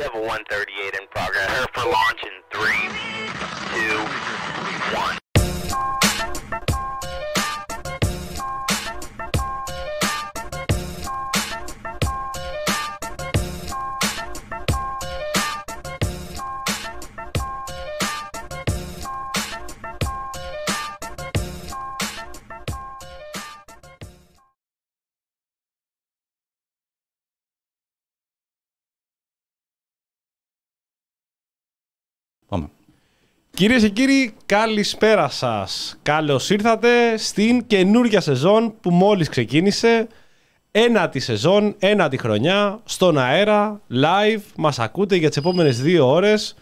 We have a 138 in progress. Prepare for launch in three, two, one. Κυρίες και κύριοι, καλησπέρα σας. Καλώς ήρθατε στην καινούργια σεζόν που μόλις ξεκίνησε. Ένατη σεζόν, ένατη χρονιά, στον αέρα, live. Μας ακούτε για τις επόμενες δύο ώρες.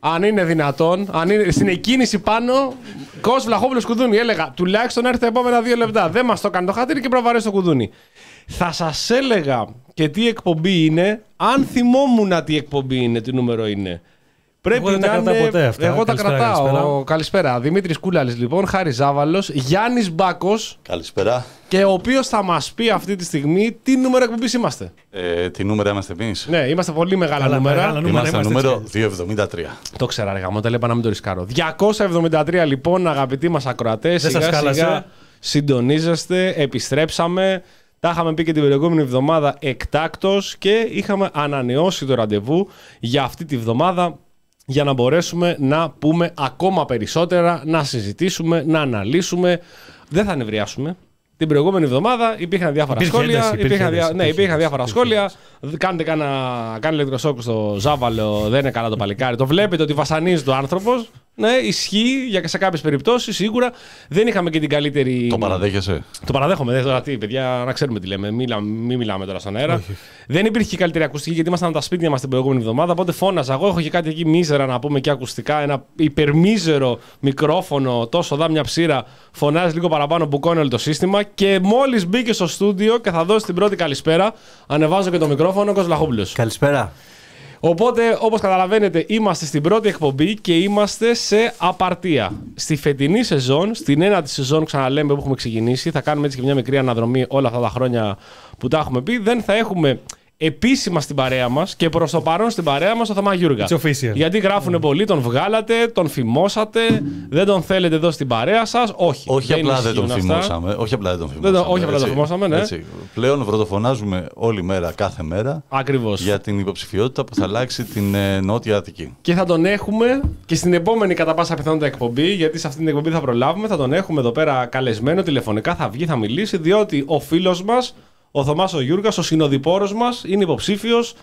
Αν είναι δυνατόν, αν είναι στην εκκίνηση πάνω, Κος Βλαχόπουλος κουδούνι. Έλεγα τουλάχιστον έρθει τα επόμενα δύο λεπτά. Δεν μας το κάνει το χατήρι και προβαρές το κουδούνι. Θα σας έλεγα και τι εκπομπή είναι, αν θυμόμουν τι εκπομπή είναι, τι νούμερο είναι. Πρέπει Εγώ δεν τα να κρατάω είναι- ποτέ αυτά. Εγώ τα Καλησπέρα, κρατάω. καλησπέρα. Καλησπέρα. Δημήτρης Κούλαλης, λοιπόν, Χάρη Ζάβαλος, Γιάννης Μπάκος Καλησπέρα. και ο οποίος θα μας πει αυτή τη στιγμή τι νούμερο εκπομπής είμαστε. Ε, τι νούμερα είμαστε εμείς; Ναι, είμαστε πολύ μεγάλα Καλά, νούμερα. μεγάλα νούμερα. Είμαστε είμαστε νούμερο 273. Το ξέρα, ρε γαμώ, το είπα να μην το ρισκάρω. 273 λοιπόν, αγαπητοί μας ακροατές. Δεν Σιγά σας κάλασε. σιγά συντονίζεστε, επιστρέψαμε. Τα είχαμε πει και την προηγούμενη εβδομάδα εκτάκτο και είχαμε ανανεώσει το ραντεβού για αυτή τη βδομάδα για να μπορέσουμε να πούμε ακόμα περισσότερα, να συζητήσουμε, να αναλύσουμε. Δεν θα νευριάσουμε. Την προηγούμενη εβδομάδα υπήρχαν διάφορα Υπήρχε σχόλια. ένταση, υπήρχε υπήρχαν, δια- ένταση, ναι, υπήρχε υπήρχαν ένταση, διάφορα υπήρχε σχόλια. Κάντε κάνα, κάνει ηλεκτροσόκ στο Ζάβαλο, δεν είναι καλά το παλικάρι. Το βλέπετε ότι βασανίζεται ο άνθρωπος. Ναι, ισχύει για σε κάποιες περιπτώσεις σίγουρα. Δεν είχαμε και την καλύτερη. Το παραδέχεσαι; Το παραδέχομαι. Δεν τώρα τι, παιδιά, να ξέρουμε τι λέμε. Μην, μην μιλάμε τώρα στον αέρα. Δεν υπήρχε και καλύτερη ακουστική γιατί ήμασταν από τα σπίτια μας την προηγούμενη εβδομάδα. Οπότε φώναζα. Εγώ έχω και κάτι εκεί μίζερα να πούμε και ακουστικά. Ένα υπερμίζερο μικρόφωνο, τόσο δά μια ψήρα. Φωνάζει λίγο παραπάνω, μπουκώνει όλο το σύστημα. Και μόλις μπήκε στο στούντιο και θα δώσει την πρώτη καλησπέρα, ανεβάζω και το μικρόφωνο, Κοσλαχόπουλο. Καλησπέρα. Οπότε, όπως καταλαβαίνετε, είμαστε στην πρώτη εκπομπή και είμαστε σε απαρτία. Στη φετινή σεζόν, στην ένατη σεζόν, ξαναλέμε που έχουμε ξεκινήσει, θα κάνουμε έτσι και μια μικρή αναδρομή όλα αυτά τα χρόνια που τα έχουμε πει. Δεν θα έχουμε επίσημα στην παρέα μας και προς το παρόν στην παρέα μας το Θωμάς Γιούργα. It's official. Γιατί γράφουν πολλοί, τον βγάλατε, τον φημώσατε, δεν τον θέλετε εδώ στην παρέα σας. Όχι. Όχι απλά δεν τον ισχύουν αυτά. φημώσαμε. Όχι απλά δεν τον Δεν φημώσαμε. τον- όχι απλά τον έτσι. φημώσαμε, ναι. Έτσι. Πλέον βροντοφωνάζουμε όλη μέρα, κάθε μέρα, Ακριβώς. για την υποψηφιότητα που θα αλλάξει την ε, Νότια Αττική. Και θα τον έχουμε και στην επόμενη κατά πάσα πιθανότητα εκπομπή, γιατί σε αυτή την εκπομπή θα προλάβουμε, θα τον έχουμε εδώ πέρα καλεσμένο τηλεφωνικά, θα βγει, θα μιλήσει, διότι ο φίλος μας, ο Θωμάς ο Γιούργας, ο συνοδοιπόρος μας, είναι υποψήφιος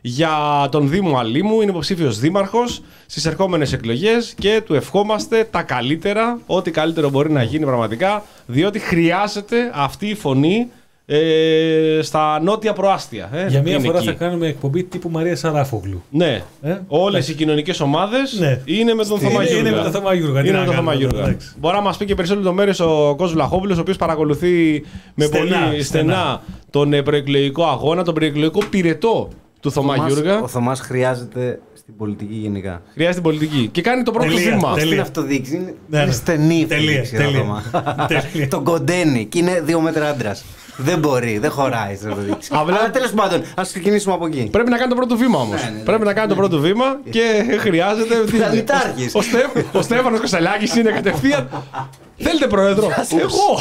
για τον Δήμο Αλήμου, είναι υποψήφιος δήμαρχος στις ερχόμενες εκλογές και του ευχόμαστε τα καλύτερα, ό,τι καλύτερο μπορεί να γίνει πραγματικά, διότι χρειάζεται αυτή η φωνή ε, στα νότια προάστια. Ε, Για μία Είναι φορά εκεί. θα κάνουμε εκπομπή τύπου Μαρία Σαράφογλου. Ναι. Ε, Όλες οι κοινωνικές ομάδες Ναι. είναι με τον Είναι- Θωμά είναι Γιούργα. με τον Θωμά Γιούργα. Τι Είναι να με τον Θωμά κάνουμε, Γιούργα. εντάξει. Μπορεί να μας πει και περισσότερες λεπτομέρειες ο Κόσμο Βλαχόπουλος, ο οποίος παρακολουθεί με Στενά, πολύ στενά, στενά. τον ε, προεκλογικό αγώνα, τον προεκλογικό πυρετό του Θωμά Θωμάς- Γιούργα. Ο Θωμάς χρειάζεται στην πολιτική γενικά. Χρειάζεται την πολιτική. Και κάνει το πρώτο Τελεία, βήμα. τελεία. Στην αυτοδίκηση είναι, Ναι, είναι ναι. στενή η Τελεία, αυτοδίκηση. ο τελεία. Θωμά. Τελεία. Τον κοντένει και είναι δύο μέτρα άντρας. Δεν μπορεί, δεν χωράει στην αυτοδίκηση. Απλά- Αλλά τέλος πάντων, ας ξεκινήσουμε από εκεί. Πρέπει να κάνει το πρώτο βήμα όμως. Ναι, ναι, ναι. Πρέπει να κάνει το πρώτο βήμα και χρειάζεται. Πλανητάρχης. Ο, ο, Στέ, ο Στέφανος Κωνσταντάκη είναι κατευθείαν. Θέλετε πρόεδρο; Εγώ.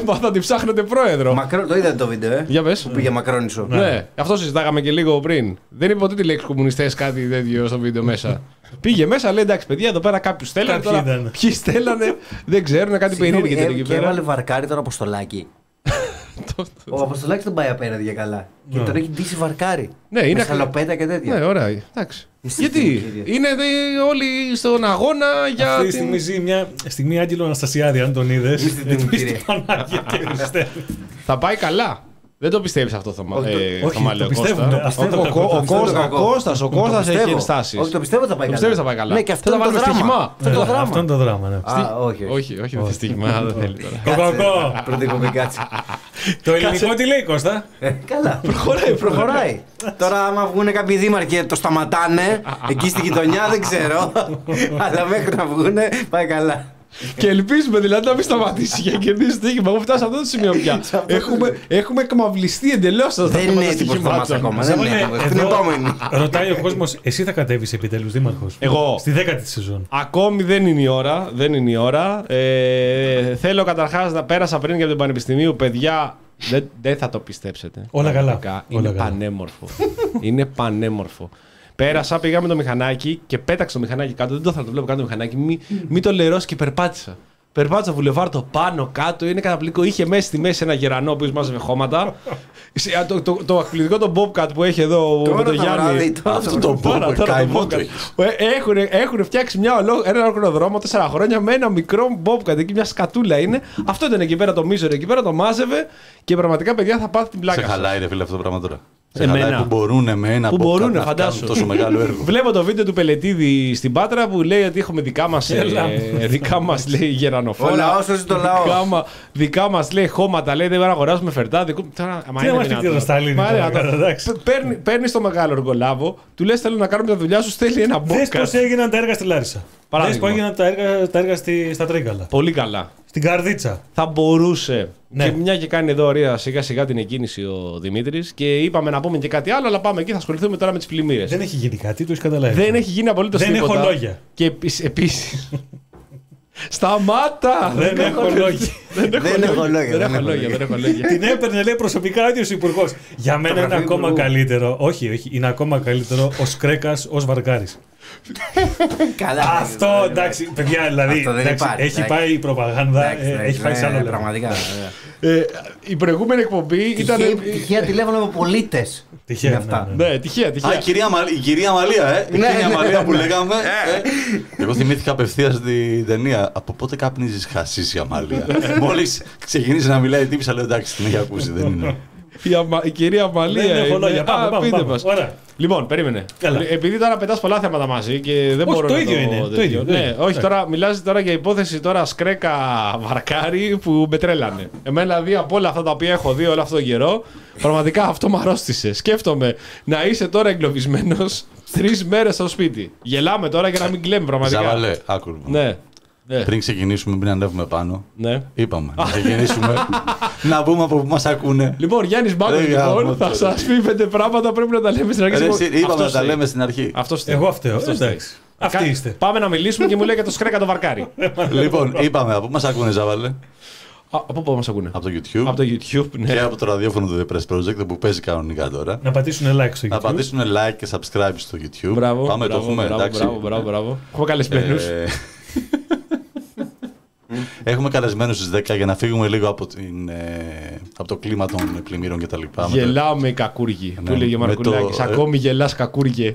Έμαθα ότι ψάχνετε πρόεδρο. Μακρό, το είδατε το βίντεο, ε; Για πες. Που πήγε Μακρόνισο. Ναι, αυτό συζητάγαμε και λίγο πριν. Δεν είπε ποτέ τη λέξη κομμουνιστές κάτι τέτοιο στο βίντεο μέσα. Πήγε μέσα, λέει εντάξει, παιδιά, εδώ πέρα κάποιους στέλνανε. Κάποιοι Τώρα, ήταν. ποιοι στέλνανε, δεν ξέρουν, κάτι Συγγνώμη, περίεργο ε, ήταν εκεί και πέρα. έβαλε βαρκάρι τον Αποστολάκη. Ο Αποστολάκης δεν πάει απέναντι για καλά. Και τον έχει ντύσει βαρκάρι. Ναι, είναι Με ακρι- σαλοπέτα και τέτοια. Ναι, ωραία, εντάξει. Εσύ Γιατί κύριε. είναι δε- όλοι στον αγώνα για. Αυτή τη την- στιγμή ζει μια στιγμή Άγγελο Αναστασιάδη, αν τον είδες. Είστε την κυρία. Θα πάει καλά. Δεν το πιστεύεις αυτό, Θωμά. Όχι, το- ε, όχι, Θωμά, το λέει ο πιστεύουμε. Κώστα. Αυτό Ο- είναι το ο- κακό, ο- αυτό ο είναι το Κώστα- κακό. Ο Κώστας, ο Το Κώστας έχει πιστεύω. ενστάσεις. Όχι, το πιστεύω ότι θα πάει Το καλά. πιστεύεις θα πάει καλά. Ναι, και αυτό Θα είναι τα το βάλουμε δράμα. στοίχημα. Αυτό είναι το δράμα. Αυτό είναι το δράμα, ναι. Α, όχι. Όχι, όχι, δεν στοίχημα, δεν θέλει τώρα. Κοκοκό. Πρώτη κοπή, κάτσε. Το ελληνικό τι λέει, Κώστα; Ε, Καλά. Προχωράει, προχωράει. Τώρα, άμα βγουν κάποιοι δήμαρχοι και το σταματάνε, εκεί στη γειτονιά δεν ξέρω. Αλλά μέχρι να βγουν πάει καλά. Και ελπίζουμε δηλαδή να μην σταματήσει για να κερδίσει το στοίχημα. Έχουμε φτάσει σε αυτό το σημείο πια. έχουμε, έχουμε εκμαυλιστεί εντελώς στα Δεν θέματα είναι έτοιμο το στοιχημάτων. μας ακόμα. Ζαβάλε, Δεν είναι έτοιμο. Στην εδώ επόμενη. Ρωτάει ο κόσμος, εσύ θα κατέβεις επιτέλους δήμαρχος; Εγώ. Στη δέκατη τη σεζόν. Ακόμη δεν είναι η ώρα. Δεν είναι η ώρα. Ε, θέλω καταρχάς να πέρασα πριν για το Πανεπιστημίου, παιδιά. Δεν, δεν θα το πιστέψετε. Όλα καλά. Πραγματικά, Είναι Όλα καλά. πανέμορφο. είναι πανέμορφο. Πέρασα, πήγα με το μηχανάκι και πέταξα το μηχανάκι κάτω. Δεν το ήθελα να το βλέπω κάτω το μηχανάκι. Μη, μη το λερώσεις και περπάτησα. Περπάτησα βουλεβάρ πάνω κάτω. Είναι καταπληκτικό. Είχε μέσα στη μέση ένα γερανό που μάζευε χώματα. Σε- α, το, το, το εκπληκτικό το Bobcat που έχει εδώ Τώρα με τον το Γιάννη. βράδυ, τώρα Αυτό το το Τώρα, Bobcat, τώρα το καημό Bobcat. το έχεις. Ε, Έχουν, έχουν φτιάξει μια ολό, ένα ολόκληρο δρόμο τέσσερα χρόνια με ένα μικρό Bobcat. Εκεί μια σκατούλα είναι. Αυτό ήταν εκεί πέρα το μίζωρο. Εκεί πέρα το μάζευε και πραγματικά παιδιά θα πάθει την πλάκα. Σε σας. χαλάει ρε φίλε αυτό το πράγμα τώρα. Σε Εμένα. χαλάει που μπορούν με ένα Που Bobcat μπορούνε, να κάνουν φαντάσου. τόσο μεγάλο έργο. Βλέπω το βίντεο του Πελετίδη στην Πάτρα που λέει ότι έχουμε δικά μας Έλα. ε, δικά μας, λέει γερανοφόρα. Ο λαός σώζει το λαός. Δικά, μα, δικά μας λέει χώματα, λέει δεν μπορούμε να αγοράσουμε φερτά. Δικού... Τώρα, μα Τι είναι να μας δυνατόν. πει στα Ελληνικά, Μα είναι τώρα, δυνατόν. εντάξει. Π- Παίρνει, παίρνεις το μεγάλο εργολάβο, του λες θέλω να κάνουμε τη δουλειά σου, στέλνει ένα Δες μπόκας. πώς έγιναν τα έργα στη Λάρισα. Δες Παράδειγμα. πώς έγιναν τα έργα, τα έργα στη, στα Τρίκαλα. Πολύ καλά. Στην Καρδίτσα. Θα μπορούσε. Ναι. Και μια και κάνει εδώ ωραία σιγά σιγά την εκκίνηση ο Δημήτρης και είπαμε να πούμε και κάτι άλλο, αλλά πάμε εκεί, θα ασχοληθούμε τώρα με τις πλημμύρες. Δεν έχει γίνει κάτι, το έχεις καταλάβει. Δεν έχει γίνει απολύτως Δεν τίποτα. έχω λόγια. Και επίσης. Σταμάτα! Δεν έχω λόγια. Δεν Δεν έχω λόγια, Δεν έχω λόγια, δεν έχω λόγια. Την έπαιρνε, λέει προσωπικά ο ίδιος υπουργός. Για μένα είναι γραφείο ακόμα υπουργού. καλύτερο. Όχι, όχι, είναι ακόμα καλύτερο ο Κρέκας ως Βαρκάρης. Καλά. Αυτό εντάξει, παιδιά, δηλαδή. Αυτό δεν εντάξει, υπάρχει, έχει εντάξει. πάει η προπαγάνδα, Εντάξει, ε, εντάξει, έχει πάει σε ναι, άλλο level. Πραγματικά. Ε, η προηγούμενη εκπομπή ήταν. Τυχαία- Τυχαία τηλέφωνο από πολίτες. Τυχαία, Είναι αυτά. ναι, Ναι, τυχαία, Α, τυχαία. η κυρία, Μα- η κυρία Μαλία, ε. Η Ναι, κυρία ναι, Μαλία που ναι. λέγαμε. ε. Εγώ θυμήθηκα απευθείας την ταινία. Από πότε καπνίζεις χασίσει η Αμαλία. Μόλις ξεκινήσει να μιλάει η τύπησα, λέω εντάξει, την έχει ακούσει. Δεν είναι. Η, αμα- η κυρία Μαλία. Δεν έχω είναι- λόγια. Πάμε, Α, πάμε, πείτε πάμε. μας. Ωραία. Λοιπόν, περίμενε. Έλα. Επειδή τώρα πετάς πολλά θέματα μαζί και δεν Όχι, μπορώ το να ίδιο είναι, το τέτοιο. ίδιο, το Ναι, ίδιο. όχι, Ναι. τώρα μιλάς τώρα για υπόθεση τώρα σκρέκα βαρκάρι που με τρέλανε. Εμένα δηλαδή από όλα αυτά τα οποία έχω δει όλο αυτόν τον καιρό, πραγματικά αυτό με αρρώστησε. Σκέφτομαι να είσαι τώρα εγκλωβισμένος τρεις μέρες στο σπίτι. Γελάμε τώρα για να μην κλαίμε πραγματικά. Ζαβαλέ, άκου λοιπόν. Ναι. Ναι. Πριν ξεκινήσουμε, πριν ανέβουμε πάνω, ναι. είπαμε να ξεκινήσουμε να πούμε από πού μας ακούνε. Λοιπόν, Γιάννης Μπάγκο, Ρε, λοιπόν, γάμο θα το, σας ρε. πει πέντε πράγματα πρέπει να τα λέμε στην αρχή. Ρε, Λοιπόν, εσύ, Είπαμε αυτός να τα θέλει. λέμε στην αρχή. Αυτός θέλει. Εγώ φταίω. Αυτός θέλει. Εντάξει. Αυτοί Κα- είστε. Πάμε να μιλήσουμε και μου λέει για το σκρέκα το βαρκάρι. Λοιπόν, είπαμε από πού μας ακούνε, Ζαβαλέ. Α, Από πού μας ακούνε; Από το YouTube Από το YouTube, ναι. και από το ραδιόφωνο του The Press Project που παίζει κανονικά τώρα. Να πατήσουν like στο Να YouTube. πατήσουν like και subscribe στο YouTube. Μπράβο. Πάμε, μπράβο, το έχουμε, μπράβο, εντάξει. Μπράβο, μπράβο, μπράβο. Έχουμε καλεσμένους. Ε, Έχουμε καλεσμένους στις 10 για να φύγουμε λίγο από, την, ε, από το κλίμα των πλημμύρων και τα λοιπά. Με Γελάμε οι κακούργοι. Ναι, Που λέγε ο με Μαρκουλάκης. το- Ακόμη γελάς κακούργε.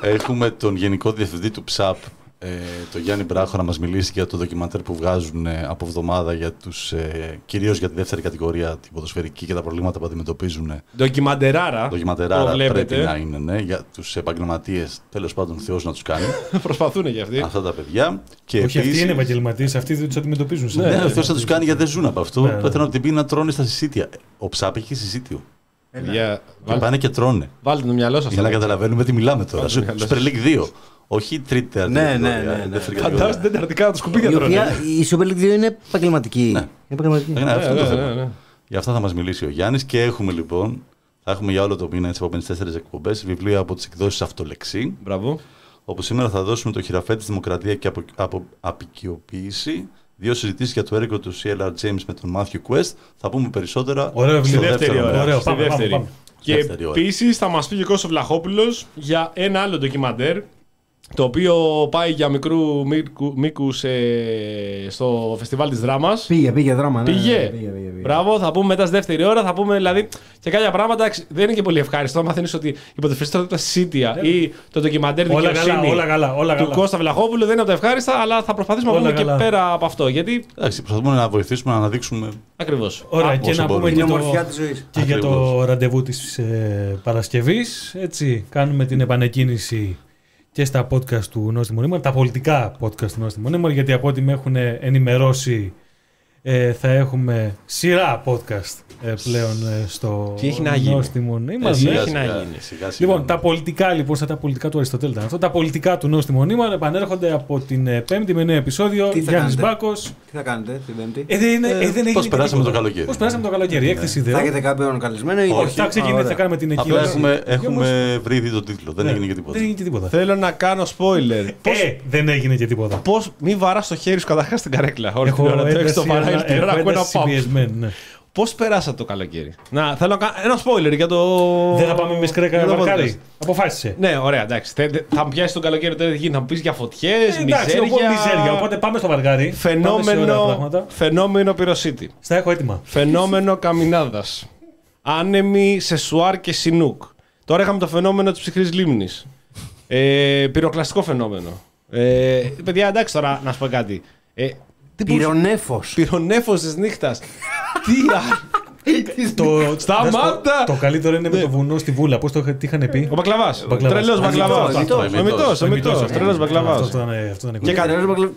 το- Έχουμε τον Γενικό Διευθυντή του ΨΑΠ, ε, τον Γιάννη Μπράχο, να μας μιλήσει για το ντοκιμαντέρ που βγάζουν ε, από εβδομάδα για τους, ε, κυρίως για τη δεύτερη κατηγορία, την ποδοσφαιρική και τα προβλήματα που αντιμετωπίζουν. Ε, Ντοκιμαντεράρα. Το Ντοκιματεράρα πρέπει βλέπετε. να είναι, ναι, για τους επαγγελματίες, τέλος πάντων Θεός να τους κάνει, Προσπαθούν κι αυτοί. αυτά τα παιδιά. Και Όχι, αυτοί επίσης- είναι επαγγελματίες, αυτοί δεν τους αντιμετωπίζουν. σαν- Ναι, ο Θεός θα τους κάνει γιατί δεν ζουν από αυτό. Ναι, ναι. Πέθαναν από την πείνα να τρώνε στα συσίτια. Ο ψάπ έχει συσίτιο. Για- Και βάλτε- πάνε και τρώνε. Βάλτε το μυαλό σας. Για να καταλαβαίνουμε τι μιλάμε τώρα. Βάλτε το μυαλό Super League 2. Όχι τρίτη τέταρτη Ναι, ναι, κατηγορία, ναι, ναι. δεύτερη Φαντάζομαι κατηγορία. την τεταρτικά τα σκουπίδια Η τρώνε. οποία η Super League 2 είναι επαγγελματική. Ναι. Είναι επαγγελματική. Ναι, αυτό Ναι, είναι το ναι, θέμα. ναι, ναι. Γι' αυτά θα μας μιλήσει ο Γιάννης και έχουμε λοιπόν. Θα έχουμε για όλο το μήνα τι επόμενε τέσσερις εκπομπές βιβλία από τις εκδόσεις Αυτολεξή. Μπράβο. Όπου σήμερα θα δώσουμε το χειραφέτη Δημοκρατία και απο, απο, Απικιοποίηση. Δύο συζητήσεις για το έργο του CLR James με τον Matthew Quest. Θα πούμε περισσότερα Ωραίο στο βιβλίο. Δεύτερη δεύτερο ώρα. μέρος. Ωραίο, Στη πάμε, πάμε, δεύτερη. πάμε. Και Δεύτερη ώρα. επίσης θα μας πει και ο Κώστας Βλαχόπουλος για ένα άλλο ντοκιμαντέρ το οποίο πάει για μικρού μήκου στο φεστιβάλ της δράμας. Πήγε, πήγε δράμα. ναι, Πήγε. ναι, πήγε, πήγε, πήγε. Μπράβο, θα πούμε μετά στη δεύτερη ώρα. Θα πούμε δηλαδή και κάποια πράγματα. εντάξει, Δεν είναι και πολύ ευχάριστο. Αν μαθαίνει ότι η ποδοσφαιριστή Σίτια ή το ντοκιμαντέρ Όλα δικαιοσύνη καλά, όλα καλά, όλα του καλά. Κώστα Βλαχόπουλου δεν είναι από τα ευχάριστα, αλλά θα προσπαθήσουμε να Όλα πούμε καλά. και πέρα από αυτό. Γιατί Εντάξει, προσπαθούμε να βοηθήσουμε να αναδείξουμε. ακριβώς. Ωραία, και όσο να πούμε μπορούμε. και, Είναι η το, ομορφιά της ζωής. και για το Ακριβώς. ραντεβού της ε, Παρασκευής. Έτσι, κάνουμε την επανεκκίνηση και στα podcast του Νόστιμου Νέμορ, τα πολιτικά podcast του Νόστιμου Νέμορ, γιατί από ό,τι με έχουν ενημερώσει Ε, θα έχουμε σειρά podcast ε, πλέον ε, στο Τι έχει να γίνει. νόστιμο νήμα. Εσύ ναι. έχει Σιγά, να σιγά, γίνει. σιγά, σιγά. Λοιπόν, τα πολιτικά λοιπόν, στα τα πολιτικά του Αριστοτέλη ήταν αυτό. Τα πολιτικά του νόστιμο νήμα επανέρχονται από την ε, Πέμπτη με νέο επεισόδιο. Τι θα Γιάννης κάνετε; Μπάκος. Τι θα κάνετε την Πέμπτη; Ε, δεν, είναι, ε, δεν έγινε πώς και περάσαμε τίποτα. το καλοκαίρι. Πώς περάσαμε το καλοκαίρι. Έκθεση Θα ιδεών. έχετε κάποιον καλεσμένο ή Όχι, θα ξεκινήσει, ωραία. θα κάνουμε την Απλά εκείωση. έχουμε, Και όμως- έχουμε βρει ήδη τον τίτλο. Δεν Ναι, έγινε και τίποτα. Δεν έγινε και τίποτα. Θέλω να κάνω spoiler. Πώς, Ε, δεν έγινε και τίποτα. πώς μη βαράς το χέρι σου καταρχάς στην καρέκλα. Όλη την Έχω ώρα το έχεις ένταση, το παράθυρο αλλά- την ώρα έχω ακούω ένα ένταση pop. συμπιεσμένη, ναι. Πώς περάσατε το καλοκαίρι; Να, θέλω να κάνω ένα spoiler για το. Δεν θα πάμε με σκρέκα για το βαρκάρι. podcast. Αποφάσισε. Ναι, ωραία, εντάξει. Θε- θε- Θα μου πιάσει τον καλοκαίρι τώρα τι γίνεται. Θα μου πεις για φωτιές, Ε, Εντάξει, εγώ μιζέρια. μιζέρια. Οπότε πάμε στο βαργάρι. Πάμε σε ωραία Φαινόμενο, πράγματα. φαινόμενο πυροσίτη. Στα έχω έτοιμα. Φαινόμενο καμινάδας. Άνεμοι σε σουάρ και σινούκ. Τώρα είχαμε το φαινόμενο της ψυχρής λίμνης. Ε, πυροκλαστικό φαινόμενο. Ε, παιδιά, εντάξει τώρα να σου πω κάτι. Ε, τι μπορούσε- Πυρονέφος. Πυρονέφος της νύχτας. Τι α- Το, Σταμάτα! Το καλύτερο είναι με το βουνό στη βούλα. Πώς το είχα- τι είχαν πει; Ο Μπακλαβάς. Μπακλαβάς. Τρελός Α, Μπακλαβάς. μυτός, Ο μυτός, ο μυτός. Τρελός Μπακλαβάς. Αυτό ήταν, αυτό ήταν Και κοντά. κα- Ε,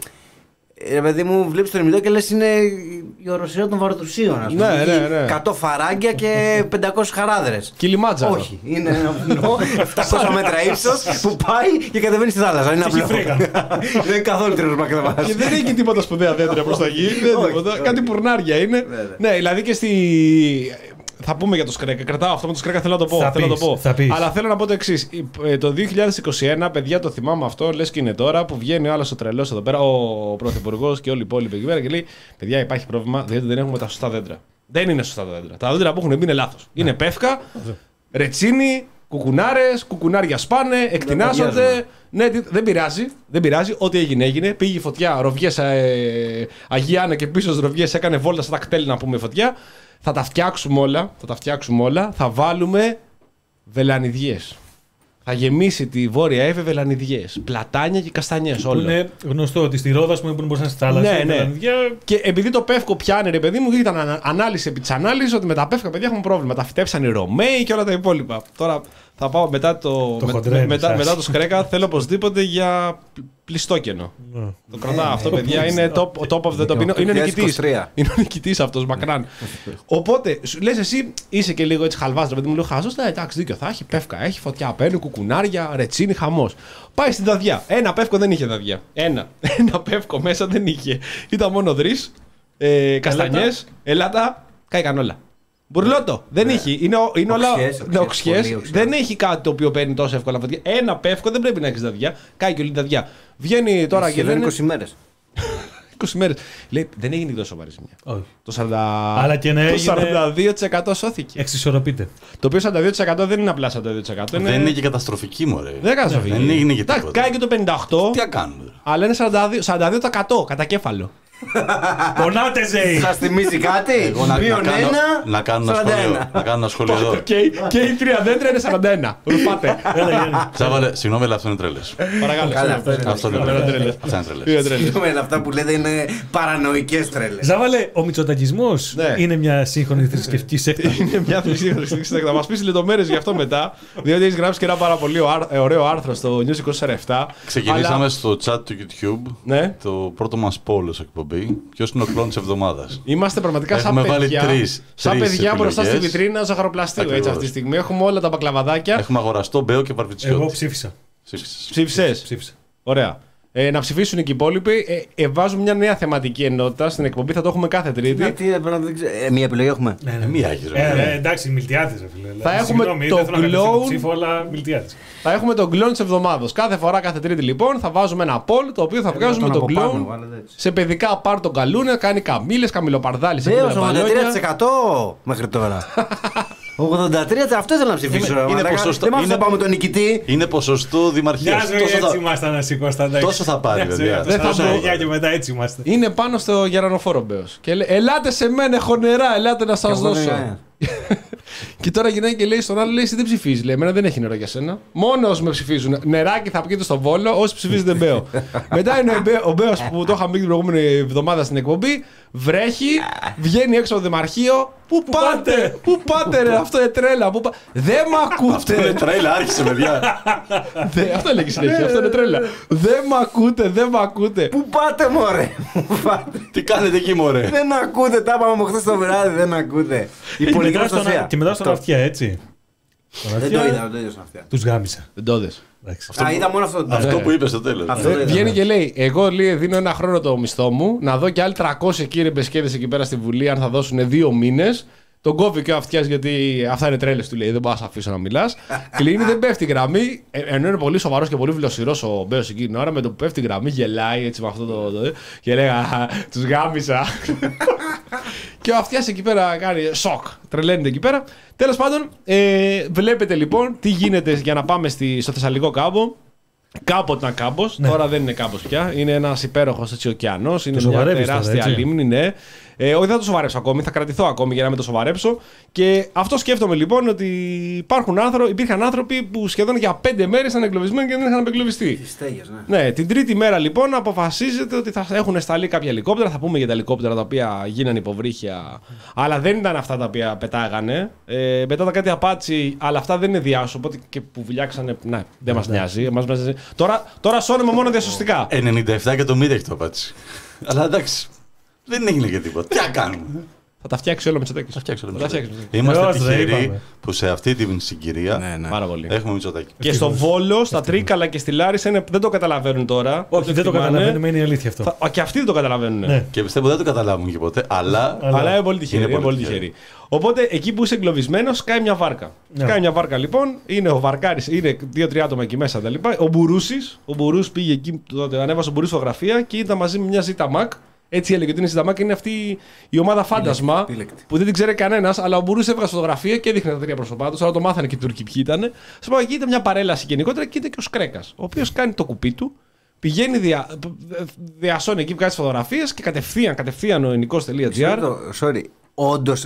Ρε παιδί μου, βλέπεις το ημιτό και λες είναι η οροσία των βαροτρουσίων. ας πούμε. Ναι, Έχει ναι, ναι. 100 φαράγγια και 500 χαράδρες. Κιλιμάτζαρο. Όχι, είναι ένα βουνό 700 μέτρα ύψος που πάει και κατεβαίνει στη θάλασσα. Είναι έχει απλό. φρίγα. Δεν είναι καθόλου τρελός μακραβά. Και δεν έχει τίποτα σπουδαία δέντρα προς τα γη. δεν Όχι, τίποτα. όχι. Κάτι πουρνάρια είναι. Βέβαια. Ναι, δηλαδή και στη. Θα πούμε για το Σκρέκα. Κρατάω αυτό με το Σκρέκα, θέλω να το πω. Θα θέλω να το πεις, πω. θα πεις. Αλλά θέλω να πω το εξής. Το 2021, παιδιά, το θυμάμαι αυτό, λες και είναι τώρα, που βγαίνει ο άλλος ο τρελός εδώ πέρα, ο πρωθυπουργός και όλοι οι υπόλοιποι εκεί πέρα και λέει: Παιδιά, υπάρχει πρόβλημα διότι δεν έχουμε τα σωστά δέντρα. Δεν είναι σωστά τα δέντρα. Τα δέντρα που έχουν μπει είναι λάθος. Είναι πεύκα, ρετσίνη, κουκουνάρες, κουκουνάρια σπάνε, εκτινάσονται. ταιριάζουν. Ναι, τι- δεν πειράζει. Δεν πειράζει. Ό,τι έγινε, έγινε. Πήγε η φωτιά, ροβιές ε, Αγία Άννα και πίσω στις ροβιές έκανε βόλτα στα κτέλ να πούμε φωτιά. Θα τα φτιάξουμε όλα. Θα τα φτιάξουμε όλα. Θα βάλουμε βελανιδιές. Θα γεμίσει τη βόρεια Εύε βελανιδιές. Πλατάνια και καστανιές Που όλα. είναι γνωστό ότι στη Ρόδα, ας πούμε, που είναι μπροστά στη θάλασσα. Ναι, η ναι. Βελανδιά, Και επειδή το πεύκο πιάνει, ρε παιδί μου, ήταν ανα- ανάλυση επί της ανάλυσης ότι με τα πεύκα παιδιά έχουμε πρόβλημα. Τα φυτέψαν οι Ρωμαίοι και όλα τα υπόλοιπα. Τώρα θα πάω μετά το, Το με- χοντρένι μετά, σας. μετά το σκρέκα. θέλω οπωσδήποτε για πλ- πλιστόκενο. ναι. Το κρατάω αυτό, παιδιά. Είναι top, top of the top. Είναι, είναι ο νικητής. 2023. Είναι ο νικητής αυτός, μακράν. Οπότε, λες εσύ, είσαι και λίγο έτσι χαλβάς, ρε παιδί μου, λέω χαζός. Ναι, εντάξει, δίκιο θα έχει. Πεύκα έχει, φωτιά παίρνει, κουκουνάρια, ρετσίνη, χαμός. Πάει στην δαδιά. Ένα πεύκο δεν είχε δαδιά. Ένα. Ένα πεύκο μέσα δεν είχε. Ήταν μόνο δρύς, ε, καστανιές, ελάτα, κάηκαν όλα. Μπουρλότο. Δεν είχε. Είναι, ο- είναι όλα. Οξιές, ναι, οξιές, οξιές. πολύ οξιές. Δεν έχει κάτι το οποίο παίρνει τόσο εύκολα φωτιά. Ένα πεύκο δεν πρέπει να έχεις δαδιά. Κάει και όλη η δαδιά. Βγαίνει τώρα και Σχεδόν λένε. 20 μέρες. 20 μέρες. Λέει δεν έγινε τόσο σοβαρή ζημιά. Όχι. Το 40... Αλλά και να το έγινε- 42% σώθηκε. Εξισορροπείται. Το οποίο 42% δεν είναι απλά 42%. Είναι... Δεν είναι και καταστροφική, μωρέ. Δεν είναι καταστροφική. Δεν έγινε και Εντάξει, τίποτα. Κάει και το 58, Τι να κάνουμε. αλλά είναι 42%, 42% κατά κέφαλο. Πονάτε, Ζέι! Σας θυμίζει κάτι; Εγώ να, να, Μείον κάνω, ένα, να, κάνω ένα 41. σχόλιο, να κάνω ένα σχόλιο εδώ. και, οι- και οι τρία δέντρα είναι 41. Ρουφάτε. Τσάβαλε, συγγνώμη, αλλά αυτό είναι τρέλες. Παρακαλώ. Καλά, αυτό είναι. Αυτό είναι Αυτά είναι τρέλες. τρέλες. Αυτά είναι τρέλες. Είναι τρέλες. Συγγνώμη, αλλά αυτά που λέτε είναι παρανοϊκές τρέλες. Ζάβαλε, ο μητσοτακισμός Ναι. είναι μια σύγχρονη θρησκευτική σέκτα. Είναι μια θρησκευτική Θα μας πεις λεπτομέρειες γι' αυτό μετά. Διότι έχεις γράψει και ένα πάρα πολύ οάρ- ε, ωραίο άρθρο στο News 24 Ξεκινήσαμε Αλλά- στο chat του YouTube Ναι. το πρώτο μας πόλο εκπομπή. Ποιο είναι ο κλόν τη εβδομάδας. Είμαστε πραγματικά σαν Έχουμε βάλει παιδιά, τρεις- σαν τρεις παιδιά μπροστά στη επιλογές. βιτρίνα ζαχαροπλαστείου έτσι Ακριβώς. αυτή τη στιγμή. Έχουμε όλα τα μπακλαβαδάκια. Έχουμε αγοραστό μπέο και Εγώ βαρβιτσιώτη. ψήφισα. Ψήφισες. Ψήφισες; Ψήφισα. Ωραία. Ε, να ψηφίσουν και οι υπόλοιποι. Ε, ε, βάζουμε μια νέα θεματική ενότητα στην εκπομπή. Θα το έχουμε κάθε Τρίτη. Να, τι, πρέπει να δεν ξέρω. Ε, Μία επιλογή έχουμε. Ναι, ναι. μία έχεις, ρε. Ε, ρε, εντάξει, μιλτιάτη, ρε φίλε. Θα Δηλαδή, έχουμε συγγνώμη, το δεν θέλω να κρατήσω glow. το ψήφο, αλλά μιλτιάτη. Θα έχουμε τον κλόν της εβδομάδας. Κάθε φορά, κάθε Τρίτη λοιπόν, θα βάζουμε ένα poll το οποίο θα βγάζουμε τον κλόν σε παιδικά πάρ τον καλούνε, κάνει καμίλε, καμιλοπαρδάλει. Βέω 83% μέχρι τώρα. 83% αυτό ήθελα να ψηφίσω. Είναι- ρε είναι μαλάκα. ποσοστό- Δεν μ' άφησε είναι- να πάμε τον νικητή. Είναι ποσοστό Μια δημαρχία. ζωή έτσι ήμασταν να σηκώσταν. τόσο θα πάρει, παιδιά. Δεν θα πω. και μετά έτσι είμαστε. Είναι πάνω στο γερανοφόρο μπέος. Και λέει: Ελάτε σε μένα, έχω νερά, ελάτε να σας Εγώ δεν δώσω. Είναι. και τώρα γυρνάει και λέει στον άλλο: Λέει, εσύ δεν ψηφίζεις. Λέει: Εμένα δεν έχει νερό για σένα. Μόνο όσοι με ψηφίζουν. Νεράκι θα πιείτε στο βόλο, όσοι ψηφίζετε μπέο. Μετά είναι ο Μπέο- ο Μπέος που το είχαμε πει την προηγούμενη εβδομάδα στην εκπομπή. Βρέχει, βγαίνει έξω από το δημαρχείο. Πού πάτε, πάτε; πού πάτε, ρε, αυτό είναι τρέλα. Πού πα... Δεν μ' Αυτό είναι ακούτε. τρέλα, άρχισε παιδιά. Δε- αυτό έλεγε συνέχεια, αυτό είναι τρέλα. Δεν μ' ακούτε, δεν μ' ακούτε. Πού πάτε, μωρέ. Πού πάτε. Τι κάνετε εκεί, μωρέ; Δεν ακούτε, τα είπαμε από χθες το βράδυ, δεν ακούτε. Η Και πολιτική μετά στον- προστασία. Και μετά στον Αυτό. αυτιά, έτσι. Δεν το είδα, δεν το είδα στον αυτιά. Τους γάμισα. Δεν το δες. Εντάξει. Α, είδα μόνο αυτό. Αυτό που είπες στο τέλος. Αυτό το είδα. Βγαίνει και λέει: Εγώ λέει, δίνω ένα χρόνο το μισθό μου να δω και άλλοι 300 κύριε Μπεσκέδε εκεί πέρα στη Βουλή, αν θα δώσουν δύο μήνες. Τον κόβει και ο αυτιάς γιατί αυτά είναι τρέλες του λέει. Δεν μπορώ να σε αφήσω να μιλάς. Κλείνει, δεν πέφτει η γραμμή. Ε, ενώ είναι πολύ σοβαρός και πολύ φιλοσυρός ο Μπέος εκείνη την ώρα, με το που πέφτει η γραμμή γελάει έτσι με αυτό το. το και λέει: Τους γάμισα. και ο αυτιάς εκεί πέρα κάνει σοκ. Τρελαίνεται εκεί πέρα. Τέλος πάντων, ε, βλέπετε λοιπόν τι γίνεται για να πάμε στη, στο Θεσσαλικό κάμπο. Κάποτε ήταν κάμπος, τώρα δεν είναι κάμπος πια. Είναι ένας υπέροχος ωκεανός. Είναι μια σοβαρεύεις τώρα, τεράστια έτσι. λίμνη, ναι. Ε, όχι, δεν θα το σοβαρέψω ακόμη, θα κρατηθώ ακόμη για να μην το σοβαρέψω. Και αυτό σκέφτομαι λοιπόν ότι υπάρχουν άνθρωποι, υπήρχαν άνθρωποι που σχεδόν για πέντε μέρες ήταν εγκλωβισμένοι και δεν είχαν απεγκλωβιστεί. Τις στέγες, ναι. Ναι, την τρίτη μέρα λοιπόν αποφασίζεται ότι θα έχουν σταλεί κάποια ελικόπτερα. Θα πούμε για τα ελικόπτερα τα οποία γίνανε υποβρύχια. Αλλά δεν ήταν αυτά τα οποία πετάγανε. Ε, πετάταν κάτι απάτσι, αλλά αυτά δεν είναι διάσω. Οπότε και που βουλιάξανε. Ναι, δεν μας νοιάζει. Μας νοιάζει. Τώρα, τώρα σώνουμε μόνο διασωστικά. 97 εκατομμύρια έχει το απάτσι. Αλλά εντάξει. Δεν έγινε και τίποτα. Τι να κάνουμε; Θα τα φτιάξει όλα με τσοτάκι. Θα φτιάξω Θα τα φτιάξει. Είμαστε Βεβαίως, δεν τυχεροί είπαμε. που σε αυτή την συγκυρία Ναι, ναι. Πάρα πολύ. έχουμε μισοτάκι. Και στο Βόλο, στα Τρίκαλα και στη Λάρισα είναι, δεν το καταλαβαίνουν τώρα. Όχι, δεν το εκτιμάνε. καταλαβαίνουμε, είναι η αλήθεια αυτό. Θα- α, και αυτοί δεν το καταλαβαίνουν. Ναι. Και πιστεύω δεν το καταλάβουν και ποτέ. Αλλά. Αλλά- Αλλά είναι πολύ τυχερή. Είναι Είναι πολύ πολύ τυχερή. Οπότε εκεί που είσαι εγκλωβισμένος, σκάει μια βάρκα. Ναι. Σκάει μια βάρκα λοιπόν, είναι ο Βαρκάρης, είναι δύο-τρία άτομα εκεί μέσα τα λοιπά. Ο Μπουρούσης, ο Μπουρούς πήγε εκεί, τότε ανέβασε ο Μπουρούση φωτογραφία και ήταν μαζί με μια Zeta Mac. Έτσι έλεγε ότι είναι Zeta Mac, είναι αυτή η ομάδα φάντασμα επίλεκτη. που δεν την ξέρει κανένας, αλλά ο Μπουρούση έβγαζε φωτογραφία και έδειχνε τα τρία πρόσωπά τους, αλλά το μάθανε και οι Τούρκοι ποιοι ήταν. Σα πω εκεί ήταν μια παρέλαση γενικότερα και ήταν και ο Σκρέκας, ο οποίος κάνει το κουπί του. Πηγαίνει, δια, διασώνει εκεί, βγάζει φωτογραφίες και κατευθείαν, κατευθείαν ο ελληνικό.gr. Sorry. Όντως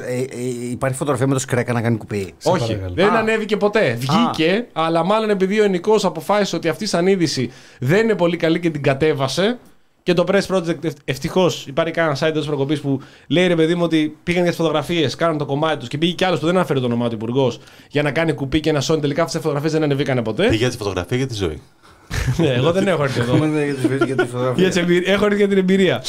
υπάρχει φωτογραφία με το σκρέκα να κάνει κουπί. Σε Όχι, παρακαλώ. δεν Α. ανέβηκε ποτέ. Βγήκε, αλλά μάλλον επειδή ο Ενικός αποφάσισε ότι αυτή σαν είδηση δεν είναι πολύ καλή και την κατέβασε. Και το Press Project ευτυχώς υπάρχει κανένα site τη προκοπής που λέει ρε παιδί μου ότι πήγαν για τις φωτογραφίες, κάναν το κομμάτι τους και πήγε κι άλλος που δεν αναφέρει το όνομά του υπουργός για να κάνει κουπί και να σώνει. Τελικά αυτές τι φωτογραφίες δεν ανεβήκανε ποτέ. Πήγε για τη φωτογραφία για τη ζωή. Ναι, Εγώ δεν έχω έρθει εδώ. Για τις- για τις φωτογραφίες. Για τις εμπειρι- Έχω έρθει για την εμπειρία.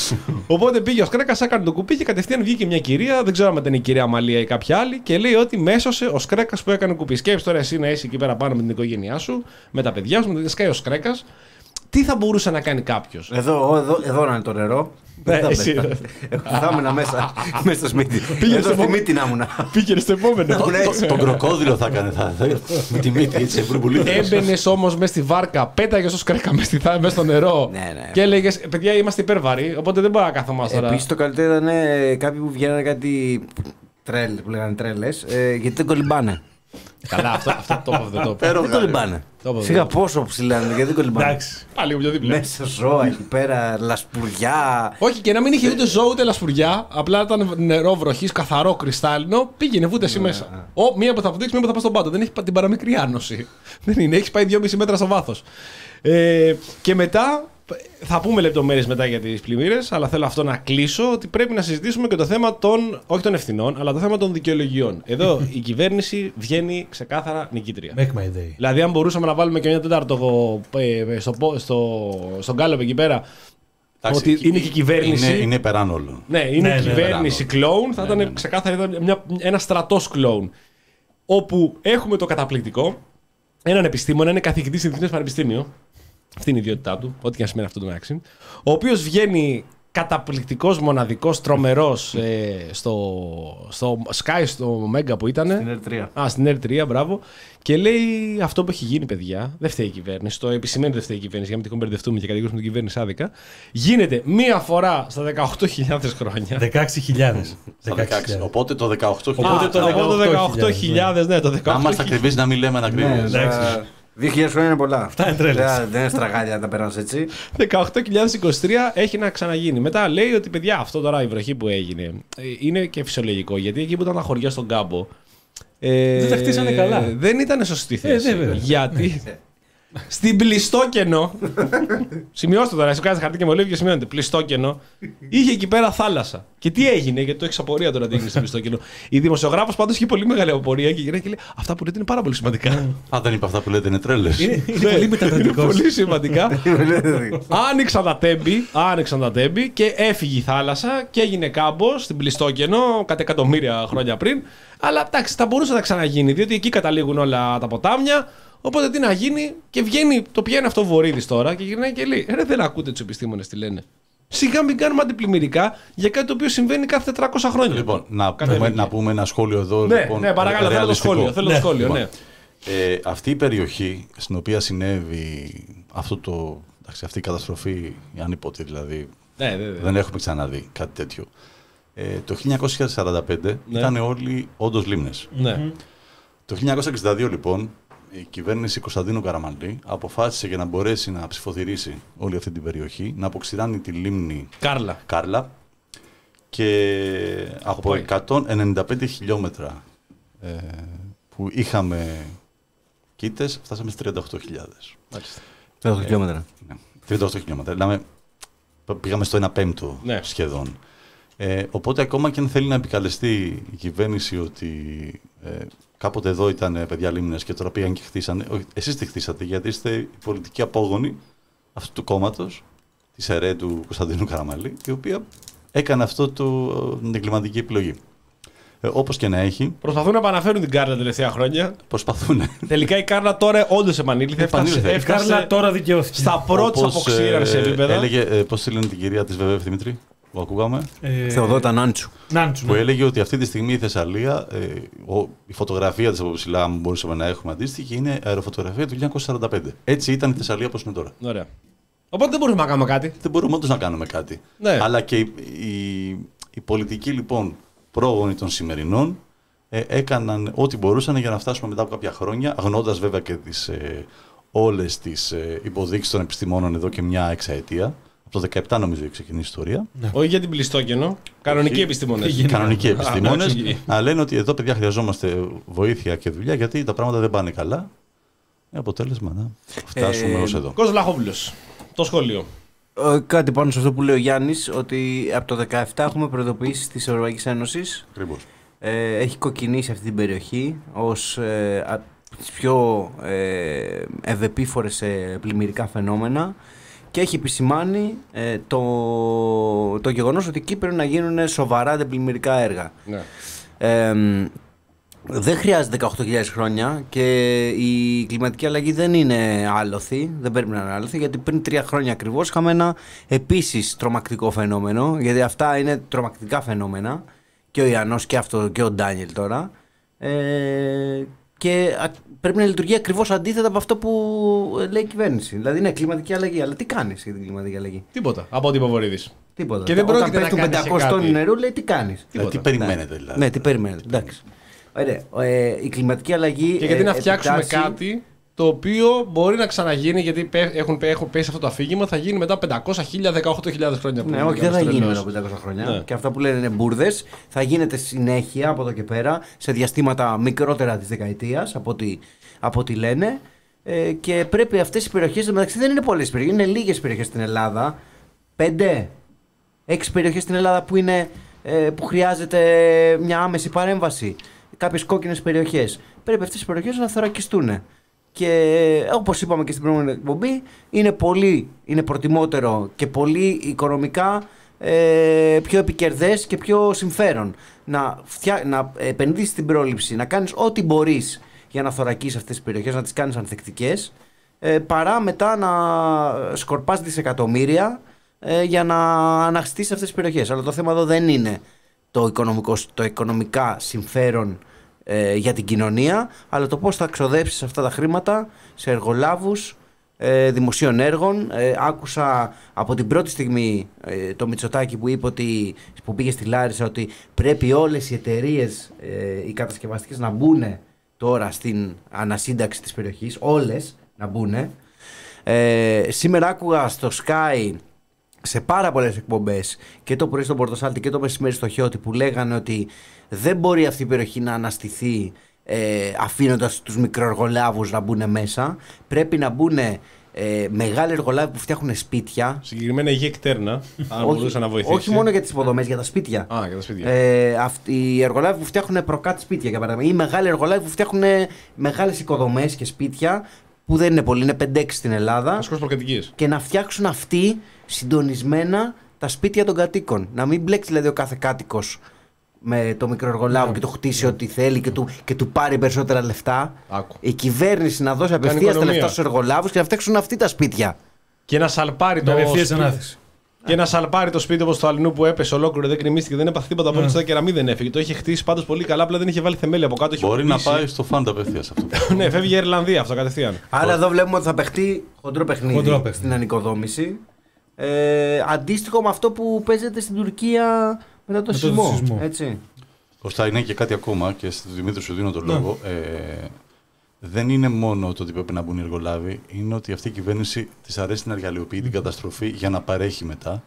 Οπότε πήγε ο Σκρέκας, έκανε το κουπί και κατευθείαν βγήκε μια κυρία, δεν ξέρω αν ήταν η κυρία Μαλία ή κάποια άλλη, και λέει ότι μέσωσε ο Σκρέκας που έκανε κουπί. Σκέψει τώρα εσύ να είσαι εκεί πέρα πάνω με την οικογένειά σου, με τα παιδιά σου, με τα σκάει ο Σκρέκας. Τι θα μπορούσε να κάνει κάποιος; Εδώ, εδώ, εδώ να είναι το νερό. Ναι, Δεν θα εσύ. πέτα. Θα ήμουν μέσα, μέσα στο σπίτι. Πήγε Εδώ στο στη μο- μύτη να ήμουν. Πήγαινε στο επόμενο. Ναι, Το- Τον κροκόδιλο θα έκανε. θα- θα- Με τη μύτη έτσι σε μπουρμπουλίδες. Έμπαινες όμως μέσα στη βάρκα, πέταγες στο Σκρέκα μέσα στη θάλασσα, μέσα στο νερό. Ναι, ναι. Και έλεγες: Παιδιά, είμαστε υπέρβαροι, οπότε δεν μπορούμε να καθόμαστε τώρα. Επίσης το καλύτερο ήταν ε, κάποιοι που βγαίνανε κάτι τρέλ, που λέγανε τρέλες, γιατί δεν κολυμπάνε. Καλά, αυτό, αυτό το είπα, δεν το είπα. Πέρο Δεν κολυμπάνε. Το είπα, Φύγα δεν το πόσο ψηλάνε, γιατί δεν κολυμπάνε. Εντάξει. Πάλι πιο δίπλα. Μέσα ζώα εκεί πέρα, λασπουριά. Όχι, και να μην είχε ούτε ζώο ούτε λασπουριά, απλά ήταν νερό βροχής, καθαρό, κρυστάλλινο, πήγαινε βούτες εσύ μέσα. Ο, μία που θα βουτήξει, μία που θα πας στον πάτο. Δεν έχει πα- την παραμικρή άνοση. Δεν είναι, έχεις πάει 2,5 μέτρα στο βάθος. Ε, και μετά, θα πούμε λεπτομέρειες μετά για τις πλημμύρες, αλλά θέλω αυτό να κλείσω ότι πρέπει να συζητήσουμε και το θέμα των, όχι των ευθυνών, αλλά το θέμα των δικαιολογιών. Εδώ η κυβέρνηση βγαίνει ξεκάθαρα νικήτρια. Make my day. Δηλαδή, αν μπορούσαμε να βάλουμε και μια τέταρτο ε, στο, στο, στον κάλοπ εκεί πέρα, ότι είναι και η κυβέρνηση. Είναι, είναι υπεράν όλων. Ναι, είναι Ναι, η ναι, κυβέρνηση κλόουν, θα Ναι, ήταν ναι, ναι. ξεκάθαρα ήταν μια, ένα στρατός κλόουν. Όπου έχουμε το καταπληκτικό, έναν επιστήμονα, είναι καθηγητής σε διεθνές πανεπιστήμιο. Αυτή είναι η ιδιότητά του, ό,τι και αν σημαίνει αυτό το μεταξύ. Ο οποίος βγαίνει καταπληκτικός, μοναδικός, τρομερός ε, στο, στο Sky, στο Mega που ήταν. Στην R3. Α, στην R3, μπράβο. Και λέει αυτό που έχει γίνει, παιδιά, δεν φταίει η κυβέρνηση. Το επισημαίνει δεν φταίει η κυβέρνηση, για να μην τυχόν μπερδευτούμε και κατηγορήσουμε την κυβέρνηση άδικα. Γίνεται μία φορά στα 18.000 χρόνια. 16.000. Στα 16. Οπότε το 18 Οπότε Α, το οπότε 18.000, 18.000, ναι, το 18.000. Να είμαστε ακριβεί να μην λέμε Ναι, ανακρίβεια. εντάξει. τα- 2.000 χρόνια είναι πολλά. Αυτά είναι τρέλες. Δεν- Δεν είναι στραγάλια να τα περάσει έτσι. 18.023 έχει να ξαναγίνει. Μετά λέει ότι παιδιά, αυτό τώρα η βροχή που έγινε ε, είναι και φυσιολογικό. Γιατί εκεί που ήταν τα χωριά στον κάμπο. Ε, Δεν τα χτίσανε καλά. Δεν ήταν σωστή θέση. Ε, ναι, βέβαια. γιατί, στην πλιστόκενο. Σημειώστε τώρα, εσύ κάνει χαρτί και μολύβι και σημειώνεται. Πλιστόκενο. Είχε εκεί πέρα θάλασσα. Και τι έγινε, γιατί το έχεις απορία τώρα τι έγινε στην πλιστόκενο. Η δημοσιογράφος πάντως είχε πολύ μεγάλη απορία και γυρνάει και λέει Αυτά που λέτε είναι πάρα πολύ σημαντικά. Α, δεν είπα αυτά που λέτε είναι τρέλες. Είναι, είναι Ναι, πολύ είναι μεταδοτικό. πολύ σημαντικά. Άνοιξαν τα τέμπη, άνοιξαν τα τέμπη και έφυγε η θάλασσα και έγινε κάμπος στην πλιστόκενο κατά εκατομμύρια χρόνια πριν. Αλλά εντάξει, θα μπορούσε να ξαναγίνει, διότι εκεί καταλήγουν όλα τα ποτάμια. Οπότε τι να γίνει και βγαίνει, το πιάνει αυτό ο Βορύδης τώρα και γυρνάει και λέει: Ρε, δεν ακούτε τους επιστήμονες τι λένε. Σιγά μην κάνουμε αντιπλημμυρικά για κάτι το οποίο συμβαίνει κάθε 400 χρόνια. Λοιπόν, να Κατά πούμε, ηλικία. να πούμε ένα σχόλιο εδώ. ναι, λοιπόν, ναι, παρακαλώ, θέλω το ρεαλιστικό. σχόλιο. Θέλω το Ναι. σχόλιο, Λοιπόν, ναι. Ε, αυτή η περιοχή στην οποία συνέβη αυτό το, εντάξει, αυτή η καταστροφή, η ανίποτη δηλαδή, Ναι, ναι, ναι. δεν έχουμε ξαναδεί κάτι τέτοιο. Ε, το 1945 Ναι. ήταν όλοι όντως λίμνες. ναι. Το 1962 λοιπόν η κυβέρνηση Κωνσταντίνου Καραμαλή αποφάσισε για να μπορέσει να ψηφοθυρίσει όλη αυτή την περιοχή να αποξηράνει τη λίμνη Κάρλα. Κάρλα και από πάει. 195 χιλιόμετρα ε, που είχαμε κοίτες φτάσαμε στις 38.000. Μάλιστα. 30 χιλιόμετρα. Ναι, 38 χιλιόμετρα. Δηλαδή πήγαμε στο 1 πέμπτο Ναι. σχεδόν. Ε, οπότε ακόμα και αν θέλει να επικαλεστεί η κυβέρνηση ότι ε, κάποτε εδώ ήταν ε, παιδιά λίμνες και τώρα πήγαν και χτίσανε. Όχι, εσείς τη χτίσατε γιατί είστε η πολιτική απόγονη αυτού του κόμματος, της ΕΡΕ του Κωνσταντίνου Καραμαλή, η οποία έκανε αυτό το, την εγκληματική επιλογή. Ε, όπως και να έχει, Προσπαθούν να επαναφέρουν την Κάρλα τα τελευταία χρόνια. προσπαθούν. Τελικά η Κάρλα τώρα όντως επανήλθε. Επανήλθε. Έφτασε, Η Η Κάρλα έφτασε τώρα δικαιώθηκε. στα πρώτη Όπως, αποξήρανση ε, επίπεδα. Έλεγε, ε, πώς τη λένε την κυρία της ΒΒΕΦ Δημήτρη, που ακούγαμε; Ε, Θεοδότα Νάντσου. Νάντσου, που ναι. έλεγε ότι αυτή τη στιγμή η Θεσσαλία, ε, ο- η φωτογραφία της από ψηλά, αν μπορούσαμε να έχουμε αντίστοιχη, είναι αεροφωτογραφία του 1945. Έτσι ήταν η Θεσσαλία όπως είναι τώρα. Ωραία. Οπότε δεν μπορούμε να κάνουμε κάτι. Δεν μπορούμε όντως να κάνουμε κάτι. Ναι. Αλλά και η, η, η πολιτική λοιπόν πρόγονοι των σημερινών ε, έκαναν ό,τι μπορούσαν για να φτάσουμε μετά από κάποια χρόνια, αγνώντας βέβαια και τις, ε, όλες τις ε, υποδείξεις των επιστημόνων εδώ και μια εξαετία. Από το 17 νομίζω έχει ξεκινήσει η ιστορία. Όχι για την πλιστόκενο. Κανονικοί Όχι. επιστήμονες. Γενικά. Κανονικοί επιστήμονες. εντάξει. Αλλά λένε ότι εδώ, παιδιά, χρειαζόμαστε βοήθεια και δουλειά γιατί τα πράγματα δεν πάνε καλά. Με αποτέλεσμα να φτάσουμε Ε, ως εδώ. Κώστα Λαχόπουλο. Το σχόλιο. Ε, Κάτι πάνω σε αυτό που λέει ο Γιάννης, ότι από το 17 έχουμε προειδοποιήσεις της Ευρωπαϊκής Ένωσης. Ακριβώς. Ε, έχει κοκκινήσει αυτή την περιοχή ως ε, από τις πιο ε, ευεπίφορες σε πλημμυρικά φαινόμενα και έχει επισημάνει ε, το, το γεγονός ότι εκεί πρέπει να γίνουν σοβαρά αντεπλημμυρικά έργα. Ναι. Ε, δεν χρειάζεται 18.000 χρόνια και η κλιματική αλλαγή δεν είναι άλοθη, δεν πρέπει να είναι άλοθη, γιατί πριν τρία χρόνια ακριβώς είχαμε ένα επίσης τρομακτικό φαινόμενο, γιατί αυτά είναι τρομακτικά φαινόμενα, και ο Ιαννός και, αυτό, και ο Ντάνιελ τώρα, ε, και α- πρέπει να λειτουργεί ακριβώς αντίθετα από αυτό που λέει η κυβέρνηση. Δηλαδή είναι κλιματική αλλαγή, αλλά τι κάνεις για την κλιματική αλλαγή; Τίποτα. Από ό,τι είπε ο Βορύδη. Τίποτα. Και δεν Όταν πρόκειται να πέφτουν κάνεις 500 κάτι. τόνοι νερού, λέει τι κάνεις; Ε, τι περιμένετε δηλαδή. Ναι, τι περιμένετε. Εντάξει. Ωραία. Ε, η κλιματική αλλαγή. Και γιατί ε, να φτιάξουμε επιτάσσει- κάτι το οποίο μπορεί να ξαναγίνει, γιατί πέ- έχουν, έχουν πέσει αυτό το αφήγημα, θα γίνει μετά 500, 1000, 18.000 χρόνια. που Ναι, είναι όχι, δεν θα κάποιος γίνει τρελός. μετά από 500 χρόνια. Ναι. Και αυτά που λένε είναι μπουρδες. Θα γίνεται συνέχεια από εδώ και πέρα σε διαστήματα μικρότερα της δεκαετίας από ό,τι, από ό,τι λένε. Ε, και πρέπει αυτές οι περιοχές. μεταξύ δεν είναι πολλές περιοχές, είναι λίγες περιοχές στην Ελλάδα. Πέντε, έξι περιοχές στην Ελλάδα που, είναι, ε, που χρειάζεται μια άμεση παρέμβαση. Κάποιες κόκκινες περιοχές. Πρέπει αυτές οι περιοχές να θωρακιστούν. Και όπως είπαμε και στην προηγούμενη εκπομπή, είναι πολύ, είναι προτιμότερο και πολύ οικονομικά ε, πιο επικερδές και πιο συμφέρον να, φτιά, να επενδύσεις στην πρόληψη, να κάνεις ό,τι μπορείς για να θωρακίσεις αυτές τις περιοχές, να τις κάνεις ανθεκτικές, ε, παρά μετά να σκορπάς δισεκατομμύρια ε, για να αναχστείς αυτές τις περιοχές. Αλλά το θέμα εδώ δεν είναι το, οικονομικό, το οικονομικά συμφέρον ε, για την κοινωνία, αλλά το πώς θα ξοδέψεις αυτά τα χρήματα σε εργολάβους ε, δημοσίων έργων. Ε, άκουσα από την πρώτη στιγμή ε, το Μητσοτάκη που είπε ότι, που πήγε στη Λάρισα ότι πρέπει όλες οι εταιρείες, ε, οι κατασκευαστικές να μπουν τώρα στην ανασύνταξη της περιοχής, όλες να μπουν. Ε, σήμερα άκουγα στο Sky σε πάρα πολλές εκπομπές και το πρωί στον Πορτοσάλτη και το μεσημέρι στο Χιώτη που λέγανε ότι δεν μπορεί αυτή η περιοχή να αναστηθεί ε, αφήνοντας τους μικροεργολάβους να μπουν μέσα. Πρέπει να μπουν ε, μεγάλοι εργολάβοι που φτιάχνουν σπίτια. Συγκεκριμένα η εκτέρνα. Αν μπορούσε να βοηθήσει. όχι μόνο για τις υποδομές, για τα σπίτια. Α, για τα σπίτια. Ε, αυτοί, οι εργολάβοι που φτιάχνουν προκάτ σπίτια για παράδειγμα. Ή μεγάλοι εργολάβοι που φτιάχνουν μεγάλες οικοδομές και σπίτια που δεν είναι πολλοί, είναι 5-6 στην Ελλάδα. Ασκός προκατοικίες. Και να φτιάξουν αυτοί συντονισμένα τα σπίτια των κατοίκων. Να μην μπλέξει δηλαδή ο κάθε κάτοικος με το μικροεργολάβο Ναι. και το χτίσει ό,τι θέλει και του, και του πάρει περισσότερα λεφτά. Άκου. Η κυβέρνηση να δώσει απευθείας τα οικονομία. λεφτά στους εργολάβους και να φτιάξουν αυτοί τα σπίτια. Και να σαλπάρει Με το απευθείας σπίτι. ανάθεση. Και να σαλπάρει το σπίτι όπως το αλληνού που έπεσε ολόκληρο, δεν κρεμίστηκε, δεν έπαθε τίποτα από Ναι. όλη τα κεραμίδι δεν έφυγε. Το είχε χτίσει πάντως πολύ καλά, απλά δεν είχε βάλει θεμέλια από κάτω. είχε Μπορεί να κουμπίσει. πάει στο φάντα απευθείας αυτό. ναι, φεύγει για Ιρλανδία αυτό κατευθείαν. Άρα εδώ βλέπουμε ότι θα παιχτεί χοντρό παιχνίδι Χοντρό παιχνίδι. στην ανοικοδόμηση. Ε, αντίστοιχο με αυτό που παίζεται στην Τουρκία μετά το το σεισμό. σεισμό. Έτσι. Κωστά, είναι και κάτι ακόμα και στον Δημήτρη σου δίνω τον Ναι. λόγο. Ε, δεν είναι μόνο το ότι πρέπει να μπουν οι εργολάβοι, είναι ότι αυτή η κυβέρνηση της αρέσει να εργαλειοποιεί την καταστροφή για να παρέχει μετά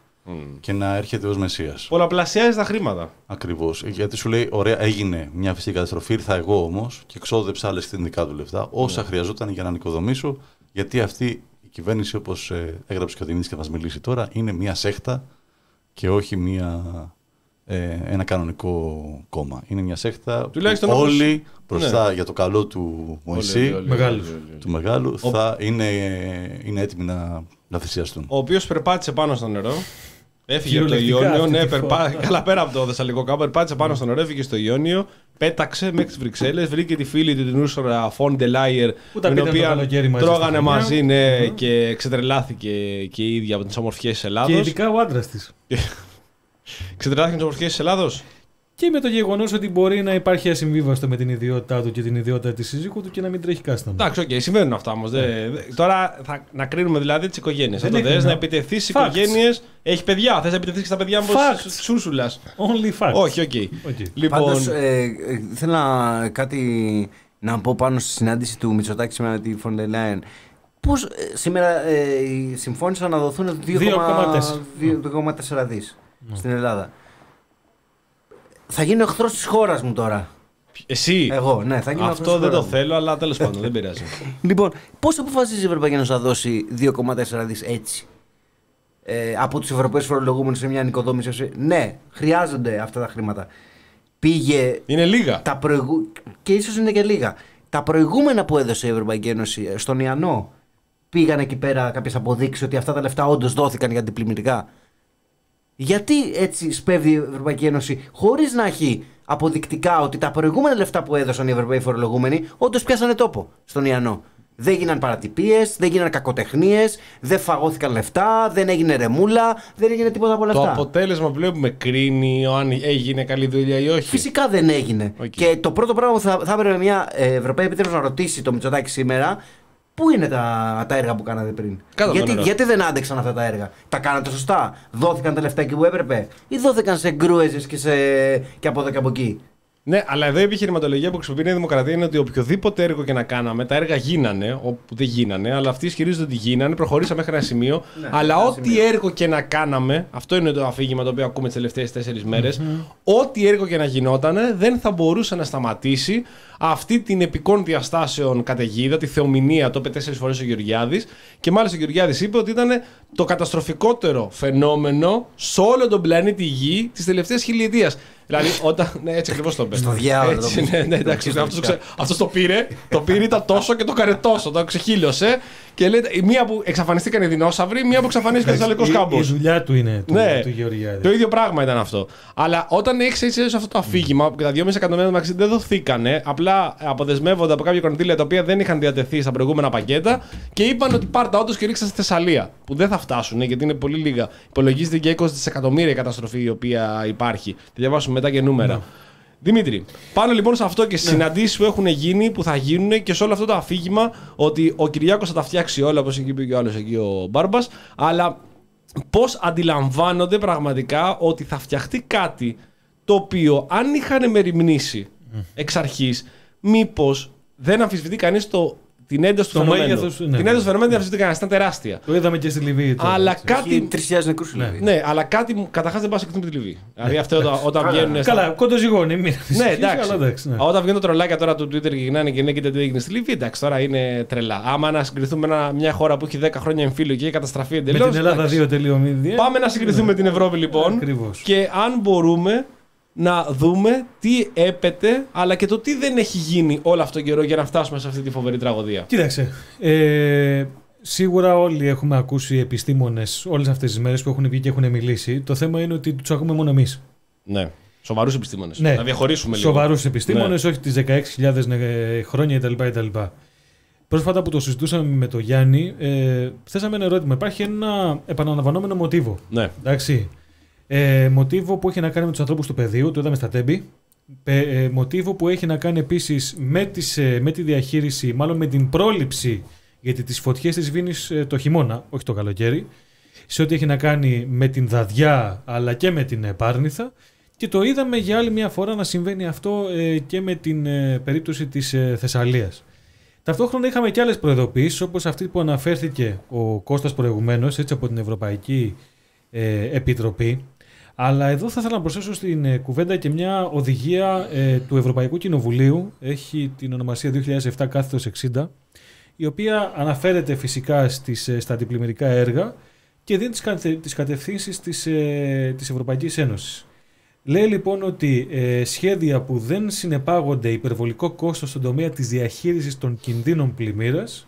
και να έρχεται ως μεσία. Πολλαπλασιάζει τα χρήματα. Ακριβώς. Γιατί σου λέει, ωραία, έγινε μια φυσική καταστροφή, ήρθα εγώ όμως και ξόδεψα άλλες δικά του λεφτά, όσα χρειαζόταν για να νοικοδομήσω, γιατί αυτή η κυβέρνηση, όπως έγραψε και ο Δημήτρη και θα μας μιλήσει τώρα, είναι μια σέχτα και όχι μια, ε, ένα κανονικό κόμμα. Είναι μια σέχτα Τουλάχιστον που όπως- όλοι μπροστά για το καλό του Μωυσή, Όλοι, όλοι, όλοι, Μεγάλους. όλοι, όλοι. του Μεγάλου, θα είναι, είναι έτοιμοι να, να θυσιαστούν. Ο οποίος περπάτησε πάνω στο νερό. Έφυγε από το Κυριολεκτικά Ιόνιο. αυτή Ναι, τη περπά... φορά. καλά πέρα από το Θεσσαλικό κάμπο. Περπάτησε πάνω στο νερό, έφυγε στο Ιόνιο. Πέταξε μέχρι τις Βρυξέλλες. Βρήκε τη φίλη του την Ούρσορα Φον Ντελάιερ. Που τα με την πήγαν το οποία καλοκαίρι μαζί στα τρώγανε χανιά. μαζί ναι, και ξετρελάθηκε και η ίδια από τις ομορφιές της Ελλάδος. Και ειδικά ο άντρας της. Ξετρελάθηκε με τις ομορφιές της Ελλάδος; Και με το γεγονός ότι μπορεί να υπάρχει ασυμβίβαστο με την ιδιότητά του και την ιδιότητα της σύζυγου του και να μην τρέχει κάστανο. Εντάξει, οκ, συμβαίνουν αυτά όμως. Τώρα θα, να κρίνουμε δηλαδή τις οικογένειες. Δεν Αν το έχει θες να- να επιτεθείς στις Facts. οικογένειες, έχεις παιδιά. Θες να επιτεθείς και στα παιδιά μου Facts. τη Ούρσουλα. Only fact. Όχι, OK. Okay. Λοιπόν, Πάντως, ε, ε, θέλω να, κάτι να πω πάνω στη συνάντηση του Μητσοτάκη σήμερα με τη Φον Leyen. Πώς ε, σήμερα ε, συμφώνησαν να δοθούν 2,4 δις; Στην Ελλάδα. Θα γίνω εχθρός της χώρας μου τώρα. εσύ; Εγώ, ναι, θα γίνω εχθρός Αυτό της δεν το χώρας μου. θέλω, αλλά τέλος πάντων δεν πειράζει. Λοιπόν, πώς αποφασίζει η Ευρωπαϊκή Ένωση να δώσει 2,4 δις έτσι; Ε, από τους Ευρωπαίους φορολογούμενους σε μια νοικοδόμηση. Ναι, χρειάζονται αυτά τα χρήματα. Πήγε Είναι λίγα. τα προηγου... και ίσως είναι και λίγα. Τα προηγούμενα που έδωσε η Ευρωπαϊκή Ένωση ε, στον Ιανό πήγαν εκεί πέρα κάποιες αποδείξεις ότι αυτά τα λεφτά όντως δόθηκαν για αντιπλημμυρικά; Γιατί έτσι σπεύδει η Ευρωπαϊκή Ένωση χωρίς να έχει αποδεικτικά ότι τα προηγούμενα λεφτά που έδωσαν οι Ευρωπαίοι φορολογούμενοι όντως πιάσανε τόπο στον Ιανό. Δεν έγιναν παρατυπίες, δεν έγιναν κακοτεχνίες, δεν φαγώθηκαν λεφτά, δεν έγινε ρεμούλα, δεν έγινε τίποτα από όλα Το αυτά. αποτέλεσμα που βλέπουμε κρίνει αν έγινε καλή δουλειά ή όχι. Φυσικά δεν έγινε. Οκ. Και το πρώτο πράγμα που θα, θα έπρεπε μια ε, Ευρωπαϊκή Επίτροπο να ρωτήσει το Μητσοτάκη σήμερα, πού είναι τα, τα έργα που κάνατε πριν; Κάτω από το γιατί, νερό. γιατί δεν άντεξαν αυτά τα έργα; Τα κάνατε σωστά; Δόθηκαν τα λεφτά εκεί που έπρεπε; Ή δόθηκαν σε γκρούεζες και, σε... και από εδώ και από εκεί; Ναι, αλλά εδώ η επιχειρηματολογία που χρησιμοποιεί η Νέα Δημοκρατία είναι ότι οποιοδήποτε έργο και να κάναμε, τα έργα γίνανε, όπου δεν γίνανε, αλλά αυτοί ισχυρίζονται ότι γίνανε, προχωρήσαμε μέχρι ένα σημείο. αλλά ένα ό,τι έργο και να κάναμε, αυτό είναι το αφήγημα το οποίο ακούμε τις τελευταίες τέσσερις μέρες, ό,τι έργο και να γινότανε δεν θα μπορούσε να σταματήσει αυτή την επικών διαστάσεων καταιγίδα, τη θεομηνία, το είπε τέσσερις φορές ο Γεωργιάδης. Και μάλιστα ο Γεωργιάδης είπε ότι ήταν το καταστροφικότερο φαινόμενο σε όλο τον πλανήτη Γη της τελευταίας χιλιετίας. Δηλαδή, όταν. Ναι, έτσι ακριβώς το είπε. Στο διάολο Έτσι, το ναι, ναι, εντάξει. αυτός, το ξε- αυτός το πήρε, το πήρε, ήταν τόσο και το έκανε τόσο. Το ξεχύλωσε. Και λέει, η μία που εξαφανιστήκαν οι δεινόσαυροι, μία που εξαφανίστηκε ο Θεσσαλικός Η- κάμπος. Η δουλειά του είναι του, Ναι, του Γεωργιάδη. το ίδιο πράγμα ήταν αυτό. Αλλά όταν έχεις έτσι αυτό το αφήγημα που και τα 2,5 εκατομμύρια μεταξύ δεν δοθήκανε, απλά αποδεσμεύονται από κάποια κονδύλια τα οποία δεν είχαν διατεθεί στα προηγούμενα πακέτα και είπαν ότι πάρτα όντως και ρίξα στη Θεσσαλία. Που δεν θα φτάσουν γιατί είναι πολύ λίγα. Υπολογίζεται για 20 δισεκατομμύρια η καταστροφή η οποία υπάρχει. Θα διαβάσουμε μετά και νούμερα. Δημήτρη, πάνω λοιπόν σε αυτό και στι συναντήσεις που έχουν γίνει, που θα γίνουν και σε όλο αυτό το αφήγημα ότι ο Κυριάκος θα τα φτιάξει όλα, όπως είπε και ο άλλος εκεί ο Μπάρμπας, αλλά πώς αντιλαμβάνονται πραγματικά ότι θα φτιαχτεί κάτι το οποίο αν είχαν μεριμνήσει εξ αρχής, μήπως δεν αμφισβητεί κανείς το την ένταση του Το φαινομένου. μέγεθος, ναι. Την ένταση του φαινομένου δεν αμφισβητεί κανένα, ήταν τεράστια. Το είδαμε και στη Λιβύη. τώρα, Αλλά έτσι. κάτι. 3.000 νεκρούς στη Ναι. Λιβύη. Ναι, αλλά κάτι μου καταρχάς δεν πάει να συγκριθεί με τη Λιβύη. Δηλαδή αυτό όταν, όταν βγαίνουν. στα- Καλά, κοντοζυγόνι, μην Ναι, εντάξει. Αλλά εντάξει ναι. Όταν βγαίνουν τα τρολάκια τώρα του Twitter και γυρνάνε και ναι, κοίτα τι έγινε στη Λιβύη, εντάξει, τώρα είναι τρελά. Άμα να συγκριθούμε με ένα- μια χώρα που έχει 10 χρόνια εμφύλιο και έχει καταστραφεί Με εντελώ. την Ελλάδα 2.0. Πάμε να συγκριθούμε με την Ευρώπη λοιπόν. Ακριβώς. Και αν μπορούμε να δούμε τι έπεται, αλλά και το τι δεν έχει γίνει όλο αυτόν τον καιρό για να φτάσουμε σε αυτή τη φοβερή τραγωδία. Κοίταξε. Ε, σίγουρα όλοι έχουμε ακούσει επιστήμονες όλες αυτές τις μέρες που έχουν βγει και έχουν μιλήσει. Το θέμα είναι ότι τους ακούμε μόνο εμείς. Ναι. Σοβαρούς επιστήμονες. Ναι. Να διαχωρίσουμε λίγο. Σοβαρούς επιστήμονες, Ναι. όχι τις 16.000 ε, χρόνια κτλ. κτλ. Πρόσφατα που το συζητούσαμε με τον Γιάννη, ε, θέσαμε ένα ερώτημα. Υπάρχει ένα επαναλαμβανόμενο μοτίβο. Ναι. Εντάξει. Ε, μοτίβο που έχει να κάνει με τους ανθρώπους του πεδίου, το είδαμε στα τέμπη. Ε, ε, μοτίβο που έχει να κάνει επίσης με, τις, ε, με τη διαχείριση, μάλλον με την πρόληψη, γιατί τις φωτιές της βίνει το χειμώνα, όχι το καλοκαίρι. Σε ό,τι έχει να κάνει με την δαδιά αλλά και με την ε, πάρνηθα. Και το είδαμε για άλλη μια φορά να συμβαίνει αυτό ε, και με την ε, περίπτωση της ε, Θεσσαλίας. Ταυτόχρονα είχαμε και άλλες προειδοποιήσεις όπως αυτή που αναφέρθηκε ο Κώστας προηγουμένως έτσι από την Ευρωπαϊκή ε, Επιτροπή. Αλλά εδώ θα ήθελα να προσθέσω στην ε, κουβέντα και μια οδηγία ε, του Ευρωπαϊκού Κοινοβουλίου, έχει την ονομασία 2007 κάθετος 60, η οποία αναφέρεται φυσικά στις, ε, στα αντιπλημμυρικά έργα και δίνει τις, κατε, τις κατευθύνσεις της, ε, της Ευρωπαϊκής Ένωσης. Λέει λοιπόν ότι ε, σχέδια που δεν συνεπάγονται υπερβολικό κόστος στον τομέα της διαχείρισης των κινδύνων πλημμύρας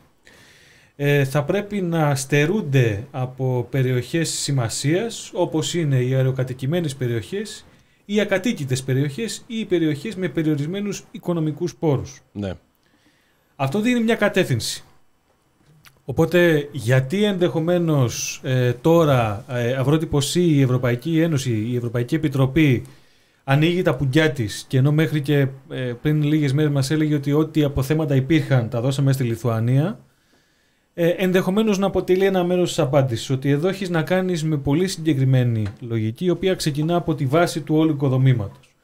ε, θα πρέπει να στερούνται από περιοχές σημασίας όπως είναι οι αεροκατοικημένες περιοχές, οι ακατοίκητες περιοχές ή οι περιοχές με περιορισμένους οικονομικούς πόρους. ναι. Αυτό δίνει μια κατεύθυνση. Οπότε γιατί ενδεχομένως ε, τώρα ε, αυρότυπος ή η Ευρωπαϊκή Ένωση, η Ευρωπαϊκή Επιτροπή ανοίγει τα πουγκιά της και ενώ μέχρι και ε, πριν λίγες μέρες μας έλεγε ότι ό,τι αποθέματα υπήρχαν τα δώσαμε στη Λιθουανία ε, ενδεχομένως να αποτελεί ένα μέρος της απάντησης ότι εδώ έχεις να κάνεις με πολύ συγκεκριμένη λογική η οποία ξεκινά από τη βάση του όλου οικοδομήματος.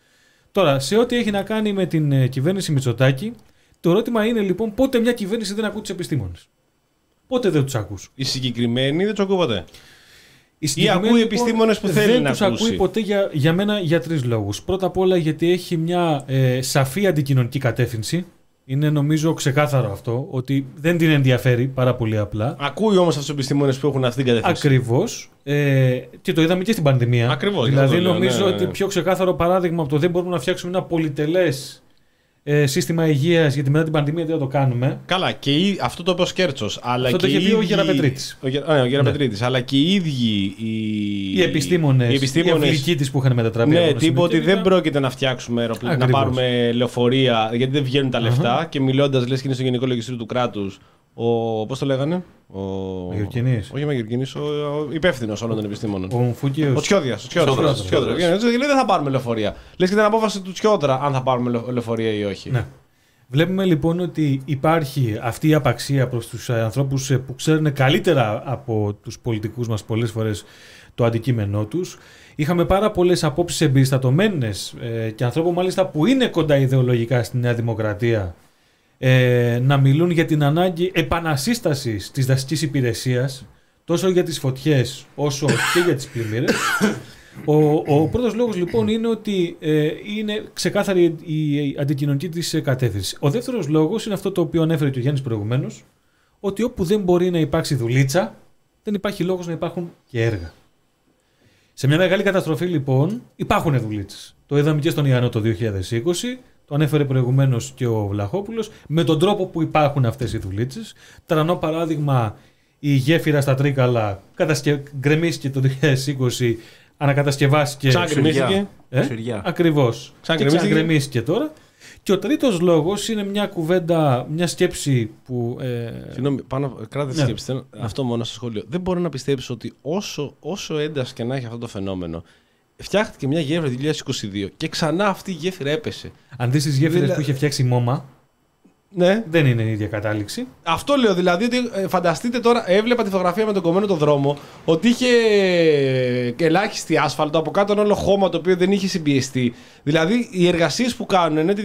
Τώρα, σε ό,τι έχει να κάνει με την ε, κυβέρνηση Μητσοτάκη, το ερώτημα είναι λοιπόν πότε μια κυβέρνηση δεν ακούει τους επιστήμονες; Πότε δεν τους ακούς; Οι συγκεκριμένοι δεν τους ακούω ποτέ. Οι ακούει επιστήμονες που θέλει δεν να τους ακούσει. ακούει ποτέ για, για μένα για τρεις λόγους. Πρώτα απ' όλα γιατί έχει μια ε, σαφή αντικοινωνική κατεύθυνση. Είναι νομίζω ξεκάθαρο αυτό ότι δεν την ενδιαφέρει πάρα πολύ απλά. Ακούει όμως αυτούς τους επιστήμονες που έχουν αυτή την κατεύθυνση. Ακριβώς. Ε, και το είδαμε και στην πανδημία. Ακριβώς, γι' Δηλαδή, αυτό λέω, νομίζω ναι, ναι, ότι ναι. πιο ξεκάθαρο παράδειγμα από το δεν μπορούμε να φτιάξουμε ένα πολυτελές ε, σύστημα υγείας γιατί μετά την πανδημία δεν θα το κάνουμε. Καλά, και οι- αυτό το είπε ο Σκέρτσος. Αλλά Αυτό και το είχε οι πει ο ίδιοι- Γεραπετρίτης. Ο, Γερα- ναι, ο Γεραπετρίτης, Αλλά και οι ίδιοι οι, Οι επιστήμονες, οι οι επιστήμονες αυλικοί της που είχαν μετατραπεί. Ναι, από τύπου ότι νοσηλευτήρια. δεν πρόκειται να φτιάξουμε αεροπλάνα, να Ακριβώς. πάρουμε λεωφορεία, γιατί δεν βγαίνουν τα λεφτά. Και μιλώντας, λες και είναι στο Γενικό Λογιστήριο του κράτους, ο. Πώς το λέγανε, Ο. Μαγειρικινής. Όχι ο Μαγειρικινής, ο, ο υπεύθυνος όλων των επιστήμονων. Ο Μφούκιος. Ο Τσιόδια. Ο Τσιόδρας, ο Τσιόδρας. Λέει δεν θα πάρουμε λεωφορεία. Λες και την απόφαση του Τσιόδρα αν θα πάρουμε λεω- λεωφορεία ή όχι. Ναι. Βλέπουμε λοιπόν ότι υπάρχει αυτή η απαξία προς τους ε, ανθρώπους ε, που ξέρουν καλύτερα από τους πολιτικούς μας πολλές φορές το αντικείμενό τους. Είχαμε πάρα πολλές απόψεις εμπεριστατωμένες ε, και ανθρώπων μάλιστα που είναι κοντά ιδεολογικά στη Νέα Δημοκρατία ε, να μιλούν για την ανάγκη επανασύστασης της δασικής υπηρεσίας τόσο για τις φωτιές όσο και για τις πλημμύρες. Ο, ο πρώτος λόγος λοιπόν είναι ότι ε, είναι ξεκάθαρη η, η αντικοινωνική της ε, κατεύθυνση. Ο δεύτερος λόγος είναι αυτό το οποίο ανέφερε και ο Γιάννης προηγουμένως, ότι όπου δεν μπορεί να υπάρξει δουλίτσα, δεν υπάρχει λόγος να υπάρχουν και έργα. Σε μια μεγάλη καταστροφή λοιπόν υπάρχουν δουλίτσες. Το είδαμε και στον Ιαννό το 2020, το ανέφερε προηγουμένως και ο Βλαχόπουλος, με τον τρόπο που υπάρχουν αυτές οι δουλίτσες. Τρανό παράδειγμα, η γέφυρα στα Τρίκαλα κατασκε... γκρεμίστηκε το 2020, ανακατασκευάστηκε. Ξαναγκρεμίστηκε. Ε; Σουριά. Ακριβώς. Ξαναγκρεμίστηκε. Και ξαναγκρεμίστηκε τώρα. Και ο τρίτος λόγος είναι μια κουβέντα, μια σκέψη που. Ε, Συγγνώμη, πάνω, κράτα τη Ναι. σκέψη. Θέλω- Αυτό μόνο στο σχόλιο. Δεν μπορώ να πιστέψω ότι όσο, όσο ένταση και να έχει αυτό το φαινόμενο, φτιάχτηκε μια γέφυρα το 2022 και ξανά αυτή η γέφυρα έπεσε. αν δεις τις γέφυρες Δηλα- που είχε φτιάξει η Μόμα, Ναι. Δεν είναι η ίδια κατάληξη. Αυτό λέω δηλαδή ότι ε, φανταστείτε τώρα, έβλεπα τη φωτογραφία με τον κομμένο το δρόμο, ότι είχε ε, ελάχιστη άσφαλτο, από κάτω ένα όλο χώμα το οποίο δεν είχε συμπιεστεί. Δηλαδή οι εργασίες που κάνουν ενώ το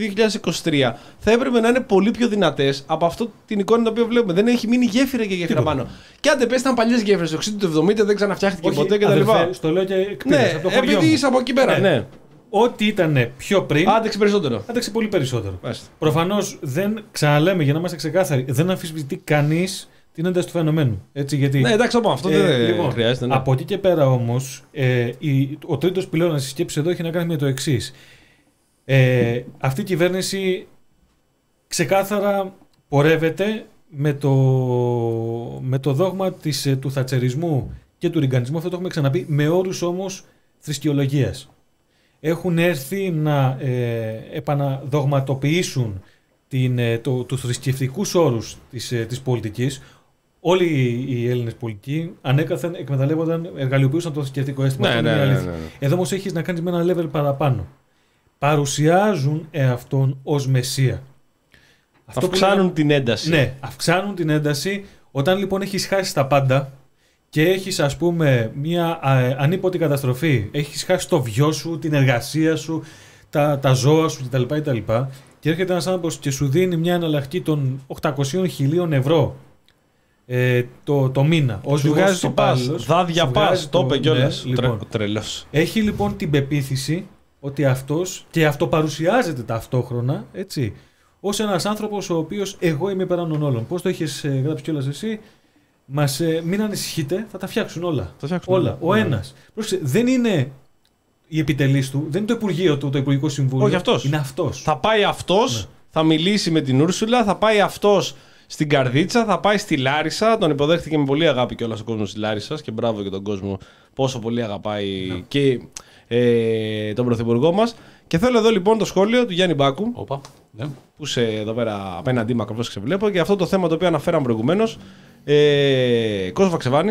2023 θα έπρεπε να είναι πολύ πιο δυνατές από αυτό την εικόνα την οποία βλέπουμε. Δεν έχει μείνει γέφυρα και γέφυρα Τίποτα. πάνω. Και αν δεν πες ήταν παλιές γέφυρες, το 60 του 70 δεν ξαναφτιάχτηκε Όχι, ποτέ κτλ. αδερφέ, στο λέω και εκπείρας, Ναι, από το χωριό επειδή μου. είσαι από εκεί πέρα. Ναι. Ναι. Ό,τι ήταν πιο πριν, Άντεξε περισσότερο. άντεξε πολύ περισσότερο. Μάλιστα. Προφανώς δεν ξαναλέμε για να είμαστε ξεκάθαροι, δεν αμφισβητεί κανείς την ένταση του φαινομένου. Έτσι, γιατί, Ναι, εντάξει, από αυτό Ε, δεν λοιπόν, χρειάζεται. Ναι. Από εκεί και πέρα όμως, ε, η- ο τρίτος πυλώνας της σκέψης εδώ έχει να κάνει με το εξής. Ε, αυτή η κυβέρνηση ξεκάθαρα πορεύεται με το, με το δόγμα της, ε, του θατσερισμού και του ριγκανισμού, αυτό το έχουμε ξαναπεί, με όρους όμως θρησκειολογίας. Έχουν έρθει να ε, επαναδογματοποιήσουν την, ε, το, τους θρησκευτικούς όρους της, ε, της πολιτικής. Όλοι οι Έλληνες πολιτικοί ανέκαθεν εκμεταλλεύονταν, εργαλειοποιούσαν το θρησκευτικό αίσθημα. Ναι, Αυτό ναι, είναι η ναι, αλήθεια. ναι, ναι. Εδώ όμως έχεις να κάνεις με ένα level παραπάνω. Παρουσιάζουν εαυτόν ως μεσία. Αυτό που Αυξάνουν την ένταση. ναι, αυξάνουν την ένταση. Όταν λοιπόν έχεις χάσει τα πάντα και έχεις ας πούμε μια α, ανίποτη καταστροφή, έχεις χάσει το βιό σου, την εργασία σου, τα, τα ζώα σου κτλ. κτλ. Και έρχεται ένας άνθρωπος και σου δίνει μια εναλλακτική των 800 χιλίων ευρώ ε, το, το μήνα. Ως Σου βγάζει το πας. υπάλληλος, Δάδια σου πας. βγάζει Το είπε κιόλας. ναι, λοιπόν. Τρελός. έχει λοιπόν την πεποίθηση ότι αυτός και αυτό παρουσιάζεται ταυτόχρονα, έτσι, ως ένας άνθρωπος ο οποίος εγώ είμαι πέραν των όλων. Πώς το έχεις ε, γράψει κιόλας εσύ, μας, ε, μην ανησυχείτε, θα τα φτιάξουν όλα. Θα φτιάξουν όλα. Ο Ναι. ένας. Πρόσεξε, δεν είναι η επιτελής του, δεν είναι το Υπουργείο του, το Υπουργικό Συμβούλιο. Όχι, αυτός. Είναι αυτός. Θα πάει αυτός, Ναι. θα μιλήσει με την Ούρσουλα, θα πάει αυτός στην Καρδίτσα, θα πάει στη Λάρισα. Τον υποδέχτηκε με πολύ αγάπη και ο κόσμος της Λάρισας και μπράβο και τον κόσμο πόσο πολύ αγαπάει Ναι. και ε, τον πρωθυπουργό μας. Και θέλω εδώ λοιπόν το σχόλιο του Γιάννη Μπάκου, Όπα. Ναι. που είσαι εδώ πέρα απέναντί μου ακριβώς ξεβλέπω, και αυτό το θέμα το οποίο αναφέραμε προηγουμένως. Ε, Κώσο Βαξεβάνη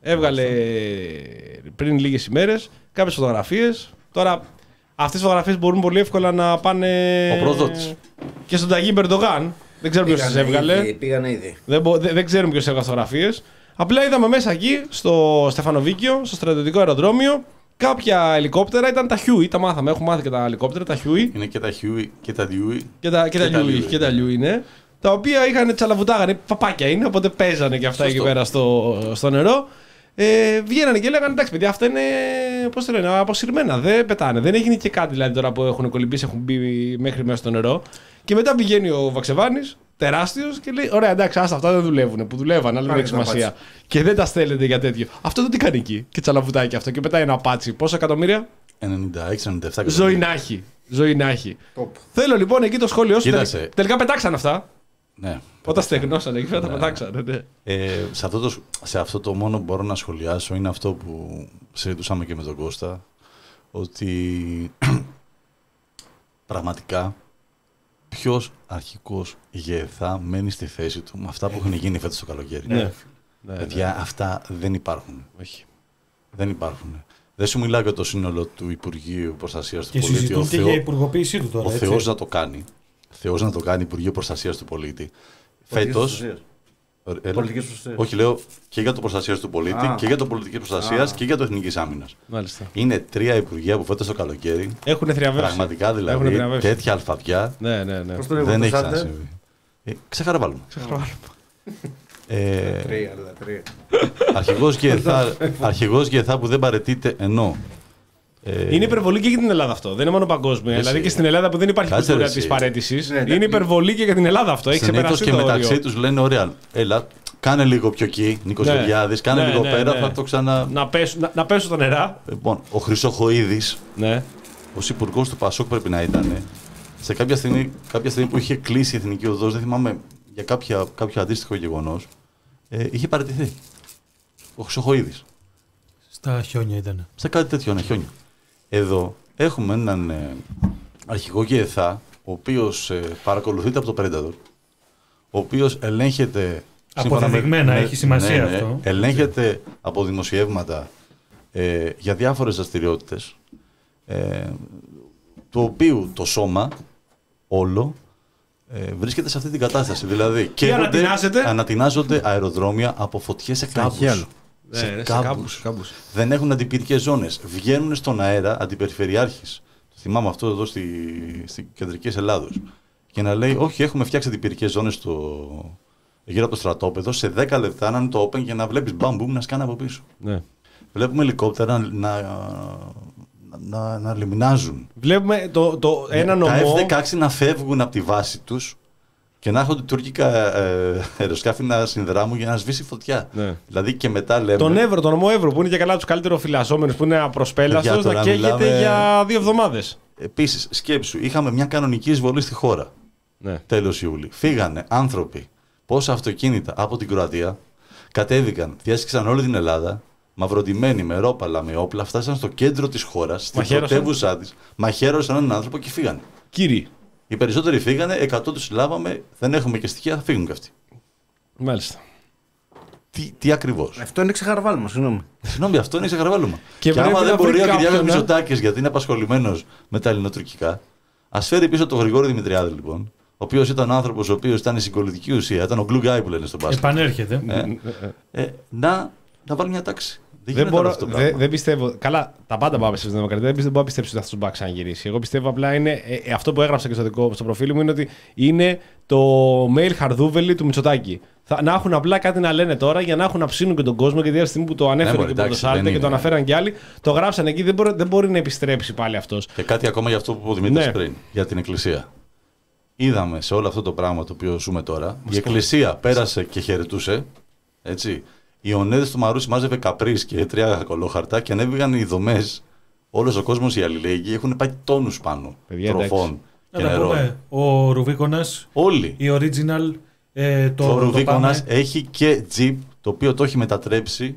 έβγαλε πριν λίγες ημέρες κάποιες φωτογραφίες. Τώρα, αυτές τι φωτογραφίες μπορούν πολύ εύκολα να πάνε. Ο προδότης. Και στον Ταγί Μπερντογάν. Δεν ξέρω ποιος τις Πήγανε έβγαλε. ήδη, Πήγανε ήδη. Δεν, μπο- δεν, δεν ξέρουμε ποιος έβγαλε φωτογραφίες. Απλά είδαμε μέσα εκεί, στο Στεφανοβίκιο, στο στρατιωτικό αεροδρόμιο, κάποια ελικόπτερα. Ήταν τα Huey, τα μάθαμε. Έχουμε μάθει και τα ελικόπτερα, τα Huey. Είναι και τα Huey και τα Dewey. Και τα, και τα, Και τα Λιούι, Louis. και τα Louis, ναι. Τα οποία είχαν τσαλαβουτάγανε, παπάκια είναι, οπότε παίζανε και αυτά Σωστό. εκεί πέρα στο, στο νερό. Ε, βγαίνανε και λέγανε εντάξει, παιδιά, αυτά είναι πώς το λένε, αποσυρμένα. Δεν πετάνε. Δεν έγινε και κάτι δηλαδή τώρα που έχουν κολυμπήσει, έχουν μπει μέχρι μέσα στο νερό. Και μετά πηγαίνει ο Βαξεβάνης, τεράστιος, και λέει: Ωραία, εντάξει, άστα αυτά δεν δουλεύουν. Που δουλεύαν, αλλά δεν Πάνε έχει τα σημασία. Και δεν τα στέλνετε για τέτοιο. Αυτό εδώ τι κάνει εκεί. Και τσαλαβουτάει και αυτό. Και πετάει ένα πάτσι. Πόσα εκατομμύρια; 96-97 Ζωή να έχει. Ζωή να έχει. Top. Θέλω λοιπόν εκεί το σχόλιο σου. Κοίτασε. Τελ- Τελικά πετάξαν αυτά. Ναι. Όταν στεγνώσανε εκεί πέρα τα Ναι. πετάξανε. Ναι. Ε, σε, αυτό το, σε αυτό το μόνο που μπορώ να σχολιάσω είναι αυτό που συζητούσαμε και με τον Κώστα ότι πραγματικά ποιος αρχικός ηγεθά μένει στη θέση του με αυτά που έχουν γίνει φέτος το καλοκαίρι. Ναι. Ναι, Παιδιά, αυτά δεν υπάρχουν. Όχι. Δεν υπάρχουν. Δεν σου μιλάω για το σύνολο του Υπουργείου Προστασίας του Και Πολίτη. Ο, συζητούν και Θεό, για υπουργοποίησή του τώρα. ο έτσι. Θεός να το κάνει. Θεός να το κάνει Υπουργείο Προστασίας του Πολίτη. Φέτος... Έλα. Πολιτικές προστασίες. Όχι, λέω και για το προστασίας του πολίτη Α. και για το πολιτική προστασίας Α. και για το εθνικής άμυνας. Μάλιστα. Είναι τρία υπουργεία που φέτος το καλοκαίρι. Έχουν θριαβεύσει. Πραγματικά Έχουν δηλαδή θριαβεύσει. τέτοια αλφαβιά Ναι, ναι, ναι. Πώς το δεν λέγω, έχει το Σάντερ; ξανασυμβεί. Ε, ξεχαραβάλουμε. Ε, Τρία, αλλά τρία. αρχηγός Γεθά, αρχηγός Γεθά που δεν παρετείται ενώ. Ε, Είναι υπερβολή και για την Ελλάδα αυτό. Δεν είναι μόνο παγκόσμια. Εσύ. Δηλαδή και στην Ελλάδα που δεν υπάρχει Κάτσε, κουλτούρα ρε, της εσύ. παρέτησης. Ναι, είναι εντάξει. υπερβολή και για την Ελλάδα αυτό. Έχει συνήθως ξεπεράσει και το μεταξύ όριο. τους λένε: Ωραία, έλα, κάνε λίγο πιο εκεί, Νίκος Ναι. Γεωργιάδης, κάνε Ναι, λίγο ναι, πέρα, ναι. θα το ξανα. Να πέσουν, να, να πέσουν τα νερά. Λοιπόν, ο Χρυσοχοίδης, Ναι. ως υπουργός του Πασόκ πρέπει να ήταν, σε κάποια στιγμή, κάποια στιγμή που είχε κλείσει η Εθνική Οδός, δεν θυμάμαι για κάποια, κάποιο αντίστοιχο γεγονός, ε, είχε παραιτηθεί. Ο Χρυσοχοίδης. Στα χιόνια ήταν. Σε κάτι τέτοιο, ένα χιόνια. Εδώ έχουμε έναν ε, αρχηγό ΓΕΘΑ, ο οποίος ε, παρακολουθείται από το Predator, ο οποίος ελέγχεται. σύμφωνα με- Αποδεδειγμένα, με- έχει σημασία ναι, ναι, αυτό. Ελέγχεται από δημοσιεύματα ε, για διάφορες δραστηριότητες, ε, του οποίου το σώμα όλο ε, βρίσκεται σε αυτή την κατάσταση. Δηλαδή, καίγονται- ανατινάζεται. ανατινάζονται αεροδρόμια από φωτιές σε κάμπους. χέρι. Σε Ναι, ναι, κάμπους. κάμπους. Δεν έχουν αντιπυρικές ζώνες. Βγαίνουν στον αέρα αντιπεριφερειάρχης. Το θυμάμαι αυτό εδώ στη, στη κεντρική Ελλάδος. Και να λέει: Όχι, έχουμε φτιάξει αντιπυρικές ζώνες στο... γύρω από το στρατόπεδο. Σε 10 λεπτά να είναι το open για να βλέπεις μπαμπούμ να σκάνε από πίσω. Ναι. Βλέπουμε ελικόπτερα να, να, να, να λιμνάζουν. Βλέπουμε το, το ένα τα νομό. F-16 να φεύγουν από τη βάση τους και να έχουν τουρκικά ε, αεροσκάφη να συνδράμουν για να σβήσει φωτιά. Ναι. Δηλαδή και μετά λέμε. Τον Εύρο, τον νομό Εύρο, που είναι και καλά τους καλύτερο φυλασσόμενους, που είναι απροσπέλαστος, Παιδιά, να τώρα καίγεται μιλάμε- για δύο εβδομάδες. Επίσης, σκέψου, είχαμε μια κανονική εισβολή στη χώρα. Ναι. Τέλος Ιούλη. Φύγανε άνθρωποι, πόσα αυτοκίνητα από την Κροατία, κατέβηκαν, διέσκησαν όλη την Ελλάδα, μαυροντημένοι με ρόπαλα, με όπλα, φτάσαν στο κέντρο της χώρας, στην Μαχαίρωσαν. πρωτεύουσά της, μαχαίρωσαν έναν άνθρωπο και φύγανε. Κύριοι. Οι περισσότεροι φύγανε, 100 τους λάβαμε, δεν έχουμε και στοιχεία, θα φύγουν και αυτοί. Μάλιστα. Τι, τι ακριβώς; Αυτό είναι ξεχαρβάλμα, συγγνώμη. Συγγνώμη, αυτό είναι ξεχαρβάλωμα. Και Και, άμα πρέπει δεν να βρει μπορεί ο κάποιον, Κυριάκος ε. Μητσοτάκης, γιατί είναι απασχολημένος με τα ελληνοτουρκικά, ας φέρει πίσω τον Γρηγόρη Δημητριάδη, λοιπόν, ο οποίος ήταν ο άνθρωπος ο οποίος ήταν η συγκολητική ουσία, ήταν ο glue guy που λένε στον μπάσκετ. Επανέρχεται. Ε, να, να βάλει μια τάξη. Δεν, Δεν, γίνεται μπορώ, αυτό το δεν, πράγμα. δεν πιστεύω. Καλά, τα πάντα πάμε στη Δημοκρατία. Δεν, πιστεύω- δεν μπορώ να πιστέψω ότι αυτό μπορεί να ξαναγυρίσει. Εγώ πιστεύω απλά είναι. ε, ε, αυτό που έγραψα και στο, δικό, στο προφίλ μου είναι ότι είναι το mail χαρδούβελι του Μητσοτάκη. Θα, να έχουν απλά κάτι να λένε τώρα για να έχουν να ψήνουν και τον κόσμο. Γιατί τη στιγμή που το ανέφερε μωρέ, και ο εντάξει, Πρωτοσάλτε δεν και το είναι. αναφέραν και άλλοι, το γράψαν εκεί. Δεν μπορεί, δεν μπορεί να επιστρέψει πάλι αυτός. Και κάτι ακόμα για αυτό που είπε ο Δημήτρης Ναι. πριν, για την Εκκλησία. Είδαμε σε όλο αυτό το πράγμα το οποίο ζούμε τώρα, η Εκκλησία πέρασε και χαιρετούσε. Έτσι. Οι ονέδε του Μαρούσι μάζευε καπρίς και τρία κολόχαρτα και ανέβηγαν οι δομές. Όλος ο κόσμος, οι αλληλέγγυοι, έχουν πάει τόνους πάνω. Παιδιά, τροφών Να και τα νερών. πούμε. Ο Ρουβίκονας, Όλοι. η original. Ε, το, Το το Ρουβίκονας πάμε. έχει και τζιπ το οποίο το έχει μετατρέψει.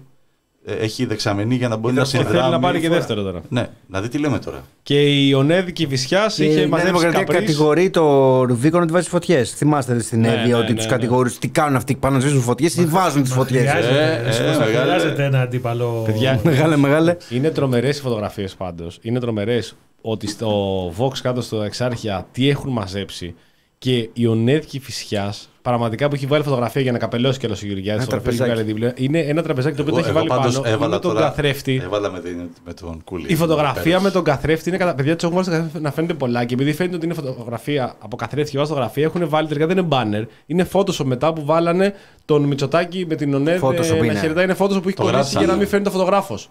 Ε, Έχει δεξαμενή για να μπορεί να Και συνδράμει. θέλει να πάρει και δεύτερο τώρα. Ναι, να δει τι λέμε τώρα. Και η Ονέδικη Φυσιά Και η είχε Νέα μαζέψει Δημοκρατία καπρίς. κατηγορεί το Ρουβίκο να τη βάζει φωτιές. Θυμάστε στην Ναι, Εύβοια ναι, ότι ναι, τους ναι. κατηγορούν τι κάνουν αυτοί πάνω να ζήσουν φωτιές ή βάζουν τις φωτιές. Χρειάζεται, Ε, ε, συγγνώμη, μεγάλε. χρειάζεται ένα αντίπαλο. Παιδιά, Μεγάλε, μεγάλε. Είναι τρομερές οι φωτογραφίες πάντως. Είναι τρομερές ότι στο Vox κάτω στο Εξάρχεια τι έχουν μαζέψει και η Ονέδικη Φυσιά πραγματικά που έχει βάλει φωτογραφία για να καπελώσει κιόλας ο Γεωργιάδης. Ένα τραπεζάκι. Είναι ένα τραπεζάκι το οποίο το έχει βάλει πάντως πάνω. έβαλα με τον τώρα- καθρέφτη. Έβαλα με, την- με τον κούλι. Η φωτογραφία Πέρασε. με τον καθρέφτη είναι κατά. Παιδιά, τους έχουν βάλει στο καθρέφτη να φαίνεται πολλά και επειδή φαίνεται ότι είναι φωτογραφία από καθρέφτη και βάζει φωτογραφία, έχουν βάλει τελικά δεν είναι banner. Είναι Photoshop μετά που βάλανε τον Μητσοτάκη με την Ονέδ Photoshop να είναι. χαιρετάει. Είναι Photoshop που έχει Το κολλήσει γράψανε. για να μην φαίνεται ο φωτογράφος.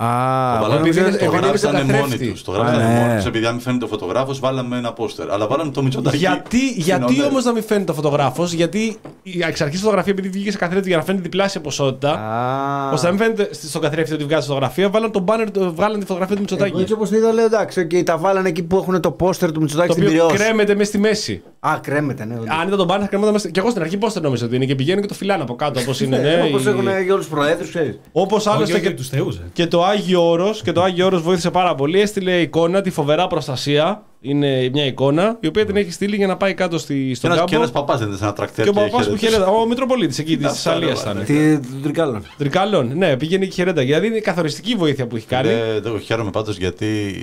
Α, Το εγώ βάλαμε- νόμιζα- επειδή είναι- το επειδή είναι γράψανε το μόνοι καθρέφτη. τους. Το γράψανε Α, ναι. μόνοι του. Επειδή αν μην φαίνεται ο φωτογράφος, βάλαμε ένα πόστερ. Αλλά βάλαμε το Μητσοτάκι. Γιατί, στην γιατί ονέ. όμως να μην φαίνεται ο φωτογράφος, Γιατί η εξ αρχή φωτογραφία, επειδή βγήκε σε καθρέφτη για να φαίνεται διπλάσια ποσότητα, Α. ώστε να μην φαίνεται στο καθρέφτη ότι βγάζει φωτογραφία, βάλαν τον banner, το- βγάλαν τη φωτογραφία του Εγώ Μητσοτάκη. έτσι όπως το είδα, λέω εντάξει, και τα βάλανε εκεί που έχουν το πόστερ του Μητσοτάκη Το στην οποίο Πυραιός. κρέμεται μέσα στη μέση. Α, κρέμεται, ναι. Αν ήταν τον banner, θα κρέμονταν μέσα. Και εγώ στην αρχή πώ το νόμιζα ότι είναι και πηγαίνει και το φυλάνε από κάτω όπως είναι. Ναι, Όπως η- έχουν για όλους τους προέδρους, ξέρεις. Όπως Όχι, άλλωστε όχι, και, τους θεούς. ε. και το Άγιο Όρος και το Άγιο Όρος βοήθησε πάρα πολύ. Έστειλε εικόνα, τη φοβερά προστασία. Είναι μια εικόνα η οποία την έχει στείλει για να πάει κάτω στη, στον Και ένας- Και κάμπο. ένας παπάς δεν ήταν σε ένα τρακτέρ. Και ο παπάς που χαιρέτησε. χαιρέτα. Ο Μητροπολίτης εκεί της Αυτά, Θεσσαλίας ρε, ήταν. βάλε. Τι του τρικάλων. Τρικάλων, ναι, πήγαινε και χαιρέτα. Δηλαδή είναι καθοριστική βοήθεια που έχει κάνει. Δεν το χαίρομαι πάντως γιατί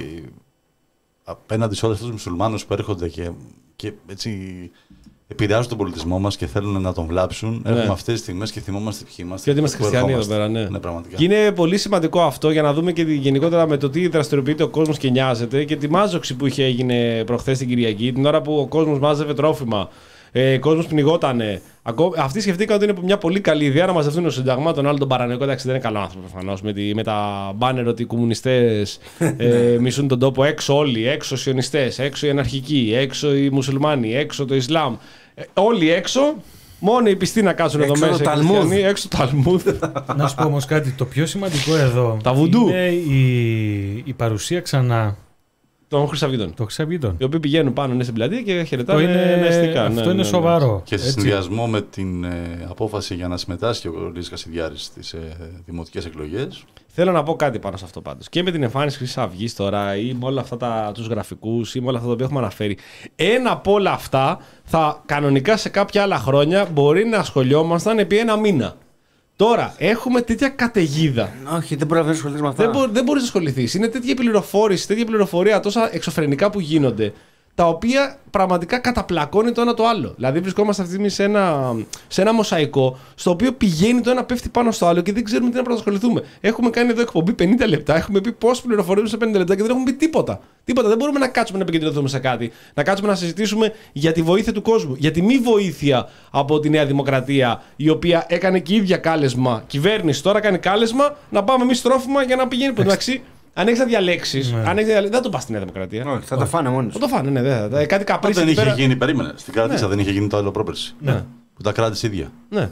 απέναντι σε όλου αυτού του μουσουλμάνους που έρχονται και, και έτσι επηρεάζουν τον πολιτισμό μας και θέλουν να τον βλάψουν, Ναι. έχουμε αυτές τις στιγμές και θυμόμαστε ποιοι είμαστε. Γιατί είμαστε που χριστιανοί εδώ ερχόμαστε. πέρα, ναι. Ναι, πραγματικά. Και είναι πολύ σημαντικό αυτό για να δούμε και τη- γενικότερα με το τι δραστηριοποιείται ο κόσμος και νοιάζεται και τη μάζοξη που είχε έγινε προχθές την Κυριακή, την ώρα που ο κόσμος μάζευε τρόφιμα. Ε, ο κόσμος πνιγότανε. Ακό- Αυτοί σκεφτήκαν ότι είναι μια πολύ καλή ιδέα να μαζευτούν στο Σύνταγμα. Τον άλλο τον παρανοϊκό, εντάξει, δεν είναι καλό άνθρωπο προφανώς. Με, τη- με τα μπάνερ ότι οι κομμουνιστές ε, μισούν τον τόπο. Έξω όλοι. Έξω οι σιωνιστές. Έξω οι αναρχικοί. Έξω οι μουσουλμάνοι. Έξω το Ισλάμ. Ε, όλοι έξω. Μόνο οι πιστοί να κάτσουν εδώ Έξω μέσα. το οι Ταλμούδ. χριστιανοί, Έξω το Ταλμούδ. Να σου πω όμως κάτι. Το πιο σημαντικό εδώ Τα βουντού. είναι η, η παρουσία ξανά των Χρυσαυγητών. των Χρυσαυγητών. Οι οποίοι πηγαίνουν πάνω ναι, στην πλατεία και Το χαιρετάνε είναι, νεστικά. αυτό Ναι, είναι ναι, ναι. σοβαρό. Και σε έτσι. συνδυασμό με την ε, απόφαση για να συμμετάσχει ο Λύση Κασιδιάρης στις ε, δημοτικές εκλογές. Θέλω να πω κάτι πάνω σε αυτό πάντως. Και με την εμφάνιση Χρυσή Αυγή τώρα ή με όλα αυτά τα, τους γραφικούς ή με όλα αυτά τα οποία έχουμε αναφέρει. Ένα από όλα αυτά θα κανονικά σε κάποια άλλα χρόνια μπορεί να ασχολιόμασταν επί ένα μήνα. Τώρα έχουμε τέτοια καταιγίδα. Όχι, δεν μπορεί να ασχοληθείς με αυτά. Δεν, μπο, δεν μπορείς να ασχοληθείς. Είναι τέτοια πληροφόρηση, τέτοια πληροφορία, τόσα εξωφρενικά που γίνονται. Τα οποία πραγματικά καταπλακώνει το ένα το άλλο. Δηλαδή, βρισκόμαστε αυτή τη στιγμή σε ένα, σε ένα μοσαϊκό, στο οποίο πηγαίνει το ένα πέφτει πάνω στο άλλο και δεν ξέρουμε τι να πρωτοσχοληθούμε. Έχουμε κάνει εδώ εκπομπή 50 λεπτά, έχουμε πει πώς πληροφορούμε σε 50 λεπτά και δεν έχουμε πει τίποτα. Τίποτα. Δεν μπορούμε να κάτσουμε να επικεντρωθούμε σε κάτι. Να κάτσουμε να συζητήσουμε για τη βοήθεια του κόσμου. Για τη μη βοήθεια από τη Νέα Δημοκρατία, η οποία έκανε και η ίδια κάλεσμα. Κυβέρνηση τώρα κάνει κάλεσμα να πάμε εμείς τρόφιμα για να πηγαίνει. Εντάξει, αν έχεις να διαλέξεις, αν έχεις διαλέξει, δεν το πας στη Νέα Δημοκρατία. Όχι, θα τα φάνε μόνοι Θα του. το φάνε, ναι, δεν θα. Κάτι Αυτό καπρίσι δεν εκεί είχε πέρα. γίνει, περίμενε. Στην κράτησα δεν είχε γίνει το άλλο πρόπερση. Ναι. Που τα κράτησε ίδια. ναι.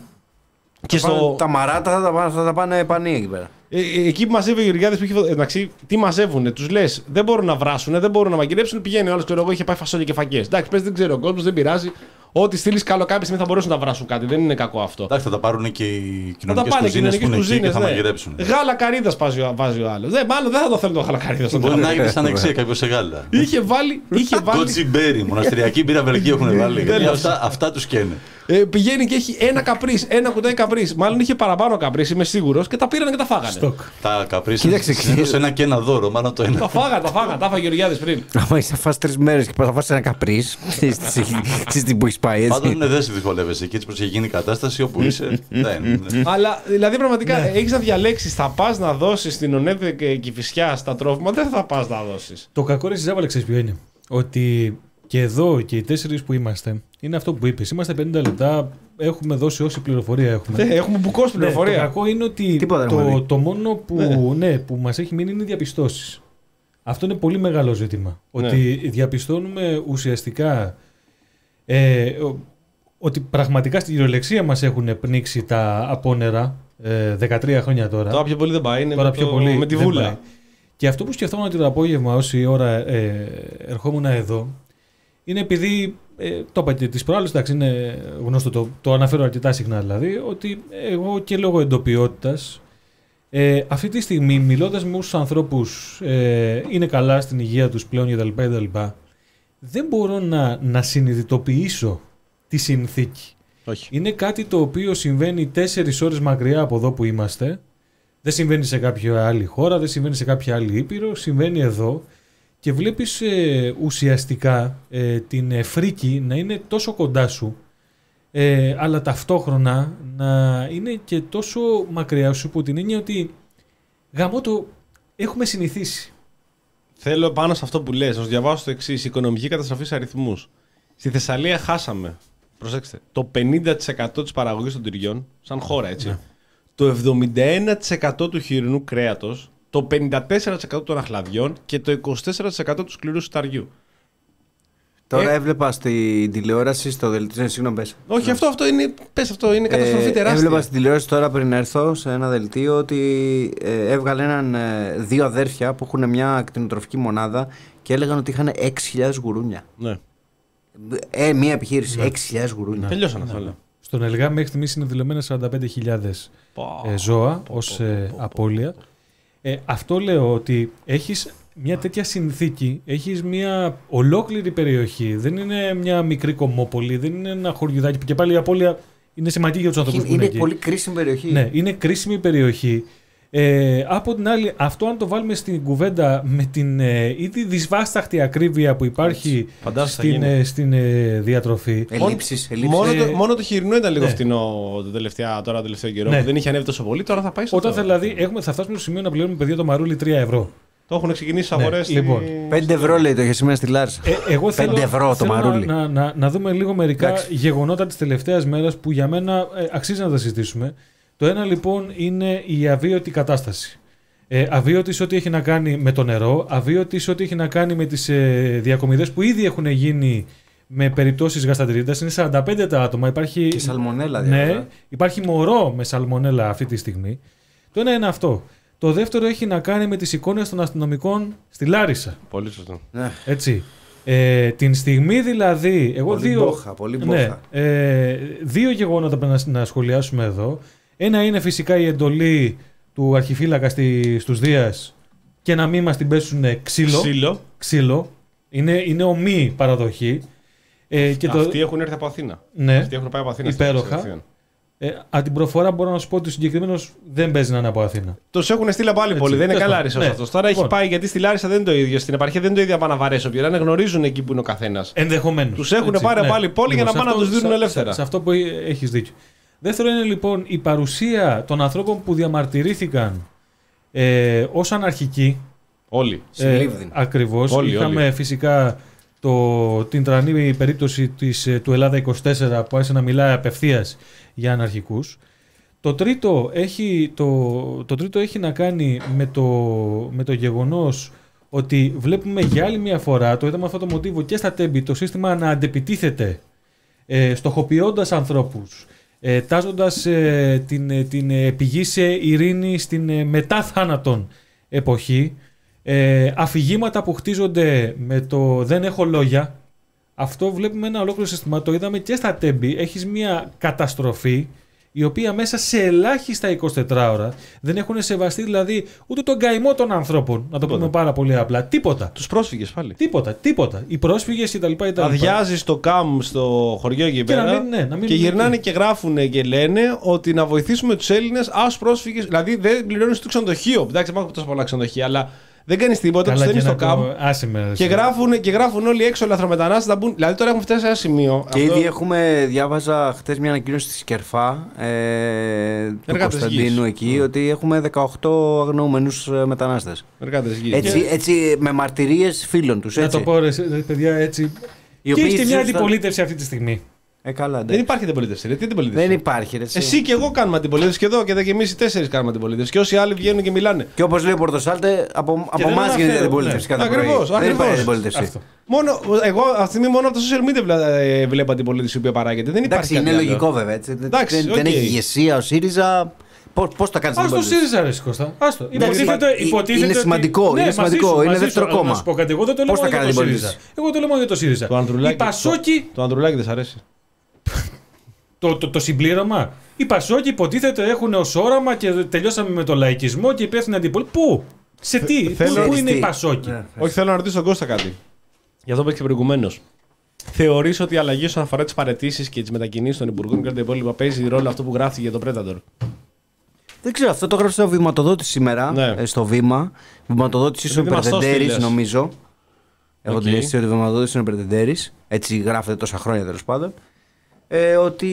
Και Θα πάνε- στο, Τα μαράτα θα τα πάνε, θα τα πάνε πανί εκεί πέρα. Ε, ε, εκεί που μαζεύει ο Γεωργιάδης που είχε. Εντάξει, τι μαζεύουν, τους λες, δεν μπορούν να βράσουν, δεν μπορούν να μαγειρέψουν. Πηγαίνει ο άλλος, ξέρω εγώ, είχε πάει φασόλια και φακές. Εντάξει, πες, δεν ξέρω ο κόσμος, δεν πειράζει. Ό,τι στείλεις καλό κάποια στιγμή θα μπορέσουν να βράσουν κάτι. Δεν είναι κακό αυτό. Εντάξει, θα τα πάρουν και οι Θα τα κοινωνικές πάνε κουζίνες που κοινωνικέ είναι εκεί και κουζίνες. θα μαγειρέψουν. Γάλα καρύδα βάζει, ο- βάζει ο άλλος. Δεν, μάλλον δεν θα το θέλει το γάλα καρύδα στον Μπορεί άλλο. να έχει σαν εξία κάποιος σε γάλα. Είχε βάλει. Είχε βάλει Γκότσι Μπέρι, μοναστηριακή μπύρα Βελγίου έχουν βάλει. Γιατί Τέλος. αυτά, αυτά τους καίνε. ε, πηγαίνει και έχει ένα καπρίς, ένα κουτάκι καπρίς. Μάλλον είχε παραπάνω καπρίς, είμαι σίγουρος και τα πήραν και τα φάγανε. Στοκ. Τα καπρίς Κοίταξε, συνήθω ένα και ένα δώρο, μάλλον το Τα ένα. φάγανε, τα φάγανε, τα φάγανε ο Γεωργιάδης πριν. Άμα είσαι θα φας τρεις μέρες και θα φας ένα καπρίς. Ξέρεις τι που έχεις πάει Πάντως έτσι. ναι, δεν σε δυσκολεύεσαι. Και έτσι πω έχει γίνει η κατάσταση όπου είσαι. δεν. Αλλά δηλαδή πραγματικά έχεις να διαλέξεις, θα πας να δώσεις την ΟΝΕΔ και Κηφισιά στα τρόφιμα, δεν θα πας να δώσεις. Το κακό ρε Ζάβαλα ξέρεις ποιο είναι; Ότι και εδώ και οι τέσσερις που είμαστε, είναι αυτό που είπες. Είμαστε 50 λεπτά, έχουμε δώσει όση πληροφορία έχουμε. Έχουμε μπουκώσει Ναι, πληροφορία. το κακό είναι ότι Τίποτα δεν έχουμε το, δει. το μόνο που, ναι. που μας έχει μείνει είναι οι διαπιστώσεις. Αυτό είναι πολύ μεγάλο ζήτημα. Ναι. Ότι διαπιστώνουμε ουσιαστικά ε, ο- ότι πραγματικά στην κυριολεξία μας έχουν πνίξει τα απόνερα ε, 13 χρόνια τώρα. Τώρα πιο πολύ δεν πάει. Είναι Τώρα με, πιο το- πολύ με τη δεν βούλα. πάει. Και αυτό που σκεφτόμουν ότι το απόγευμα, όση ώρα ε, ερχόμουν εδώ, είναι επειδή. Ε, το είπα και της προάλλης, εντάξει, είναι γνωστό, το, το αναφέρω αρκετά συχνά δηλαδή, ότι εγώ και λόγω εντοπιότητας. Ε, αυτή τη στιγμή, μιλώντας με όσους ανθρώπους ε, είναι καλά στην υγεία τους πλέον κτλ., κτλ., δεν μπορώ να, να συνειδητοποιήσω τη συνθήκη. Όχι. Είναι κάτι το οποίο συμβαίνει τέσσερις ώρες μακριά από εδώ που είμαστε. Δεν συμβαίνει σε κάποια άλλη χώρα, δεν συμβαίνει σε κάποια άλλη ήπειρο, συμβαίνει εδώ. Και βλέπεις ε, ουσιαστικά ε, την ε, φρίκη να είναι τόσο κοντά σου, ε, αλλά ταυτόχρονα να είναι και τόσο μακριά σου που την έννοια ότι γαμώ το έχουμε συνηθίσει. Θέλω πάνω σε αυτό που λες, να σου διαβάσω το εξής: Οικονομική καταστροφή σε αριθμούς. Στη Θεσσαλία χάσαμε, προσέξτε, το 50% της παραγωγής των τυριών, σαν χώρα έτσι. Το 71% του χοιρινού κρέατος, το 54% των αχλαδιών και το 24% του σκληρού σιταριού. Τώρα Ε. έβλεπα στην τηλεόραση στο δελτίο. ναι, Συγγνώμη, πες. Όχι, αυτό, αυτό είναι, πες αυτό, είναι καταστροφή Ε, τεράστια. Έβλεπα στην τηλεόραση τώρα πριν έρθω σε ένα δελτίο ότι ε, έβγαλε έναν, ε, δύο αδέρφια που έχουν μια ακτινοτροφική μονάδα και έλεγαν ότι είχαν 6.000 γουρούνια. Ναι. Ε, μια επιχείρηση, 6.000 γουρούνια. Τελειώσαν αυτά όλα. Στον ΕΛΓΑ μέχρι στιγμής είναι δηλωμένα 45.000 ε, ζώα ως ε, απώλεια. Ε, αυτό λέω ότι έχεις μια τέτοια συνθήκη, έχεις μια ολόκληρη περιοχή. Δεν είναι μια μικρή κομμόπολη, δεν είναι ένα χωριουδάκι που και πάλι η απώλεια είναι σημαντική για τους ανθρώπους που είναι Είναι εκεί. πολύ κρίσιμη περιοχή. Ναι, είναι κρίσιμη περιοχή. Ε, από την άλλη, αυτό αν το βάλουμε στην κουβέντα με την ε, ήδη δυσβάσταχτη ακρίβεια που υπάρχει Φαντάζεσαι θα στην, γίνει. ε, στην ε, διατροφή. Ελλείψεις, ελλείψεις. Μόνο, Ε, το, μόνο το χοιρινό ήταν λίγο ναι. φτηνό το τελευταία, τώρα το τελευταίο καιρό. Ναι. που Δεν είχε ανέβει τόσο πολύ, τώρα θα πάει στο Όταν τέλος. δηλαδή έχουμε, θα φτάσουμε στο σημείο να πληρώνουμε παιδιά το μαρούλι 3 ευρώ. Το έχουν ξεκινήσει Ναι, αγορές. λοιπόν. 5 ευρώ λέει το είχε σήμερα στη Λάρισα. Ε, εγώ θέλω, Πέντε ευρώ το θέλω μαρούλι. Να, να, να δούμε λίγο μερικά Εντάξει. γεγονότα της τελευταίας μέρας που για μένα ε, αξίζει να τα συζητήσουμε. Το ένα λοιπόν είναι η αβίωτη κατάσταση. Ε, αβίωτης σε ό,τι έχει να κάνει με το νερό, αβίωτης σε ό,τι έχει να κάνει με τις ε, διακομιδές που ήδη έχουν γίνει με περιπτώσεις γαστατρίτας. Είναι 45 τα άτομα. Υπάρχει, Και σαλμονέλα ναι, διάφορα. υπάρχει μωρό με σαλμονέλα αυτή τη στιγμή. Το ένα είναι αυτό. Το δεύτερο έχει να κάνει με τις εικόνες των αστυνομικών στη Λάρισα. Πολύ σωστό. Ναι. Έτσι. Ε, την στιγμή δηλαδή. Εγώ Πολύ δύο, μπόχα, πολύ ναι, μπόχα. ε, δύο γεγονότα πρέπει να, να σχολιάσουμε εδώ. Ένα είναι φυσικά η εντολή του αρχιφύλακα στη, στους Δίας και να μην μας την πέσουν ξύλο. Ξύλο. ξύλο. Είναι, είναι ομή παραδοχή. Ε, και το, Αυτοί έχουν έρθει από Αθήνα. ναι. Αυτοί έχουν πάει από Αθήνα. Υπέροχα. Κατευθείαν. Ε, από την προφορά μπορώ να σου πω ότι ο συγκεκριμένος δεν παίζει να είναι από Αθήνα. Του έχουν στείλει από άλλη Έτσι, πόλη. Δεν είναι τέλος καλά πάντων. Λάρισα Ναι. αυτός. Τώρα έχει Λοιπόν. πάει γιατί στη Λάρισα δεν είναι το ίδιο. Στην επαρχία δεν είναι το ίδιο Παναβαρέσο πια. Να γνωρίζουν εκεί που είναι ο καθένας. Ενδεχομένως. Τους έχουν πάρει από άλλη πόλη για να πάνε να τους δίνουν ελεύθερα. Σε, σε αυτό που έχεις δίκιο. Δεύτερο είναι λοιπόν η παρουσία των ανθρώπων που διαμαρτυρήθηκαν ε, ως αναρχικοί. Όλοι. Συλλήβδη. Ακριβώς. Όλοι, Είχαμε φυσικά το, την τρανή περίπτωση της, ε, του Ελλάδα 24 που άρχισε να μιλάει απευθείας για αναρχικούς. Το τρίτο, έχει, το, το τρίτο έχει να κάνει με το, με το γεγονός ότι βλέπουμε για άλλη μια φορά, το είδαμε αυτό το μοτίβο και στα τέμπη, το σύστημα να αντεπιτίθεται ε, στοχοποιώντας ανθρώπους, ε, τάζοντας ε, την, ε, την ε, πηγή σε ειρήνη στην ε, μετά θάνατον εποχή, ε, αφηγήματα που χτίζονται με το «δεν έχω λόγια», αυτό βλέπουμε ένα ολόκληρο σύστημα, το είδαμε και στα τέμπη, έχεις μια καταστροφή η οποία μέσα σε ελάχιστα 24 ώρα δεν έχουν σεβαστεί δηλαδή ούτε τον καημό των ανθρώπων, να το πούμε πάρα πολύ απλά, τίποτα. Τους πρόσφυγες πάλι. Τίποτα, τίποτα. Οι πρόσφυγες κτλ. κτλ. Αδειάζει το καμ στο χωριό εκεί Και να πέρα. μην- ναι, να μην- και γυρνάνε ναι. και γράφουν και λένε ότι να βοηθήσουμε τους Έλληνες ως πρόσφυγες. Δηλαδή δεν πληρώνεις το ξενοδοχείο. Εντάξει, υπάρχουν τόσο πολλά ξενοδοχεία, αλλά δεν κάνεις τίποτα. Τους Καλά στέλνεις και στο να καμ. το- άσε με, Και γράφουν, και γράφουν όλοι έξω λαθρομετανάστε να μπουν. Δηλαδή τώρα έχουμε φτάσει σε ένα σημείο. Και αυτό- ήδη έχουμε, διάβαζα χθες μια ανακοίνωση στη Σκερφά ε, του Εργάτες Κωνσταντίνου γης. εκεί ότι έχουμε 18 αγνοούμενους ε, μετανάστες. Εργάτες γης. Έτσι, έτσι με μαρτυρίες φίλων τους, Να έτσι. το πω ρε, ρε, παιδιά έτσι. Οι Και οποίοι έχετε μια ζούσαν- αντιπολίτευση αυτή τη στιγμή. Ε, καλά, Δεν εντάξει. υπάρχει αντιπολίτευση. ρε. Τι αντιπολίτευση; Δεν υπάρχει. Ρε, εσύ. Εσύ και εγώ κάνουμε αντιπολίτευση και εδώ και εδώ και εμείς οι τέσσερις κάνουμε αντιπολίτευση. Και όσοι άλλοι βγαίνουν και μιλάνε. Και όπως λέει ο Πορτοσάλτε, από, από δεν εμάς γίνεται αναφέρω, αντιπολίτευση ναι. κάθε πρωί. Ακριβώς, Δεν ακριβώς. υπάρχει αντιπολίτευση. Αυτό. Μόνο, εγώ αυτή τη στιγμή μόνο από τα social media βλέ- ε, βλέπω αντιπολίτευση η οποία παράγεται. Δεν υπάρχει Εντάξει, είναι κάτι άλλο. λογικό βέβαια. Έτσι. Δεν- Εντάξει, δεν, δεν οκ. έχει ηγεσία ο ΣΥΡΙΖΑ. Πώς πώς τα κάνεις Α το ΣΥΡΙΖΑ, ρε Κώστα. Άστο. Υποτίθεται, είναι υποτίθεται είναι ότι- σημαντικό, είναι μαζί σημαντικό, σου, είναι μαζί σου. δεύτερο Αλλά κόμμα. Να σου πω κάτι, εγώ δεν το λέω Πώς μόνο θα για το κάνει ΣΥΡΙΖΑ. αντιπολίτευση; Εγώ το λέω μόνο για το ΣΥΡΙΖΑ. Το Ανδρουλάκη, Οι Πασόκοι, Το, το Ανδρουλάκη δεν σ' αρέσει. Το, το, το συμπλήρωμα. Οι Πασόκοι υποτίθεται έχουν ως όραμα και τελειώσαμε με το λαϊκισμό και υπεύθυνη αντιπολίτευση. Πού; Σε τι, πού, θέλω- πού είναι Τι. οι Πασόκοι; Ναι. Όχι, θέλω να ρωτήσω τον Κώστα κάτι. Για αυτό που έχεις προηγουμένως. Θεωρείς ότι η αλλαγή όσον αφορά τις παραιτήσεις και τις μετακινήσεις των υπουργών και τα υπόλοιπα παίζει ρόλο αυτό που γράφτηκε για το Predator. Δεν ξέρω, αυτό το έγραψε ο βηματοδότης σήμερα Ναι. ε, στο βήμα. Βηματοδότης ίσως ο Επειδή μας το Πρετεντέρη, στείλες. νομίζω. Έχω Οκ. την αίσθηση ότι ο βηματοδότης είναι ο Πρετεντέρης. Έτσι γράφεται τόσα χρόνια τέλος πάντων. Ε, ότι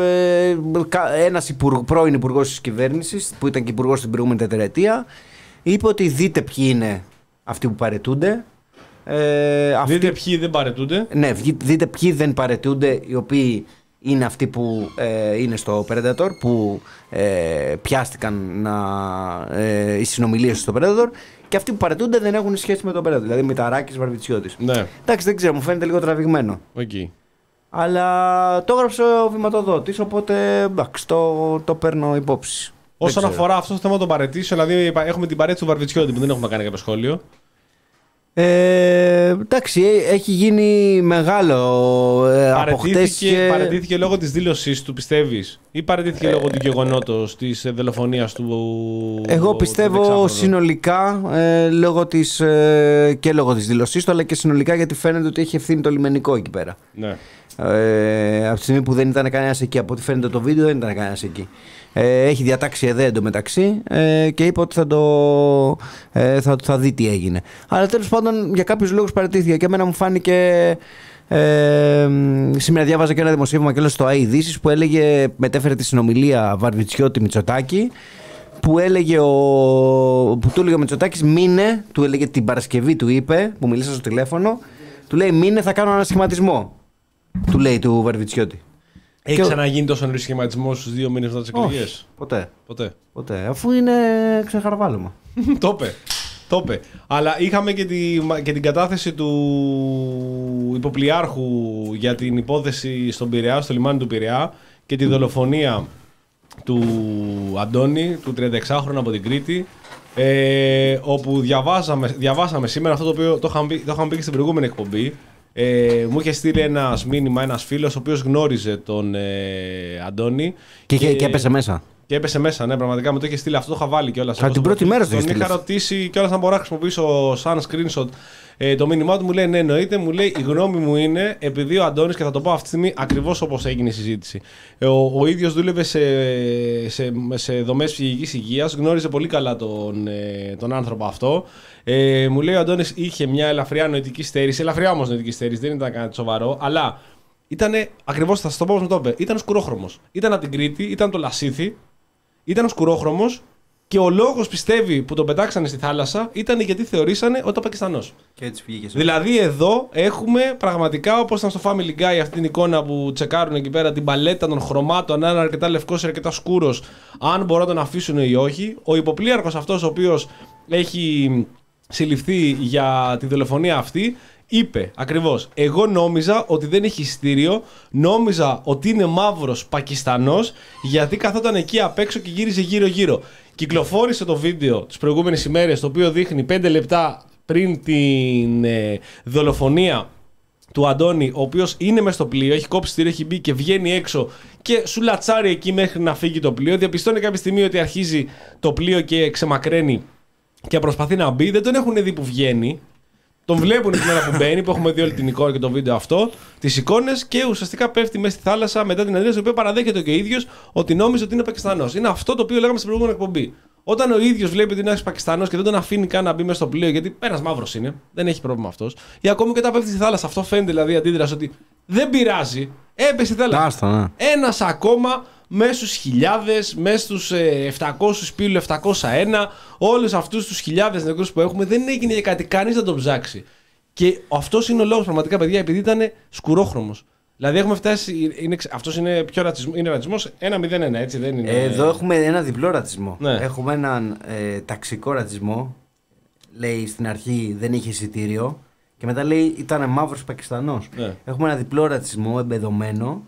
ε, κα- ένας υπουργ, πρώην υπουργός της κυβέρνησης, που ήταν και υπουργός την προηγούμενη τετραετία, είπε ότι δείτε ποιοι είναι αυτοί που παρετούνται. Ε, αυτοί- Δείτε ποιοι δεν παρετούνται. ναι, βγει- δείτε ποιοι δεν παρετούνται, οι οποίοι είναι αυτοί που ε, είναι στο Predator, που ε, πιάστηκαν να, ε, οι συνομιλίες στο Predator και αυτοί που παραιτούνται δεν έχουν σχέση με το Predator, δηλαδή Μηταράκης, Βαρβιτσιώτης. Ναι, Εντάξει, δεν ξέρω, μου φαίνεται λίγο τραβηγμένο. οκ. Αλλά το έγραψε ο βηματοδότης, οπότε εντάξει, το, το παίρνω υπόψη. Όσον Δεν ξέρω. αφορά αυτό το θέμα των παραιτήσεων, δηλαδή έχουμε την παραίτηση του Βαρβιτσιώτη που δεν έχουμε κάνει κάποιο σχόλιο. Ε, εντάξει, ε, έχει γίνει μεγάλο ε, από χτες Παραιτήθηκε, και... παραιτήθηκε λόγω της δήλωσής του, πιστεύεις, ή παραιτήθηκε λόγω του γεγονότος της δολοφονίας του. Εγώ του πιστεύω 16χρονου; συνολικά ε, λόγω της, ε, και λόγω της δήλωσής του αλλά και συνολικά γιατί φαίνεται ότι έχει ευθύνη το λιμενικό εκεί πέρα. Ναι. Ε, από τη στιγμή που δεν ήταν κανένας εκεί, από ό,τι φαίνεται το βίντεο δεν ήταν κανένας εκεί. Ε, έχει διατάξει ΕΔΕ εντωμεταξύ ε, και είπε ότι θα, το, ε, θα, θα δει τι έγινε. Αλλά τέλος πάντων για κάποιους λόγους παρατήθηκε και εμένα μου φάνηκε ε, μ, σήμερα διάβαζα και ένα δημοσίευμα και λέω στο ΑΕ Ειδήσεις που έλεγε, μετέφερε τη συνομιλία Βαρβιτσιώτη Μητσοτάκη που έλεγε ο, που του έλεγε ο Μητσοτάκης μήνε, του έλεγε την Παρασκευή του είπε, που μιλήσα στο τηλέφωνο, του λέει μήνε θα κάνω ανασχηματισμό. Του λέει του Βαρβιτσιώτη. Έχει Και ο- ξαναγίνει τόσο νωρίς σχηματισμός στους δύο μήνες μετά τις εκλογές; Όχι, ποτέ. Ποτέ. Ποτέ. Αφού είναι ξεχαρβάλωμα. το είπε. Το είπε. Αλλά είχαμε και, τη, και την κατάθεση του υποπλιάρχου για την υπόθεση στον Πειραιά, στο λιμάνι του Πειραιά και τη δολοφονία του Αντώνη, του 36χρονου από την Κρήτη. Ε, όπου διαβάσαμε, διαβάσαμε σήμερα αυτό το οποίο το είχαμε πει, το είχαμε πει και στην προηγούμενη εκπομπή. Ε, μου είχε στείλει ένας μήνυμα ένας φίλος ο οποίος γνώριζε τον ε, Αντώνη. Και, και, και έπεσε μέσα. Και Και έπεσε μέσα, ναι, πραγματικά μου το είχε στείλει αυτό, το είχα βάλει κιόλας. Α, την πρώτη μέρα στο Τον είχε είχα στείλει. ρωτήσει κιόλας αν μπορώ να χρησιμοποιήσω σαν screenshot ε, το μήνυμά του. Μου λέει ναι, εννοείται. Μου λέει η γνώμη μου είναι επειδή ο Αντώνης, και θα το πω αυτή τη στιγμή ακριβώς όπως έγινε η συζήτηση. Ε, ο ο ίδιος δούλευε σε, σε, σε δομές ψυχικής υγείας, γνώριζε πολύ καλά τον, ε, τον άνθρωπο αυτό. Ε, μου λέει ο Αντώνης είχε μια ελαφριά νοητική στέρηση, ελαφριά όμως νοητική στέρηση, δεν ήταν κάτι σοβαρό, αλλά ήταν ακριβώς, θα σας το πω όπω μου το είπε, ήταν σκουρόχρωμος. Ήταν από την Κρήτη, ήταν το Λασίθι, ήταν σκουρόχρωμος και ο λόγος πιστεύει που τον πετάξανε στη θάλασσα ήταν γιατί θεωρήσανε ότι ήταν Πακιστανός. Και έτσι βγήκε. Δηλαδή εδώ έχουμε πραγματικά όπως ήταν στο Family Guy αυτή την εικόνα που τσεκάρουν εκεί πέρα την παλέτα των χρωμάτων, αν είναι αρκετά λευκός ή αρκετά σκούρος, αν μπορούν να τον αφήσουν ή όχι. Ο υποπλήραρχος αυτός ο οποίος έχει συλληφθεί για τη δολοφονία αυτή είπε ακριβώς: Εγώ νόμιζα ότι δεν έχει εισιτήριο, νόμιζα ότι είναι μαύρος Πακιστανός γιατί καθόταν εκεί απ' έξω και γύριζε γύρω-γύρω. Κυκλοφόρησε το βίντεο τις προηγούμενες ημέρες το οποίο δείχνει 5 λεπτά πριν την ε, δολοφονία του Αντώνη, ο οποίος είναι μέσα στο πλοίο, έχει κόψει τη έχει μπει και βγαίνει έξω και σου λατσάρει εκεί μέχρι να φύγει το πλοίο. Διαπιστώνει κάποια στιγμή ότι αρχίζει το πλοίο και ξεμακραίνει και προσπαθεί να μπει. Δεν τον έχουν δει που βγαίνει. Τον βλέπουν την ώρα που μπαίνει, που έχουμε δει όλη την εικόνα και το βίντεο αυτό, τις εικόνες και ουσιαστικά πέφτει μέσα στη θάλασσα μετά την αντίδραση, η οποία παραδέχεται και ο ίδιος ότι νόμιζε ότι είναι Πακιστανός. Είναι αυτό το οποίο λέγαμε στην προηγούμενη εκπομπή. Όταν ο ίδιος βλέπει ότι είναι ένας Πακιστανός και δεν τον αφήνει καν να μπει μέσα στο πλοίο, γιατί ένα μαύρος είναι, δεν έχει πρόβλημα αυτός, ή ακόμη και όταν πέφτει στη θάλασσα, αυτό φαίνεται δηλαδή η αντίδραση ότι δεν πειράζει, έπεσε στη θάλασσα. Άστα, ναι. Ένας ακόμα μέσα στους χιλιάδες, μέσα στους ε, 700 πύλου 701, όλους αυτούς τους χιλιάδες νεκρούς που έχουμε, δεν έγινε για κάτι, κανείς δεν τον ψάξει. Και αυτός είναι ο λόγος πραγματικά, παιδιά, επειδή ήταν σκουρόχρωμος. Δηλαδή έχουμε φτάσει. Είναι, αυτός είναι πιο ρατσισμό. Είναι ρατσισμός 1-0-1, έτσι δεν είναι; Εδώ έχουμε ένα διπλό ρατσισμό. Ναι. Έχουμε έναν ε, ταξικό ρατσισμό. Λέει στην αρχή δεν είχε εισιτήριο. Και μετά λέει ήταν μαύρος Πακιστανός. Ναι. Έχουμε ένα διπλό ρατσισμό εμπεδομένο.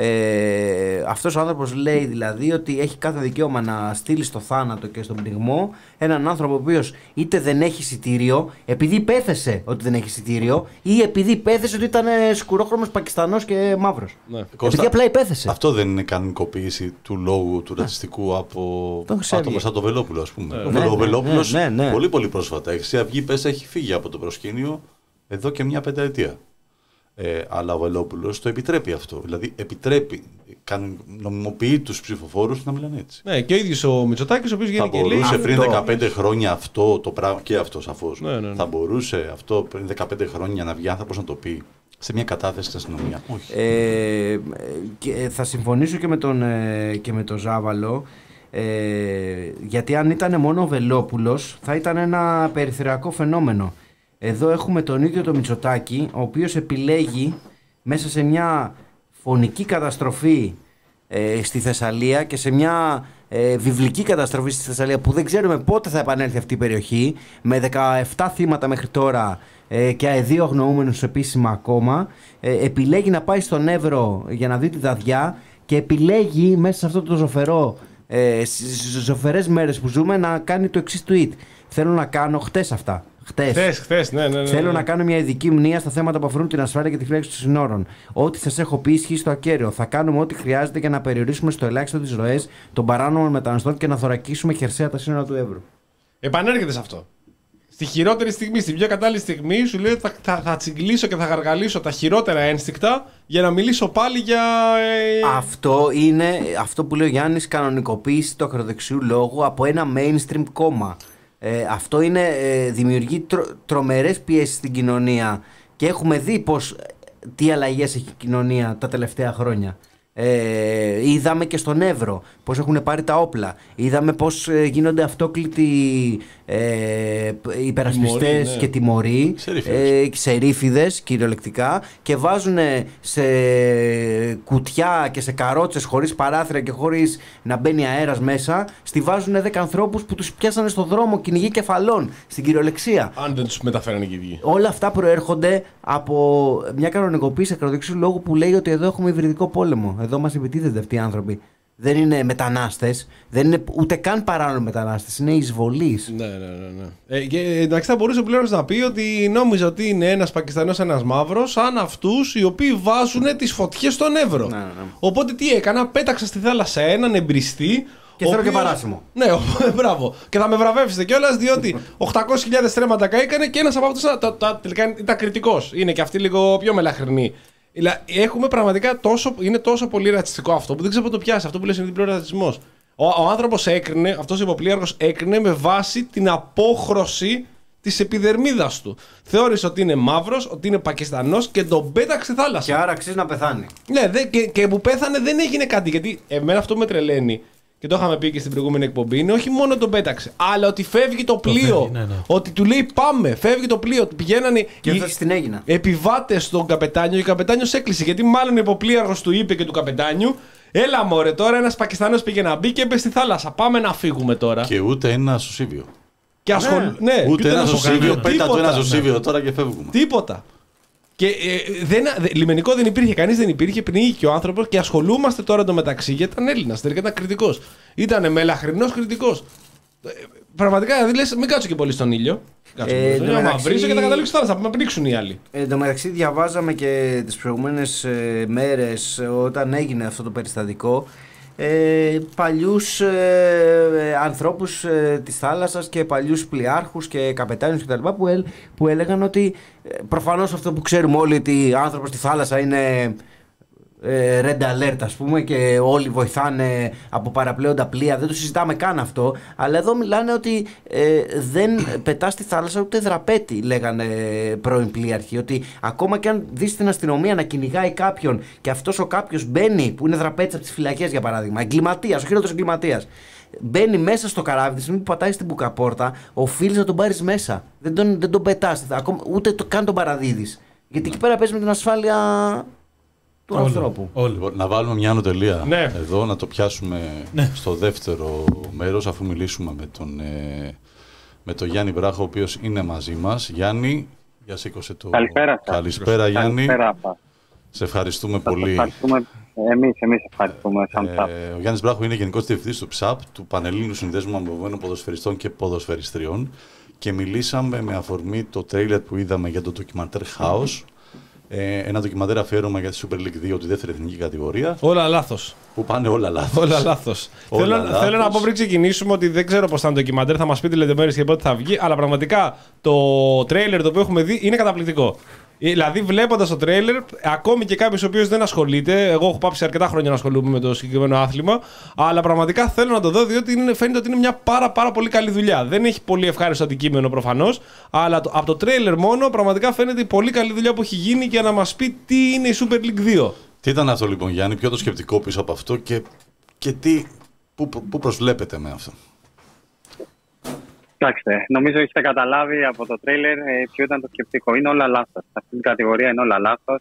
Ε, αυτός ο άνθρωπος λέει δηλαδή ότι έχει κάθε δικαίωμα να στείλει στο θάνατο και στον πνιγμό έναν άνθρωπο ο οποίος είτε δεν έχει εισιτήριο επειδή πέθεσε ότι δεν έχει εισιτήριο ή επειδή πέθεσε ότι ήταν ε, σκουρόχρωμος Πακιστανός και μαύρος. Ναι. Επειδή απλά υπέθεσε. Αυτό δεν είναι κανονικοποίηση του λόγου του ρατσιστικού από Το ξέρει. άτομα σαν το Βελόπουλο, ας πούμε. ο Ναι, Βελο- ναι, Βελόπουλος ναι, ναι, ναι. πολύ πολύ πρόσφατα. Η Χρυσή Αυγή πες έχει φύγει από το προσκήνιο εδώ και μια πενταετία. Ε, αλλά ο Βελόπουλος το επιτρέπει αυτό. Δηλαδή επιτρέπει, καν, νομιμοποιεί τους ψηφοφόρους να μιλάνε έτσι. Ναι, και ο ίδιος ο Μητσοτάκης, ο οποίος Θα βγαίνει και λέει. μπορούσε πριν αυτό. 15 χρόνια αυτό το πράγμα, και αυτό σαφώς. Ναι, ναι, ναι. Θα μπορούσε αυτό πριν 15 χρόνια να βγει άνθρωπος να το πει σε μια κατάθεση στην αστυνομία. Όχι. Ε, και θα συμφωνήσω και με τον, ε, και με τον Ζάβαλο. Ε, γιατί αν ήταν μόνο ο Βελόπουλος θα ήταν ένα περιθωριακό φαινόμενο. Εδώ έχουμε τον ίδιο τον Μητσοτάκη, ο οποίος επιλέγει μέσα σε μια φωνική καταστροφή ε, στη Θεσσαλία και σε μια ε, βιβλική καταστροφή στη Θεσσαλία που δεν ξέρουμε πότε θα επανέλθει αυτή η περιοχή με 17 θύματα μέχρι τώρα ε, και δύο αγνοούμενους επίσημα ακόμα ε, επιλέγει να πάει στον Εύρο για να δει τη δαδιά και επιλέγει μέσα σε αυτό το ζωφερό ε, στις ζωφερές μέρες που ζούμε να κάνει το εξής tweet. Θέλω να κάνω χτες αυτά χτες Χθες, χθες, ναι, ναι, ναι. Θέλω ναι. να κάνω μια ειδική μνήμα στα θέματα που αφορούν την ασφάλεια και τη φύλαξη των συνόρων. Ό,τι σας έχω πει ισχύει στο ακέραιο. Θα κάνουμε ό,τι χρειάζεται για να περιορίσουμε στο ελάχιστο τις ροές των παράνομων μεταναστών και να θωρακίσουμε χερσαία τα σύνορα του Εύρου. Επανέρχεται σε αυτό. Στη χειρότερη στιγμή, στην πιο κατάλληλη στιγμή, σου λέει ότι θα, θα, θα τσιγκλίσω και θα γαργαλίσω τα χειρότερα ένστικτα για να μιλήσω πάλι για. ε, Αυτό είναι αυτό που λέει ο Γιάννης κανονικοποίηση του ακροδεξιού λόγου από ένα mainstream κόμμα. Ε, αυτό είναι, ε, δημιουργεί τρο, τρομερές πιέσεις στην κοινωνία και έχουμε δει πως, ε, τι αλλαγές έχει η κοινωνία τα τελευταία χρόνια. Ε, είδαμε και στον Εύρο πως έχουν πάρει τα όπλα. Είδαμε πως ε, γίνονται αυτόκλητοι ε, υπερασπιστές Τιμωροί, ναι. και τιμωροί Ξερίφιδες. ε, ξερίφιδες κυριολεκτικά και βάζουν σε κουτιά και σε καρότσες χωρίς παράθυρα και χωρίς να μπαίνει αέρας μέσα στη βάζουν 10 ανθρώπους που τους πιάσανε στο δρόμο κυνηγή κεφαλών στην κυριολεξία. Αν δεν τους μεταφέρανε και οι ίδιοι. Όλα αυτά προέρχονται από μια κανονικοποίηση ακροδεξιού λόγου που λέει ότι εδώ έχουμε υβριδικό πόλεμο. Εδώ μας επιτίθενται αυτοί οι άνθρωποι. Δεν είναι μετανάστες, δεν είναι ούτε καν παράνομοι μετανάστες, είναι εισβολείς. Ναι, ναι, ναι. ναι. Ε, και ε, εντάξει, θα μπορούσε πλέον να πει ότι νόμιζα ότι είναι ένας Πακιστανός, ένας μαύρος, σαν αυτούς οι οποίοι βάζουν τις φωτιές στον Εύρο. Ναι, ναι, ναι. Οπότε τι έκανα, πέταξα στη θάλασσα έναν εμπριστή, Και ο θέλω και οποίος- παράσημο. Ναι, ο- μπράβο. Και θα με βραβεύσετε κιόλας, διότι 800.000 στρέμματα καήκανε και ένας από αυτούς τελικά ήταν κριτικός. Είναι και αυτή λίγο πιο μελαχρινή. Δηλαδή, Έχουμε πραγματικά τόσο, είναι τόσο πολύ ρατσιστικό αυτό που δεν ξέρω πού το πιάσει. Αυτό που λες είναι διπλό ρατσισμός. Ο, ο άνθρωπος έκρινε, αυτός ο υποπλήρχο έκρινε με βάση την απόχρωση της επιδερμίδας του. Θεώρησε ότι είναι μαύρος, ότι είναι Πακιστανός και τον πέταξε στη θάλασσα. Και άρα αξίζει να πεθάνει. Ναι, δε, και, και που πέθανε δεν έγινε κάτι. Γιατί εμένα αυτό που με τρελαίνει και το είχαμε πει και στην προηγούμενη εκπομπή είναι όχι μόνο τον πέταξε, αλλά ότι φεύγει το πλοίο. φεύγει, ναι, ναι. Ότι του λέει πάμε, φεύγει το πλοίο. Πηγαίνανε Και οι έφτασε στην έγινα. επιβάτες στον καπετάνιο και ο καπετάνιος έκλεισε. Γιατί μάλλον ο υποπλήρχο του είπε και του καπετάνιου, Έλα μωρέ, τώρα ένας Πακιστάνος πήγε να μπει και έμπε στη θάλασσα. Πάμε να φύγουμε τώρα. Και, Και ούτε ένα σωσίβιο. ασχολ... ναι. και Ούτε ένα να σωσίβιο. σωσίβιο, Πέτα το τίποτα. ένα σωσίβιο τώρα και φεύγουμε. Τίποτα. Και ε, δεν, δε- λιμενικό δεν υπήρχε, κανείς δεν υπήρχε, πνίγηκε ο άνθρωπος και ασχολούμαστε τώρα εντωμεταξύ γιατί ήταν Έλληνας. Τελικά ήταν κριτικός. Ήταν μελαχρινό κριτικός. Ε, πραγματικά δηλαδή λες, μην κάτσω και πολύ στον ήλιο. Κάτσω Ε, πολύ στον ήλιο, άμα εντωμεταξύ- βρίσω και θα καταλήξω στη θάλασσα. Θα με πνίξουν οι άλλοι. Εν τω μεταξύ διαβάζαμε και τις προηγούμενες ε, μέρες ε, όταν έγινε αυτό το περιστατικό ε, παλιούς ε, ε, ανθρώπους ε, της θάλασσας και παλιούς πλοιάρχους και καπετάνιους κτλ. Που, ελ- που έλεγαν ότι ε, προφανώς αυτό που ξέρουμε όλοι ότι άνθρωπος στη θάλασσα είναι ε, red alert ας πούμε και όλοι βοηθάνε από παραπλέοντα πλοία δεν το συζητάμε καν αυτό αλλά εδώ μιλάνε ότι ε, δεν πετάς στη θάλασσα ούτε δραπέτη λέγανε πρώην πλοίαρχοι ότι ακόμα και αν δεις την αστυνομία να κυνηγάει κάποιον και αυτός ο κάποιος μπαίνει που είναι δραπέτης από τις φυλακές για παράδειγμα εγκληματίας, ο χειρότερος εγκληματίας Μπαίνει μέσα στο καράβι, τη στιγμή που πατάει στην μπουκαπόρτα, οφείλεις να τον πάρεις μέσα. Δεν τον, δεν τον πετάς, ούτε το, καν τον παραδίδεις. Γιατί εκεί πέρα παίζει με την ασφάλεια του Όλο. ανθρώπου. Όλο. Λοιπόν, να βάλουμε μια ανωτελεία Ναι. εδώ, να το πιάσουμε Ναι. στο δεύτερο μέρος αφού μιλήσουμε με τον, ε, με τον Γιάννη Βράχο, ο οποίος είναι μαζί μας. Γιάννη, για σήκωσε το... Καλησπέρα σας. Καλησπέρα Γιάννη. Καλησπέρα σας. Σε ευχαριστούμε Σας πολύ. Ευχαριστούμε. Εμείς, εμείς ευχαριστούμε σαν Ε, ΤΑΠ. ο Γιάννης Βράχο είναι Γενικός Διευθυντής του ΨΑΠ, του Πανελλήνιου Συνδέσμου Αμοιβωμένων Ποδοσφαιριστών και Ποδοσφαιριστριών και μιλήσαμε με αφορμή το τρέιλερ που είδαμε για το ντοκιμαντέρ House, ε, ένα ντοκιμαντέρ αφιέρωμα για τη Super League 2, τη δεύτερη εθνική κατηγορία, Όλα λάθος. που πάνε όλα λάθος. Όλα λάθος. Όλα θέλω, λάθος. θέλω να πω πριν ξεκινήσουμε ότι δεν ξέρω πώς θα είναι το ντοκιμαντέρ, θα μας πείτε λεπτομέρειες και πότε θα βγει, αλλά πραγματικά το τρέιλερ το οποίο έχουμε δει είναι καταπληκτικό. Ε, Δηλαδή, βλέποντας το τρέιλερ, ακόμη και κάποιος ο οποίος δεν ασχολείται, εγώ έχω πάψει αρκετά χρόνια να ασχολούμαι με το συγκεκριμένο άθλημα, αλλά πραγματικά θέλω να το δω διότι είναι, φαίνεται ότι είναι μια πάρα, πάρα πολύ καλή δουλειά. Δεν έχει πολύ ευχάριστο αντικείμενο προφανώς, αλλά το, από το τρέιλερ μόνο πραγματικά φαίνεται η πολύ καλή δουλειά που έχει γίνει για να μας πει τι είναι η Super League 2. Τι ήταν αυτό λοιπόν Γιάννη, ποιο το σκεπτικό πίσω από αυτό και, και τι, πού, πού προσβλέπετε με αυτό; Κοιτάξτε, νομίζω έχετε καταλάβει από το τρέιλερ ε, ποιο ήταν το σκεπτικό. Είναι όλα λάθος. Σε αυτή την κατηγορία είναι όλα λάθος.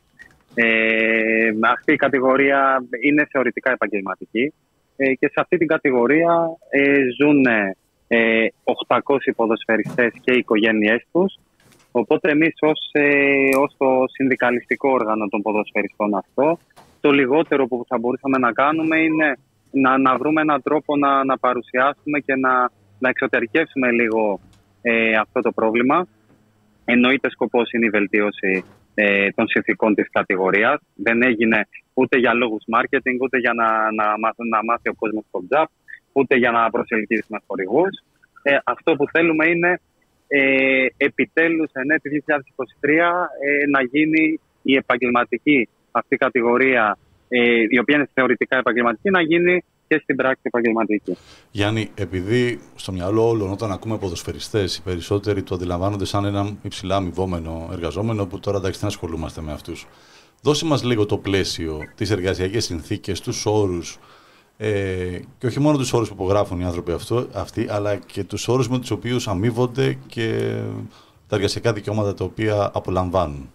Ε, αυτή η κατηγορία είναι θεωρητικά επαγγελματική ε, και σε αυτή την κατηγορία ε, ζουν ε, 800 ποδοσφαιριστές και οι οικογένειές τους. Οπότε εμείς ως, ε, ως το συνδικαλιστικό όργανο των ποδοσφαιριστών αυτό, το λιγότερο που θα μπορούσαμε να κάνουμε είναι να, να βρούμε έναν τρόπο να, να παρουσιάσουμε και να, να εξωτερικεύσουμε λίγο ε, αυτό το πρόβλημα. Εννοείται σκοπός είναι η βελτίωση ε, των συνθηκών της κατηγορίας. Δεν έγινε ούτε για λόγους marketing, ούτε για να, να, μάθει, να μάθει ο κόσμος το job, ούτε για να προσελκύσουμε χορηγούς. Ε, αυτό που θέλουμε είναι ε, επιτέλους εν έτη 2023 ε, να γίνει η επαγγελματική αυτή κατηγορία, ε, η οποία είναι θεωρητικά επαγγελματική, να γίνει και στην πράξη επαγγελματική. Γιάννη, επειδή στο μυαλό όλων όταν ακούμε ποδοσφαιριστές οι περισσότεροι το αντιλαμβάνονται σαν έναν υψηλά αμοιβόμενο εργαζόμενο που τώρα εντάξει δεν ασχολούμαστε με αυτούς. Δώσε μας λίγο το πλαίσιο, τις εργασιακές συνθήκες, τους όρους ε, και όχι μόνο τους όρους που υπογράφουν οι άνθρωποι αυτό, αυτοί, αλλά και τους όρους με τους οποίους αμείβονται και τα εργασιακά δικαιώματα τα οποία απολαμβάνουν.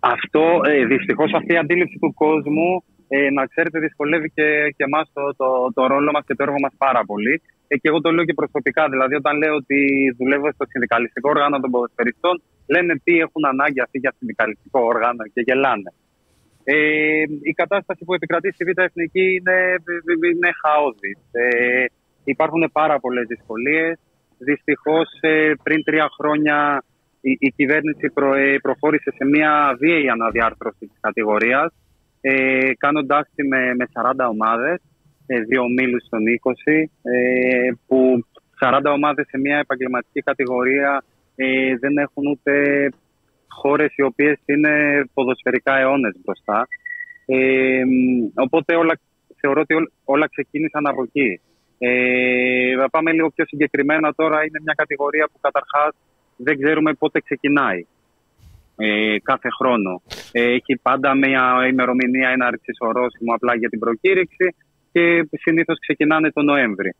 Αυτό, ε, δυστυχώς αυτή η αντίληψη του κόσμου, ε, να ξέρετε, δυσκολεύει και, και εμάς το, το, το ρόλο μας και το έργο μας πάρα πολύ. Ε, και εγώ το λέω και προσωπικά, δηλαδή όταν λέω ότι δουλεύω στο συνδικαλιστικό όργανο των ποδοσφαιριστών, λένε τι έχουν ανάγκη αυτοί για συνδικαλιστικό όργανο και γελάνε. Ε, η κατάσταση που επικρατεί στη Β' Εθνική είναι, είναι χαόδης. Ε, υπάρχουν πάρα πολλές δυσκολίες. Δυστυχώς ε, πριν τρία χρόνια η, η κυβέρνηση προ, ε, προχώρησε σε μια βίαιη αναδιάρθρωση της κατηγορίας ε, κάνοντάς τη με, με 40 ομάδες ε, δύο ομίλους των 20, ε, που 40 ομάδες σε μια επαγγελματική κατηγορία ε, δεν έχουν ούτε χώρες οι οποίες είναι ποδοσφαιρικά αιώνες μπροστά. Ε, οπότε όλα, θεωρώ ότι ό- όλα ξεκίνησαν από εκεί. Ε, θα πάμε λίγο πιο συγκεκριμένα τώρα. Είναι μια κατηγορία που καταρχάς δεν ξέρουμε πότε ξεκινάει ε, κάθε χρόνο. Ε, έχει πάντα μια ημερομηνία έναρξης ορόσημο απλά για την προκήρυξη και συνήθως ξεκινάνε τον Νοέμβρη.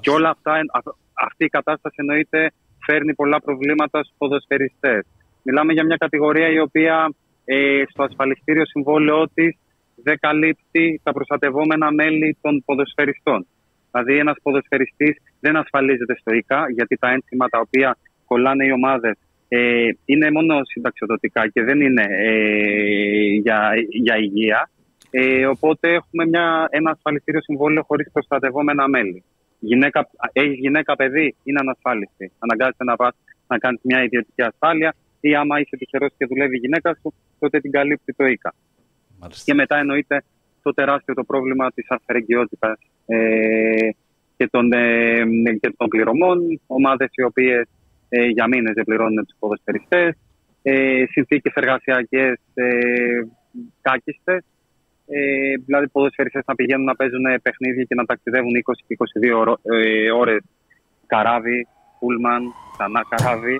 Και όλα αυτά, α- αυτή η κατάσταση εννοείται φέρνει πολλά προβλήματα στους ποδοσφαιριστές. Μιλάμε για μια κατηγορία η οποία ε, στο ασφαλιστήριο συμβόλαιό της δεν καλύπτει τα προστατευόμενα μέλη των ποδοσφαιριστών. Δηλαδή ένας ποδοσφαιριστής δεν ασφαλίζεται στο ΙΚΑ γιατί τα ένθυμα τα οποία κολλάνε οι ομάδες ε, είναι μόνο συνταξιοδοτικά και δεν είναι ε, για, για υγεία. Ε, οπότε έχουμε μια, ένα ασφαλιστήριο συμβόλαιο χωρίς προστατευόμενα μέλη. Γυναίκα, έχεις γυναίκα παιδί, είναι ανασφάλιστη. Αναγκάζεται να πας να κάνεις μια ιδιωτική ασφάλεια ή άμα είσαι τυχερός και δουλεύει η γυναίκα σου, τότε την καλύπτει το ΙΚΑ. Μάλιστα. Και μετά εννοείται το τεράστιο το πρόβλημα της αφαιρεγγιότητας ε, και, των, ε, και των πληρωμών. Ομάδες οι οποίες ε, για μήνες δεν πληρώνουν τους ποδοσφαιριστές. Ε, συνθήκες εργασιακές ε, κάκιστες. Ε, δηλαδή ποδοσφαιριστές να πηγαίνουν να παίζουν παιχνίδια και να ταξιδεύουν 20 και 22 ώρο- ε, ώρες καράβι, πούλμαν, ξανά καράβι.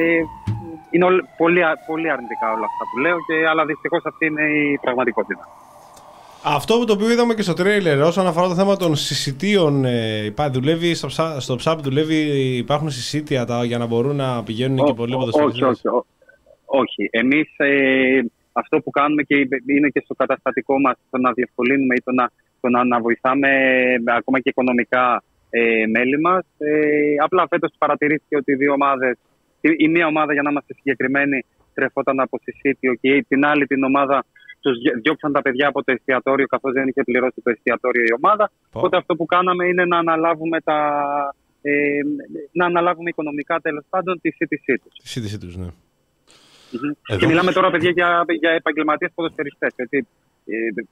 Ε, είναι όλ- πολύ, α- πολύ αρνητικά όλα αυτά που λέω, και, αλλά δυστυχώς αυτή είναι η πραγματικότητα. Αυτό που το οποίο είδαμε και στο τρέιλερ όσον αφορά το θέμα των συσιτίων, ε, υπά- δουλεύει στο, ψά, στο ψάπ δουλεύει, υπάρχουν συσίτια τα, για να μπορούν να πηγαίνουν και Ω- πολλοί ω- ποδοσφαιριστές. όχι, όχι, ό- όχι. Εμείς ε, αυτό που κάνουμε και είναι και στο καταστατικό μας το να διευκολύνουμε ή το να, το να, να βοηθάμε ε, ακόμα και οικονομικά ε, μέλη μας. Ε, απλά φέτος παρατηρήθηκε ότι οι δύο ομάδες, η, η μία ομάδα για να είμαστε συγκεκριμένοι τρεφόταν από συσίτιο και η- την άλλη την ομάδα τους δι- διώξαν τα παιδιά από το εστιατόριο καθώς δεν είχε πληρώσει το εστιατόριο η ομάδα. Πω. Οπότε αυτό που κάναμε είναι να αναλάβουμε τα, ε, να αναλάβουμε οικονομικά τέλος πάντων τη σύντησή τους. Τη σύντησή τους, ναι. Εδώ. Και μιλάμε τώρα, παιδιά, για, για επαγγελματίες ποδοσφαιριστές.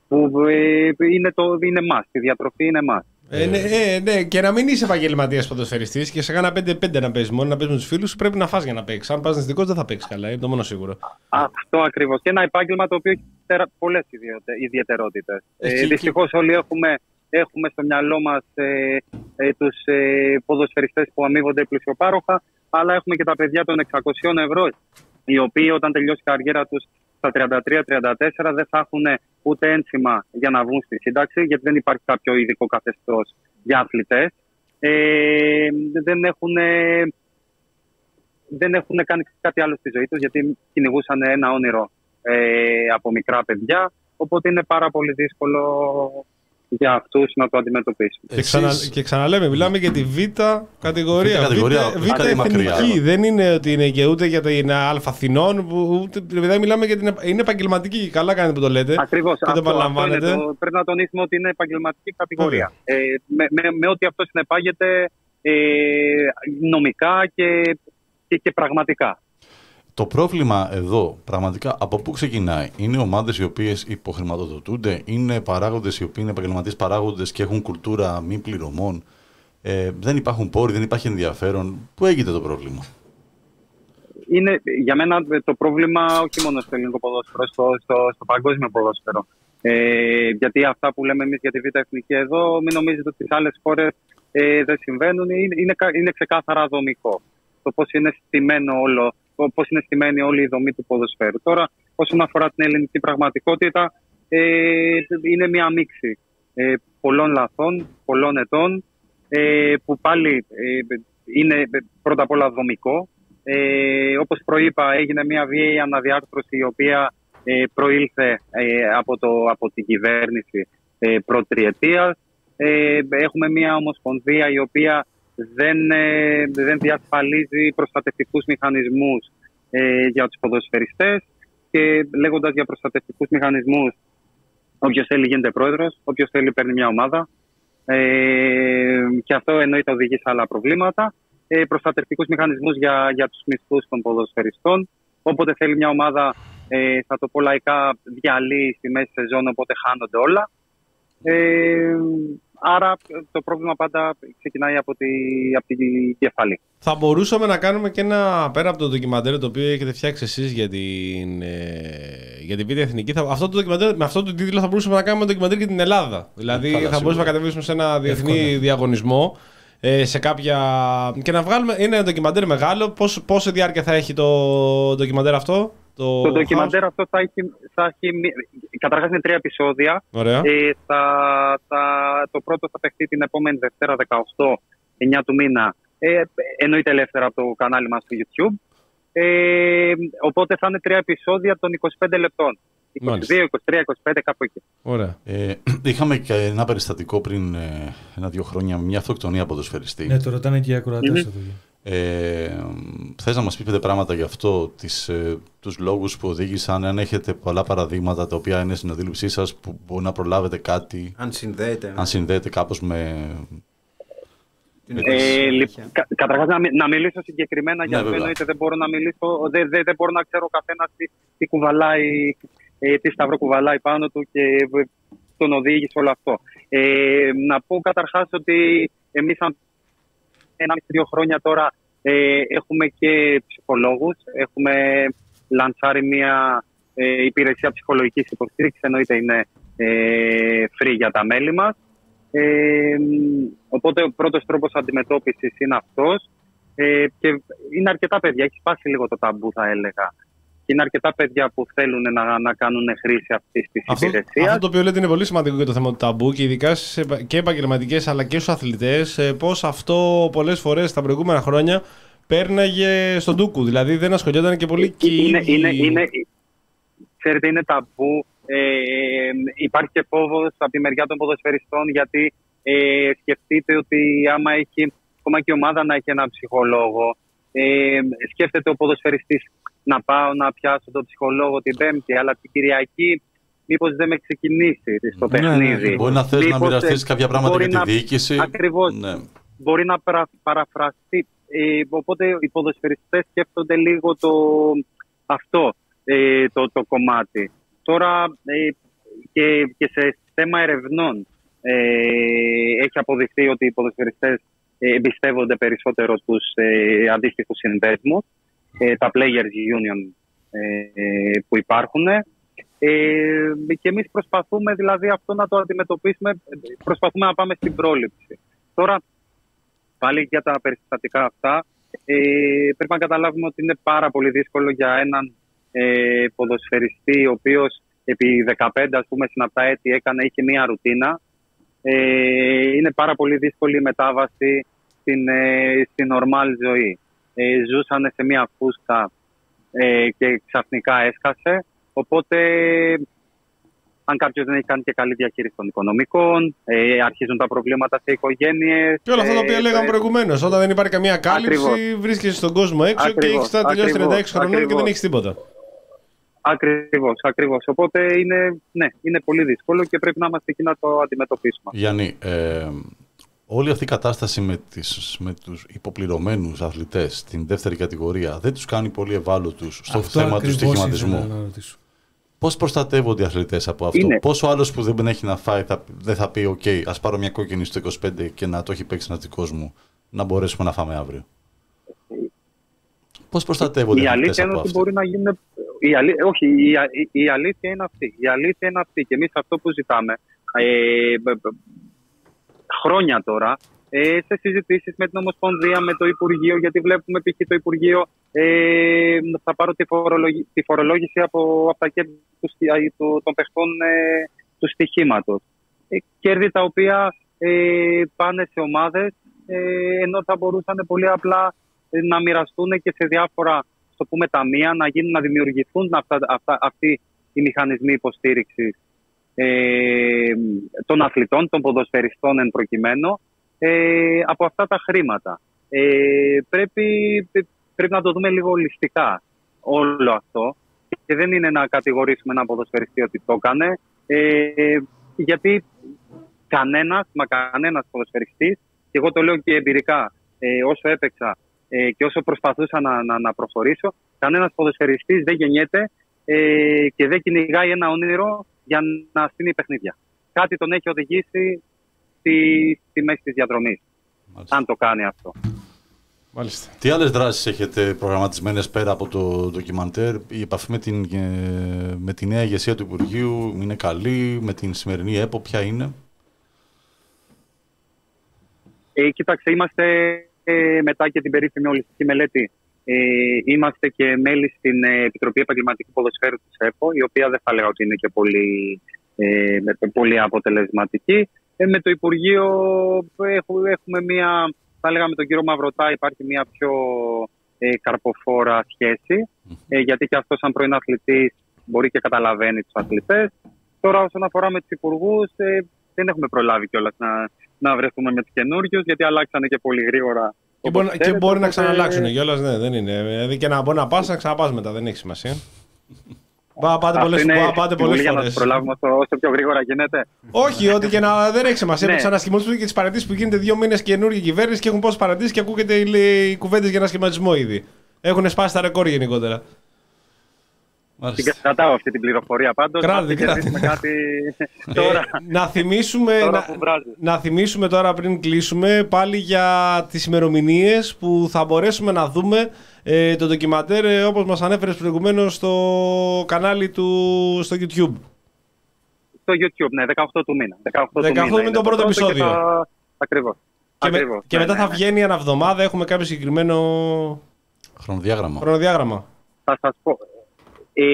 Που ε, είναι, το, είναι μας, η διατροφή είναι μας. Ε, ναι, ε, ναι, και να μην είσαι επαγγελματίας ποδοσφαιριστής και σε κάνα 5-5 να παίζεις μόνο, να παίζει με τους φίλους σου, πρέπει να φας για να παίξεις. Αν πας νηστικός, δεν θα παίξεις καλά, είναι το μόνο σίγουρο. Αυτό ακριβώς. Και ένα επάγγελμα το οποίο έχει πολλές ιδιαιτερότητες. Έχει Ε, Δυστυχώς όλοι έχουμε, έχουμε στο μυαλό μας ε, ε, τους ε, ποδοσφαιριστές που αμείβονται πλουσιοπάροχα, αλλά έχουμε και τα παιδιά των 600 ευρώ, οι οποίοι όταν τελειώσει η καριέρα τους στα 33-34 δεν θα έχουν ούτε ένσημα για να βγουν στη σύνταξη, γιατί δεν υπάρχει κάποιο ειδικό καθεστώς για αθλητές. Ε, δεν έχουν δεν έχουν κάνει κάτι άλλο στη ζωή τους γιατί κυνηγούσαν ένα όνειρο ε, από μικρά παιδιά οπότε είναι πάρα πολύ δύσκολο για αυτούς να το αντιμετωπίσουν. Και, ξανα, και ξαναλέμε, μιλάμε για τη Β κατηγορία. Β' κατηγορία, Β, κάτι εθνική. μακριά. Δεν είναι ότι είναι και ούτε για την Α Αθηνών. που Ούτε, δηλαδή μιλάμε για την. επ- Είναι επαγγελματική. Καλά κάνετε που το λέτε. Ακριβώς. Και το Αυτό, αυτό είναι επαναλαμβάνετε. το, πρέπει να τονίσουμε ότι είναι επαγγελματική κατηγορία. Ε, με, με, με ό,τι αυτό συνεπάγεται ε, νομικά και, και, και πραγματικά. Το πρόβλημα εδώ, πραγματικά, από πού ξεκινάει; Είναι ομάδες οι οποίες υποχρηματοδοτούνται, είναι παράγοντες οι οποίοι είναι επαγγελματίες παράγοντες και έχουν κουλτούρα μη πληρωμών; Ε, δεν υπάρχουν πόροι, δεν υπάρχει ενδιαφέρον. Πού έγινε το πρόβλημα; είναι για μένα το πρόβλημα όχι μόνο στο ελληνικό ποδόσφαιρο, στο, στο, στο παγκόσμιο ποδόσφαιρο. Ε, γιατί αυτά που λέμε εμείς για τη Β' Εθνική εδώ, μην νομίζετε ότι στι άλλες χώρες ε, δεν συμβαίνουν. Είναι, είναι, κα- είναι ξεκάθαρα δομικό. Το πώς είναι στημένο όλο, πώς είναι στημένη όλη η δομή του ποδοσφαίρου. Τώρα, όσον αφορά την ελληνική πραγματικότητα, ε, είναι μια μίξη ε, πολλών λαθών, πολλών ετών, ε, που πάλι ε, είναι ε, πρώτα απ' όλα δομικό. Ε, όπως προείπα, έγινε μια βίαιη αναδιάρθρωση η οποία ε, προήλθε ε, από, το, από την κυβέρνηση ε, προτριετίας. Ε, έχουμε μια ομοσπονδία η οποία δεν, ε, δεν διασφαλίζει προστατευτικούς μηχανισμούς ε, για τους ποδοσφαιριστές και λέγοντας για προστατευτικούς μηχανισμούς όποιος θέλει γίνεται πρόεδρος, όποιος θέλει παίρνει μια ομάδα ε, και αυτό εννοείται οδηγεί σε άλλα προβλήματα. Ε, προστατευτικούς μηχανισμούς για, για τους μισθούς των ποδοσφαιριστών. Όποτε θέλει μια ομάδα, ε, θα το πω λαϊκά, διαλύει στη μέση σεζόν, οπότε χάνονται όλα. Ε, άρα το πρόβλημα πάντα ξεκινάει από, τη, από την κεφαλή. Θα μπορούσαμε να κάνουμε και ένα πέρα από το ντοκιμαντέρ το οποίο έχετε φτιάξει εσείς για την, ε, για την Β' Εθνική. Θα, αυτό το ντοκιμαντέρ, με αυτό το τίτλο θα μπορούσαμε να κάνουμε ντοκιμαντέρ για την Ελλάδα. Δηλαδή Καλά, θα σίγουρα. μπορούσαμε να κατεβήσουμε σε ένα διεθνή Εύκολα. διαγωνισμό ε, σε κάποια. και να βγάλουμε. Είναι ένα ντοκιμαντέρ μεγάλο. Πώς, πόση διάρκεια θα έχει το ντοκιμαντέρ αυτό, το, Το House? ντοκιμαντέρ αυτό θα έχει, θα έχει μη- καταρχάς είναι τρία επεισόδια. Ωραία. Ε, θα, θα, το πρώτο θα παιχτεί την επόμενη Δευτέρα 18, 9 του μήνα. Ε, εννοείται ελεύθερα από το κανάλι μας στο YouTube. Ε, οπότε θα είναι τρία επεισόδια των 25 λεπτών. 22, Μάλιστα. 23, 25, κάπου εκεί. Ωραία. Ε, είχαμε και ένα περιστατικό πριν ε, ένα-δύο χρόνια με μια αυτοκτονία ποδοσφαιριστή. Ναι, το ρωτάνε και οι ακροατές Μμμ. Εδώ. Ε, θες να μας πει πέντε πράγματα γι' αυτό, τις, ε, τους λόγους που οδήγησαν, αν έχετε πολλά παραδείγματα τα οποία είναι στην αντίληψή σας που μπορεί να προλάβετε κάτι, Αν συνδέεται. αν συνδέεται κάπως με... την Ε, συνέχεια. λοιπόν, κα, καταρχάς να, μι- να μιλήσω συγκεκριμένα για Ναι, αυτό βέβαια. εννοείται δεν μπορώ να μιλήσω, δεν, δεν, δεν μπορώ να ξέρω ο καθένας τι, τι κουβαλάει, ε, τι σταυρό κουβαλάει πάνω του και ε, τον οδήγησε όλο αυτό. Ε, να πω καταρχάς ότι εμείς σαν ένα δύο χρόνια τώρα ε, έχουμε και ψυχολόγους, έχουμε λαντσάρει μια ε, υπηρεσία ψυχολογικής υποστήριξης, εννοείται είναι ε, free για τα μέλη μας. Ε, οπότε ο πρώτος τρόπος αντιμετώπισης είναι αυτός ε, και είναι αρκετά παιδιά, έχει σπάσει λίγο το ταμπού θα έλεγα. Και είναι αρκετά παιδιά που θέλουν να, να κάνουν χρήση αυτής της Αυτό, υπηρεσίας. αυτό το οποίο λέτε είναι πολύ σημαντικό για το θέμα του ταμπού και ειδικά στις επα- και επαγγελματικές αλλά και στους αθλητές. Πώς αυτό πολλές φορές τα προηγούμενα χρόνια πέρναγε στον ντούκου. Δηλαδή δεν ασχολιόταν και πολύ και οι είναι, ίδιοι. είναι, είναι, ξέρετε, είναι ταμπού. Ε, υπάρχει και φόβος από τη μεριά των ποδοσφαιριστών γιατί ε, σκεφτείτε ότι άμα έχει ακόμα και η ομάδα να έχει έναν ψυχολόγο, ε, σκέφτεται ο ποδοσφαιριστής να πάω να πιάσω τον ψυχολόγο την Πέμπτη, αλλά την Κυριακή μήπως δεν με ξεκινήσει στο Ναι, ναι, ναι. παιχνίδι. Μπορεί να θες να Μήπως, μοιραστείς ε, κάποια πράγματα μπορεί για να- τη διοίκηση. Ακριβώς. Ναι. μπορεί να παρα, παραφραστεί. Ε, οπότε οι ποδοσφαιριστές σκέφτονται λίγο το, αυτό ε, το, το κομμάτι. Τώρα ε, και, και σε θέμα ερευνών ε, έχει αποδειχθεί ότι οι ποδοσφαιριστές ε, εμπιστεύονται περισσότερο τους ε, αντίστοιχους συνδέσμους, ε, τα Players Union ε, που υπάρχουν. Ε, και εμείς προσπαθούμε δηλαδή αυτό να το αντιμετωπίσουμε, προσπαθούμε να πάμε στην πρόληψη. Τώρα, πάλι για τα περιστατικά αυτά, ε, πρέπει να καταλάβουμε ότι είναι πάρα πολύ δύσκολο για έναν ε, ποδοσφαιριστή, ο οποίος επί 15 ας πούμε συναπτά έτη έκανε, είχε μία ρουτίνα. Ε, είναι πάρα πολύ δύσκολη η μετάβαση στην, ε, στην normal ζωή. Ε, ζούσαν σε μία φούσκα ε, και ξαφνικά έσκασε. Οπότε, αν κάποιος δεν έχει κάνει και καλή διαχείριση των οικονομικών, ε, αρχίζουν τα προβλήματα σε οικογένειες. Και όλα αυτά τα οποία λέγαμε προηγουμένως. Όταν δεν υπάρχει καμία κάλυψη, Ακριβώς. βρίσκεσαι στον κόσμο έξω και Ακριβώς, έχεις τελειώσει 36 ακριβώς, χρονών και δεν ακριβώς. έχεις τίποτα. Ακριβώς, ακριβώς. Οπότε είναι, ναι, είναι πολύ δύσκολο και πρέπει να είμαστε εκεί να το αντιμετωπίσουμε. Γιάννη, ε, όλη αυτή η κατάσταση με, τις, με τους υποπληρωμένους αθλητές στην δεύτερη κατηγορία δεν τους κάνει πολύ ευάλωτους στο Αυτό θέμα του ακριβώς στοιχηματισμού. ήθελα να ρωτήσω. Πώς προστατεύονται οι αθλητές από αυτό; Είναι. Πόσο άλλος που δεν έχει να φάει θα, δεν θα πει «ΟΚ, ας πάρω μια κόκκινη στο 25 και να το έχει παίξει ένας δικός μου, να μπορέσουμε να φάμε αύριο». Πώς προστατεύονται οι Η αθλητές αλήθεια είναι από ότι αυτό; μπορεί να γίνουν. Η αλή... Όχι, η, α- η- η αλήθεια είναι αυτή. Η αλήθεια είναι αυτή. Και εμείς αυτό που ζητάμε ε, μπ- μπ- χρόνια τώρα ε, σε συζητήσεις με την Ομοσπονδία, με το Υπουργείο, γιατί βλέπουμε π.χ. το Υπουργείο ε, θα πάρω τη, φορολογ... τη φορολόγηση από, από τα κέρδη του, στι- α, του- των παιχτών ε, του στοιχήματος. Ε, κέρδη τα οποία ε, πάνε σε ομάδες ε, ενώ θα μπορούσαν πολύ απλά ε, να μοιραστούν και σε διάφορα στο πούμε, ταμεία, να, γίνουν, να δημιουργηθούν αυτά, αυτά, αυτοί οι μηχανισμοί υποστήριξης ε, των αθλητών, των ποδοσφαιριστών εν προκειμένου, ε, από αυτά τα χρήματα. Ε, πρέπει, πρέπει να το δούμε λίγο ολιστικά όλο αυτό και δεν είναι να κατηγορήσουμε έναν ποδοσφαιριστή ότι το έκανε, ε, γιατί κανένας, μα κανένας ποδοσφαιριστής, και εγώ το λέω και εμπειρικά, ε, όσο έπαιξα ε, και όσο προσπαθούσα να, να, να προχωρήσω, κανένας ποδοσφαιριστής δεν γεννιέται ε, και δεν κυνηγάει ένα όνειρο για να στείλει παιχνίδια. κάτι τον έχει οδηγήσει στη, στη μέση της διαδρομής. Μάλιστα. Αν το κάνει αυτό. Μάλιστα. Τι άλλες δράσεις έχετε προγραμματισμένες πέρα από το ντοκιμαντέρ, η επαφή με την, ε, με τη νέα ηγεσία του Υπουργείου είναι καλή, με την σημερινή ΕΠΟ ποια είναι; Ε, κοίταξε, είμαστε ε, μετά και την περίφημη ολιστική μελέτη. Ε, είμαστε και μέλη στην ε, Επιτροπή Επαγγελματικού Ποδοσφαίρου της ΕΠΟ, η οποία δεν θα λέγα ότι είναι και πολύ, ε, με- πολύ αποτελεσματική. Ε, με το Υπουργείο έχουμε, έχουμε μία, θα λέγαμε με τον κύριο Μαυρωτά, υπάρχει μία πιο ε, καρποφόρα σχέση, ε, γιατί και αυτός σαν πρώην αθλητής μπορεί και καταλαβαίνει τους αθλητές. Τώρα όσον αφορά με τους υπουργούς, ε, δεν έχουμε προλάβει κιόλας να, να βρεθούμε με τους καινούριους, γιατί αλλάξανε και πολύ γρήγορα. Και όπως μπορεί, και ξέρετε, μπορεί να οπότε- ξαναλλάξουν κιόλας, ναι, δεν είναι. Δηλαδή και να μπορεί να πας, να ξαναπάς μετά, δεν έχει σημασία. Πά- Πάτε Αυτό πολλέ είναι πάτε συμβουλή πολλές για να φορές. τους προλάβουμε όσο, όσο πιο γρήγορα γίνεται. Όχι, ότι και να δεν έχει σημασία. Ναι. Με τους ανασχηματισμού και τις παρατήσεις που γίνεται δύο μήνες καινούργια κυβέρνηση και έχουν πόσες παρατήσεις και ακούγεται οι, οι κουβέντε για ένα σχηματισμό ήδη. Έχουν σπάσει τα ρεκόρ γενικότερα. Την Μάλιστα. κρατάω αυτή την πληροφορία πάντως. Κράτη, Αν δεν κράτη. κερδίσουμε κάτι τώρα. Ε, να, θυμίσουμε, Τώρα να, που βράζει. να θυμίσουμε τώρα πριν κλείσουμε πάλι για τις ημερομηνίες που θα μπορέσουμε να δούμε ε, το ντοκιματέρ ε, όπως μας ανέφερες προηγουμένως στο κανάλι του στο YouTube. Στο YouTube, ναι, 18 του μήνα. 18 του 18 μήνα με είναι το πρώτο και επεισόδιο. θα- Ακριβώς. Και, με- Ακριβώς, και ναι, μετά ναι, θα ναι. βγαίνει ένα εβδομάδα, έχουμε κάποιο συγκεκριμένο Χρονοδιάγραμμα. χρονοδιάγραμμα. Θα σας πω. Ε,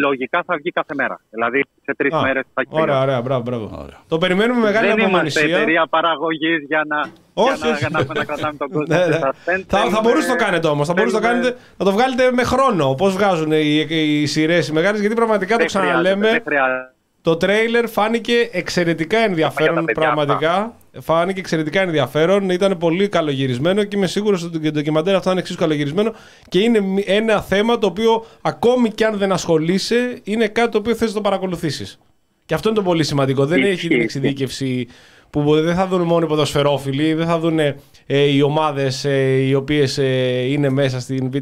λογικά θα βγει κάθε μέρα. Δηλαδή σε τρεις Α, μέρες θα έχει Ωραία, τελειώσει. ωραία, μπράβο, μπράβο. Ωραία. Το περιμένουμε με μεγάλη Δεν είμαστε απομονησία. εταιρεία παραγωγής για να, Όχι, για να, όχι. για να, να κρατάμε τον κόσμο. Ναι, σε ναι. suspense. Θα, θα Θέλουμε- μπορούσατε να το κάνετε όμως. Θα μπορούσατε να, το θέλουμε- κάνετε, να το βγάλετε με χρόνο. Πώς βγάζουν οι, οι σειρές οι μεγάλες. Γιατί πραγματικά το Δεν χρειάζεται, ξαναλέμε. δεν χρειάζεται. Το τρέιλερ φάνηκε εξαιρετικά ενδιαφέρον. Για τα παιδιά Πραγματικά. Φάνηκε εξαιρετικά ενδιαφέρον. Ήταν πολύ καλογυρισμένο και είμαι σίγουρος ότι το ντοκιμαντέρ αυτό είναι εξίσου καλογυρισμένο. Και είναι μη- ένα θέμα το οποίο ακόμη και αν δεν ασχολείσαι, είναι κάτι το οποίο θες να το παρακολουθήσεις. Και αυτό είναι το πολύ σημαντικό. Δεν Ισχύει, έχει την ισχύει. εξειδίκευση που δεν θα δουν μόνο οι ποδοσφαιρόφιλοι, δεν θα δουν ε, οι ομάδες οι οποίες είναι μέσα στην Β,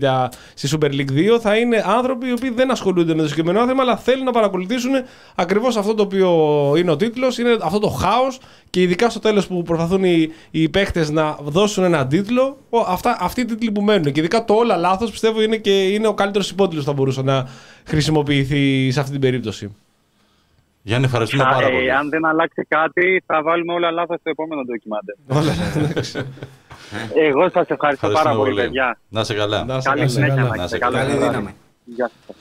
στη Super League 2. Θα είναι άνθρωποι οι οποίοι δεν ασχολούνται με το συγκεκριμένο άθλημα, αλλά θέλουν να παρακολουθήσουν ακριβώς αυτό το οποίο είναι ο τίτλος, είναι αυτό το χάος και ειδικά στο τέλος που προσπαθούν οι, οι παίχτε να δώσουν έναν τίτλο. ο, αυτά, αυτοί οι τίτλοι που μένουν. Και ειδικά το όλα λάθος πιστεύω είναι και είναι ο καλύτερος υπότιτλος που θα μπορούσε να χρησιμοποιηθεί σε αυτή την περίπτωση. Γιάννη, ευχαριστούμε Θα- πάρα ε, πολύ. αν δεν αλλάξει κάτι, θα βάλουμε όλα λάθος στο επόμενο ντοκιμάντερ. Εγώ σας ευχαριστώ πάρα Ευχαριστούμε πολύ, πολύ. παιδιά. Να είσαι καλά. Να είσαι Καλή καλά. συνέχεια καλά. να Να έχετε. σε Καλό καλά. Καλή βράδυ. δύναμη. Γεια σας.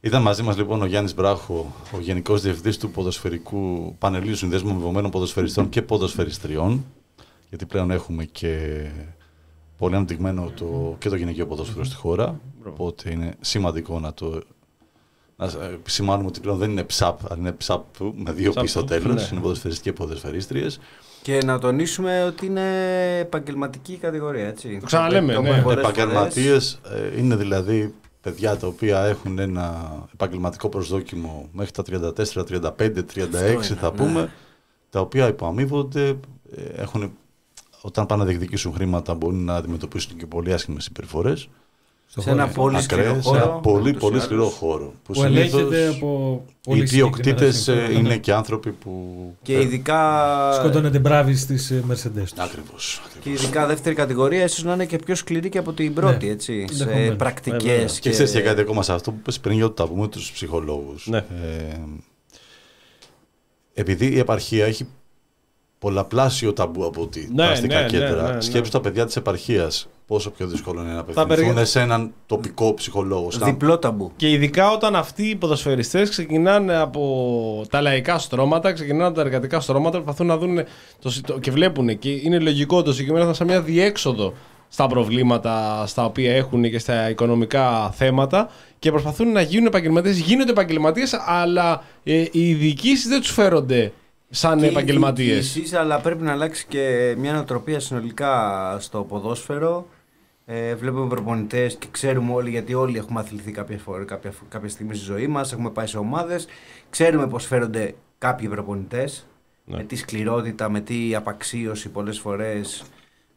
Ήταν μαζί μας λοιπόν ο Γιάννης Μπράχο, ο Γενικός Διευθυντής του Ποδοσφαιρικού Πανελίου Συνδέσμου Μεμβωμένων Ποδοσφαιριστών και Ποδοσφαιριστριών. Γιατί πλέον έχουμε και πολύ αναπτυγμένο το, και το γυναικείο ποδόσφαιρο στη χώρα. Οπότε είναι σημαντικό να το. Να ε, επισημάνουμε ότι πλέον δεν είναι ψαπ, αλλά είναι ψαπ με δύο Ψαπ, πι στο τέλο. ναι. Είναι ποδοσφαιριστικοί και ποδοσφαιρίστριες. Και να τονίσουμε ότι είναι επαγγελματική κατηγορία, έτσι. Το ξαναλέμε, Το ναι. έχουμε πολλές Επαγγελματίες φορές. είναι δηλαδή παιδιά τα οποία έχουν ένα επαγγελματικό προσδόκιμο μέχρι τα 34, 35, 36 είναι, θα ναι. πούμε, τα οποία υποαμείβονται, ε, έχουν, όταν πάνε να διεκδικήσουν χρήματα μπορούν να αντιμετωπίσουν και πολύ άσχημες συμπεριφορές. Σε ένα πολύ σκληρό ακραίες, σε ένα χώρο. πολύ, ούτως πολύ ή σκληρό άλλως. χώρο. Που, Που συνήθως ελέγχεται από οι πολύ ιδιοκτήτες συγκεκριμένα ε, συμφέροντα. είναι και άνθρωποι που... Και ειδικά, Σκοτώνεται μπράβη στις Mercedes τους. Ακριβώς. και ειδικά δεύτερη κατηγορία ίσως να είναι και πιο σκληρή και από την πρώτη, Ναι. έτσι. Σε Ενδεχομένως. Βέβαια. πρακτικές Και ξέρεις και κάτι ακόμα σε αυτό που είπες πριν για το ταβού με τους ψυχολόγους. Ναι. Ε, επειδή η επαρχία έχει πολλαπλάσιο ταμπού από ότι Ναι, τα αστικά ναι, ναι, κέντρα. ναι, ναι. Σκέψου τα παιδιά της επαρχίας πόσο πιο δύσκολο είναι να παιδιά- απευθυνθούν σε έναν τοπικό ψυχολόγο. σαν- Διπλό ταμπού. Και ειδικά όταν αυτοί οι ποδοσφαιριστές ξεκινάνε από τα λαϊκά στρώματα, ξεκινάνε από τα εργατικά στρώματα, προσπαθούν να δουν το, συ- το- και βλέπουν και είναι λογικό το συγκεκριμένο θα είναι σαν μια διέξοδο στα προβλήματα στα οποία έχουν και στα οικονομικά θέματα και προσπαθούν να γίνουν επαγγελματίες. Γίνονται επαγγελματίες, αλλά ε, οι διοικήσει δεν τους φέρονται σαν Και οι επαγγελματίες. διοικήσεις, αλλά πρέπει να αλλάξει και μια νοοτροπία συνολικά στο ποδόσφαιρο. Ε, βλέπουμε προπονητές και ξέρουμε όλοι, γιατί όλοι έχουμε αθληθεί κάποια, φορά, κάποια, κάποια στιγμή στη ζωή μας, έχουμε πάει σε ομάδες. Ξέρουμε πώς φέρονται κάποιοι προπονητές. Ναι. Με τι σκληρότητα, με τι απαξίωση πολλές φορές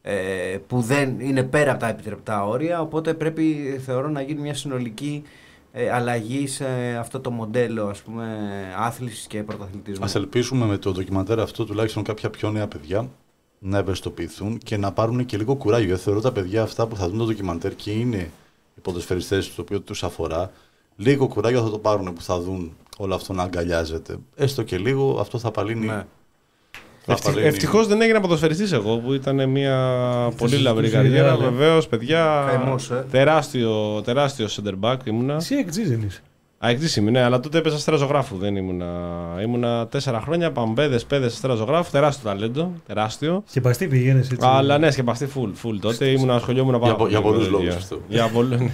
ε, που δεν είναι πέρα από τα επιτρεπτά όρια. Οπότε πρέπει, θεωρώ, να γίνει μια συνολική ε, αλλαγή σε αυτό το μοντέλο ας πούμε άθλησης και πρωταθλητισμού. Α ελπίσουμε με το ντοκιμαντέρ αυτό τουλάχιστον κάποια πιο νέα παιδιά να ευαισθητοποιηθούν και να πάρουν και λίγο κουράγιο. Γιατί θεωρώ τα παιδιά αυτά που θα δουν το ντοκιμαντέρ και είναι οι ποδοσφαιριστές το οποίο τους αφορά, λίγο κουράγιο θα το πάρουν που θα δουν όλο αυτό να αγκαλιάζεται. Έστω και λίγο αυτό θα απαλύνει. Ναι. Θα απαλύνει- Ευτυχώς δεν έγινα ποδοσφαιριστής εγώ που ήταν μια πολύ λαμπρή σου καριέρα. ιδέα, ναι. Βεβαίως, παιδιά. Καημός, ε. Τεράστιο, τεράστιο center back ήμουνα. Εσύ εκτζή δεν είσαι. Α, εκτζής είμαι, ναι, αλλά τότε έπαιζα αστέρα ζωγράφου. Δεν ήμουνα. Ήμουνα τέσσερα χρόνια, παμπέδες, πέδες αστέρα ζωγράφου. Τεράστιο ταλέντο. Τεράστιο. Σκεπαστή πηγαίνει έτσι. Αλλά ναι, σκεπαστεί full, full. Τότε ήμουν ασχολιόμουν πάρα Για πο- πολύ. για με πολλούς τέτοια. λόγους αυτό. Για πολλούς.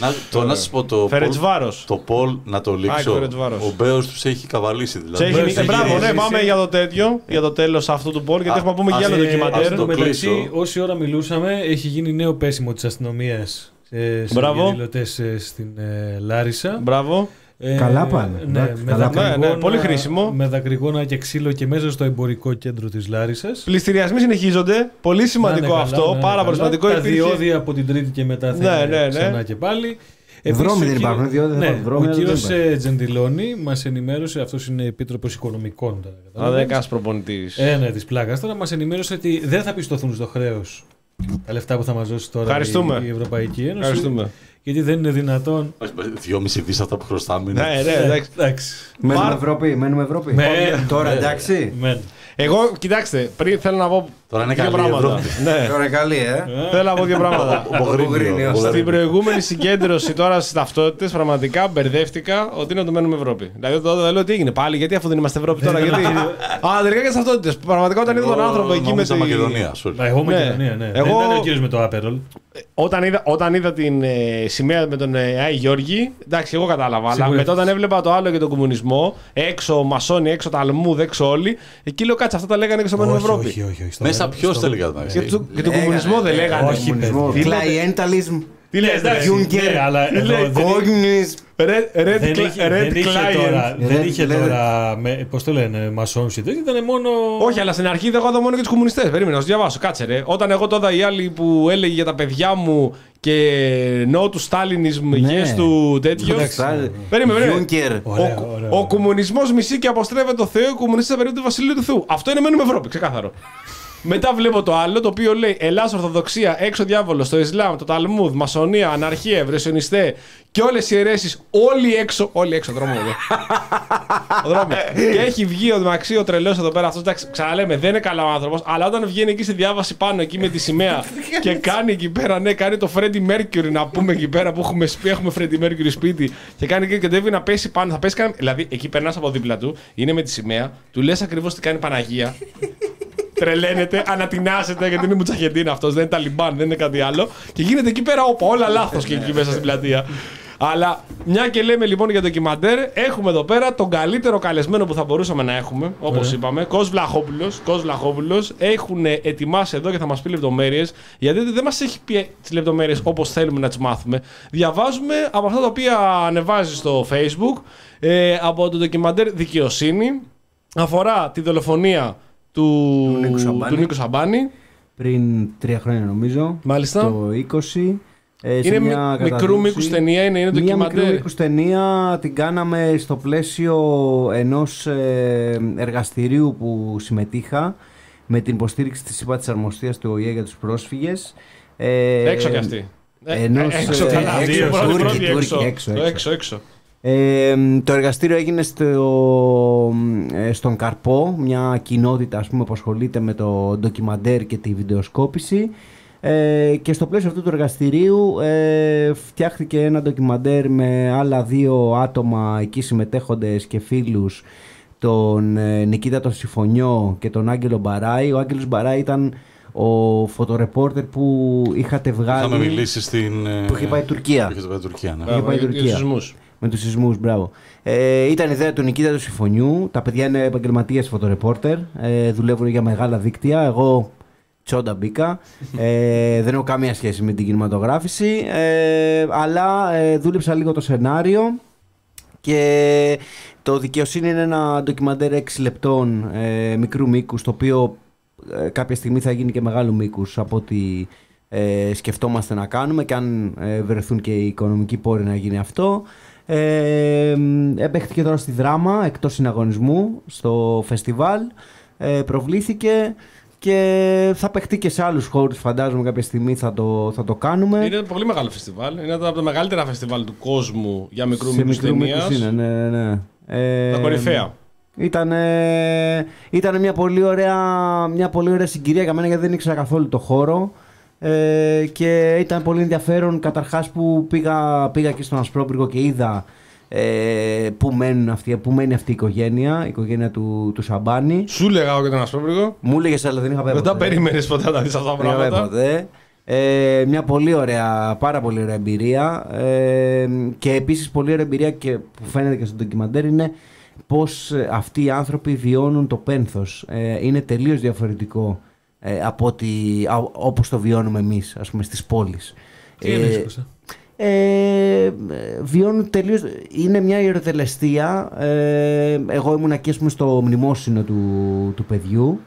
Να, το, να σας πω το. Πολ- Φερετσβάρο. Το Πολ να το λήξω. Φερετσβάρος. Ο Μπέος τους έχει καβαλήσει δηλαδή. Σε Μπράβο, έχει, ε, μπράβο, ναι, εσύ. πάμε για το τέτοιο, για το τέλος αυτού του πόλ, γιατί Α, έχουμε να πούμε και ας- για άλλο ε, ντοκιμαντέρ. ας Εν τω το μεταξύ, κλείσω. όση ώρα μιλούσαμε, έχει γίνει νέο πέσιμο της αστυνομίας σε, σε Μπράβο. διαδηλωτέ στην ε, Λάρισα. Μπράβο. Ε, Καλά πάνε. Ναι, Εντάξει, με καλά πάνε. Ναι, ναι, πολύ χρήσιμο. Με δακρυγόνα και ξύλο και μέσα στο εμπορικό κέντρο της Λάρισας. Πληστηριασμοί συνεχίζονται. Πολύ σημαντικό Να είναι αυτό. καλά, να είναι πάρα πολύ καλά. σημαντικό. Τα Υπήρχε- διόδια από την Τρίτη και μετά θα Ναι, είναι ναι, ναι. ξανά και πάλι. Δρόμοι Επίσης, δεν ο υπάρχουν, κύριο- διόδια δεν ναι, υπάρχουν, δρόμοι ο δεν κύριος υπάρχουν. Τζεντιλόνι μας ενημέρωσε, αυτός είναι επίτροπος οικονομικών. τώρα, Α, καταλαβαίνεις. δέκα προπονητής. Ε, ναι, της πλάκας. Τώρα μας ενημέρωσε ότι δεν θα πιστωθούν στο χρέος τα λεφτά που θα μας δώσει τώρα Ευχαριστούμε. η, η Ευρωπαϊκή Ένωση. Ευχαριστούμε. Γιατί δεν είναι δυνατόν. Δυόμιση δις αυτά που χρωστάμε. είναι. Ναι, ναι, εντάξει. Εντάξει. Μένουμε Πάρ- Ευρώπη, μένουμε Ευρώπη. Με- Τώρα ναι. εντάξει. Μεν. Εγώ, κοιτάξτε, πριν θέλω να πω Τώρα είναι δύο καλή η πράγματα. Ευρώπη. Ναι, Τώρα καλή, ε. θέλω να πω δύο πράγματα. Ο Μπογρίνιο, Μπογρίνιος. ο Μπογρίνιο. Στην προηγούμενη συγκέντρωση τώρα στις ταυτότητες, πραγματικά μπερδεύτηκα ότι είναι να το μένουμε Ευρώπη. Δηλαδή τότε λέω τι έγινε πάλι, γιατί αφού δεν είμαστε Ευρώπη τώρα, γιατί. Α, τελικά και στις ταυτότητες. Πραγματικά όταν είδα τον Εγώ άνθρωπο εκεί με νόμιζα τη. Μακεδονία. sorry. Μα εγώ Ναι. Μακεδονία, ναι. Εγώ- Δεν ήταν ο κύριος με το Άπερολ. Όταν είδα, όταν είδα την ε, σημαία με τον ε, Άι Γιώργη, εντάξει, εγώ κατάλαβα. Αλλά Σίγουρα. μετά όταν έβλεπα το άλλο και τον κομμουνισμό, έξω Μασόνι, έξω Ταλμούδ, έξω όλοι, εκεί λέω κάτσε, αυτά τα λέγανε και στο Μένουμε όχι, Ευρώπη. όχι, όχι, όχι. Στο Μέσα μέλλον- ποιος στο- τα έλεγα. Ναι. Και, του, και τον Λέγανε, κομμουνισμό δεν ε, λέγανε. όχι, Κομμουνισμό. παιδί. Clientalism. Τι λες, ρε, Εντάξει, Juncker. ναι, αλλά Τι εδώ λέει, δεν- Communism. Red, red, δεν cli- είχε, red δεν είχε client. τώρα, Ε, δεν δεν- είχε λένε- τώρα με, πώς το λένε, μασόνς shit, ήταν μόνο... Όχι, αλλά στην αρχή δεν εγώ είδα μόνο και τους κομμουνιστές. Περίμενα, να σου διαβάσω. Κάτσε, ρε. Όταν εγώ τότε η άλλη που έλεγε για τα παιδιά μου και no του Στάλινισμ, Ναι. yes του τέτοιο. Εντάξει. Περίμενε, περίμενε. Juncker. Ωραία, ο ωραία. ο κομμουνισμός μισεί και αποστρέφεται το Θεός, οι κομμουνιστέ περίπου του Βασιλείου του Θεού. Αυτό είναι μένουμε Ευρώπη, ξεκάθαρο. Μετά βλέπω το άλλο, το οποίο λέει Ελλάς Ορθοδοξία, έξω διάβολο, το Ισλάμ, το Ταλμούδ, Μασονία, Αναρχία, Ευρεσιονιστέ και όλες οι αιρέσεις, όλοι έξω. Όλοι έξω, δρόμο εδώ. Ο δρόμος. και έχει βγει ο Μαξί ο τρελός εδώ πέρα. Αυτός εντάξει, ξαναλέμε, δεν είναι καλά ο άνθρωπος, αλλά όταν βγαίνει εκεί στη διάβαση πάνω εκεί με τη σημαία και κάνει εκεί πέρα, ναι, κάνει το Freddy Mercury να πούμε εκεί πέρα που έχουμε, σπί, έχουμε Freddy Mercury σπίτι και κάνει και κατέβει να πέσει πάνω. Θα πέσει καν- δηλαδή εκεί περνάς από δίπλα του, είναι με τη σημαία, του λες ακριβώς τι κάνει η Παναγία. Τρελαίνεται, ανατινάσεται γιατί είναι μουτσαχεντίνα αυτός, δεν είναι Ταλιμπάν, δεν είναι κάτι άλλο. Και γίνεται εκεί πέρα όπα, όλα λάθος και εκεί μέσα στην πλατεία. Αλλά μια και λέμε λοιπόν για το ντοκιμαντέρ, έχουμε εδώ πέρα τον καλύτερο καλεσμένο που θα μπορούσαμε να έχουμε, όπως είπαμε, Κος Βλαχόπουλος. Κος Βλαχόπουλος. Έχουν ετοιμάσει εδώ και θα μας πει λεπτομέρειες, γιατί δεν μας έχει πει τις λεπτομέρειες όπως θέλουμε να τις μάθουμε. Διαβάζουμε από αυτά τα οποία ανεβάζει στο Facebook, ε, από το ντοκιμαντέρ Δικαιοσύνη. Αφορά τη δολοφονία του, Νίκου Σαμπάνη. του Νίκου Σαμπάνη. Πριν τρία χρόνια νομίζω. Μάλιστα. Το 20. ε, σε Είναι μια μι- μικρού καταδίωξη. μήκους ταινία, είναι, είναι Μια μικρού ντοκιμαντέρ. μήκους ταινία την κάναμε στο πλαίσιο ενός ε, εργαστηρίου που συμμετείχα με την υποστήριξη της ΥΠΑ της Αρμοστίας του ΟΗΕ για τους πρόσφυγες. Ε, Έξω κι αυτή. Ε, ενός, έξω, ε, καλά, έξω, έξω, πρώτη, Τούρκοι, πρώτη, Τούρκοι, έξω. έξω, Το έξω. έξω, έξω. Ε, το εργαστήριο έγινε στο, ε, στον Καρπό, μια κοινότητα ας πούμε, που ασχολείται με το ντοκιμαντέρ και τη βιντεοσκόπηση. Ε, και στο πλαίσιο αυτού του εργαστηρίου ε, φτιάχτηκε ένα ντοκιμαντέρ με άλλα δύο άτομα εκεί συμμετέχοντες και φίλους τον ε, Νικήτα τον Συμφωνιό και τον Άγγελο Μπαράη. Ο Άγγελος Μπαράη ήταν ο φωτορεπόρτερ που είχατε βγάλει Είχαμε μιλήσει στην. ε, που είχε πάει Τουρκία. Που είχε πάει Τουρκία, ναι. Είχε πάει για- για Τουρκία. Τους σεισμούς. Με τους σεισμούς, μπράβο. Ε, ήταν ιδέα του Νικήτα του Συμφωνιού. Τα παιδιά είναι επαγγελματίες φωτορεπόρτερ. Ε, δουλεύουν για μεγάλα δίκτυα. Εγώ τσόντα μπήκα. Ε, δεν έχω καμία σχέση με την κινηματογράφηση. Ε, αλλά ε, δούλεψα λίγο το σενάριο. Και το δικαιοσύνη είναι ένα ντοκιμαντέρ 6 λεπτών ε, μικρού μήκους, το οποίο ε, κάποια στιγμή θα γίνει και μεγάλου μήκους από ό,τι ε, σκεφτόμαστε να κάνουμε και αν ε, βρεθούν και οι οικονομικοί πόροι να γίνει αυτό. Ε, επέχτηκε τώρα στη δράμα εκτός συναγωνισμού στο φεστιβάλ ε, προβλήθηκε και θα παιχτεί και σε άλλους χώρους φαντάζομαι κάποια στιγμή θα το, θα το κάνουμε Είναι ένα πολύ μεγάλο φεστιβάλ. Είναι ένα από τα μεγαλύτερα φεστιβάλ του κόσμου για μικρού σε μήκου μικρού ταινίας. μήκους είναι, ναι, ναι, ναι. Ε, Τα κορυφαία. Ήταν, ήταν μια, πολύ ωραία, μια πολύ ωραία συγκυρία για μένα γιατί δεν ήξερα καθόλου το χώρο ε, και ήταν πολύ ενδιαφέρον καταρχάς που πήγα, πήγα και στον Ασπρόπυργο και είδα ε, που, μένουν αυτοί, που μένει αυτή η οικογένεια, η οικογένεια του, του Σαμπάνη. Σου λέγα εγώ και τον Ασπρόπυργο. Μου έλεγε αλλά δεν είχα πει Δεν τα ποτέ. περίμενες ποτέ να δεις αυτά τα Δεν είχα πει πράγματα. ποτέ. Ε, μια πολύ ωραία, πάρα πολύ ωραία εμπειρία ε, και επίσης πολύ ωραία εμπειρία και που φαίνεται και στο ντοκιμαντέρ είναι πως ε, αυτοί οι άνθρωποι βιώνουν το πένθος. Ε, είναι τελείως διαφορετικό ε, από ότι, α, όπως το βιώνουμε εμείς ας πούμε στις πόλεις. Τι εννοείς, Κώστα; ε, βιώνουν τελείως είναι μια ιεροτελεστία ε, εγώ ήμουν εκεί ας πούμε, στο μνημόσυνο του, του παιδιού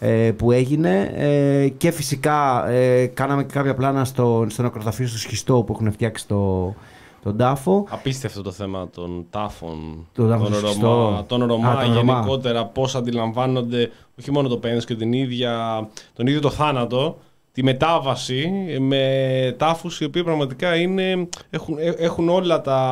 ε, που έγινε ε, και φυσικά ε, κάναμε και κάποια πλάνα στο, στο νεκροταφείο στο Σχιστό που έχουν φτιάξει το, τον τάφο Απίστευτο το θέμα των τάφων, Των τάφων των, στο Χριστό. Ρωμά, των Ρωμά Α, των Ρωμά. γενικότερα, πώς αντιλαμβάνονται όχι μόνο το πένθος και την ίδια, τον ίδιο το θάνατο, τη μετάβαση με τάφους οι οποίοι πραγματικά είναι, έχουν, ε- έχουν όλα τα,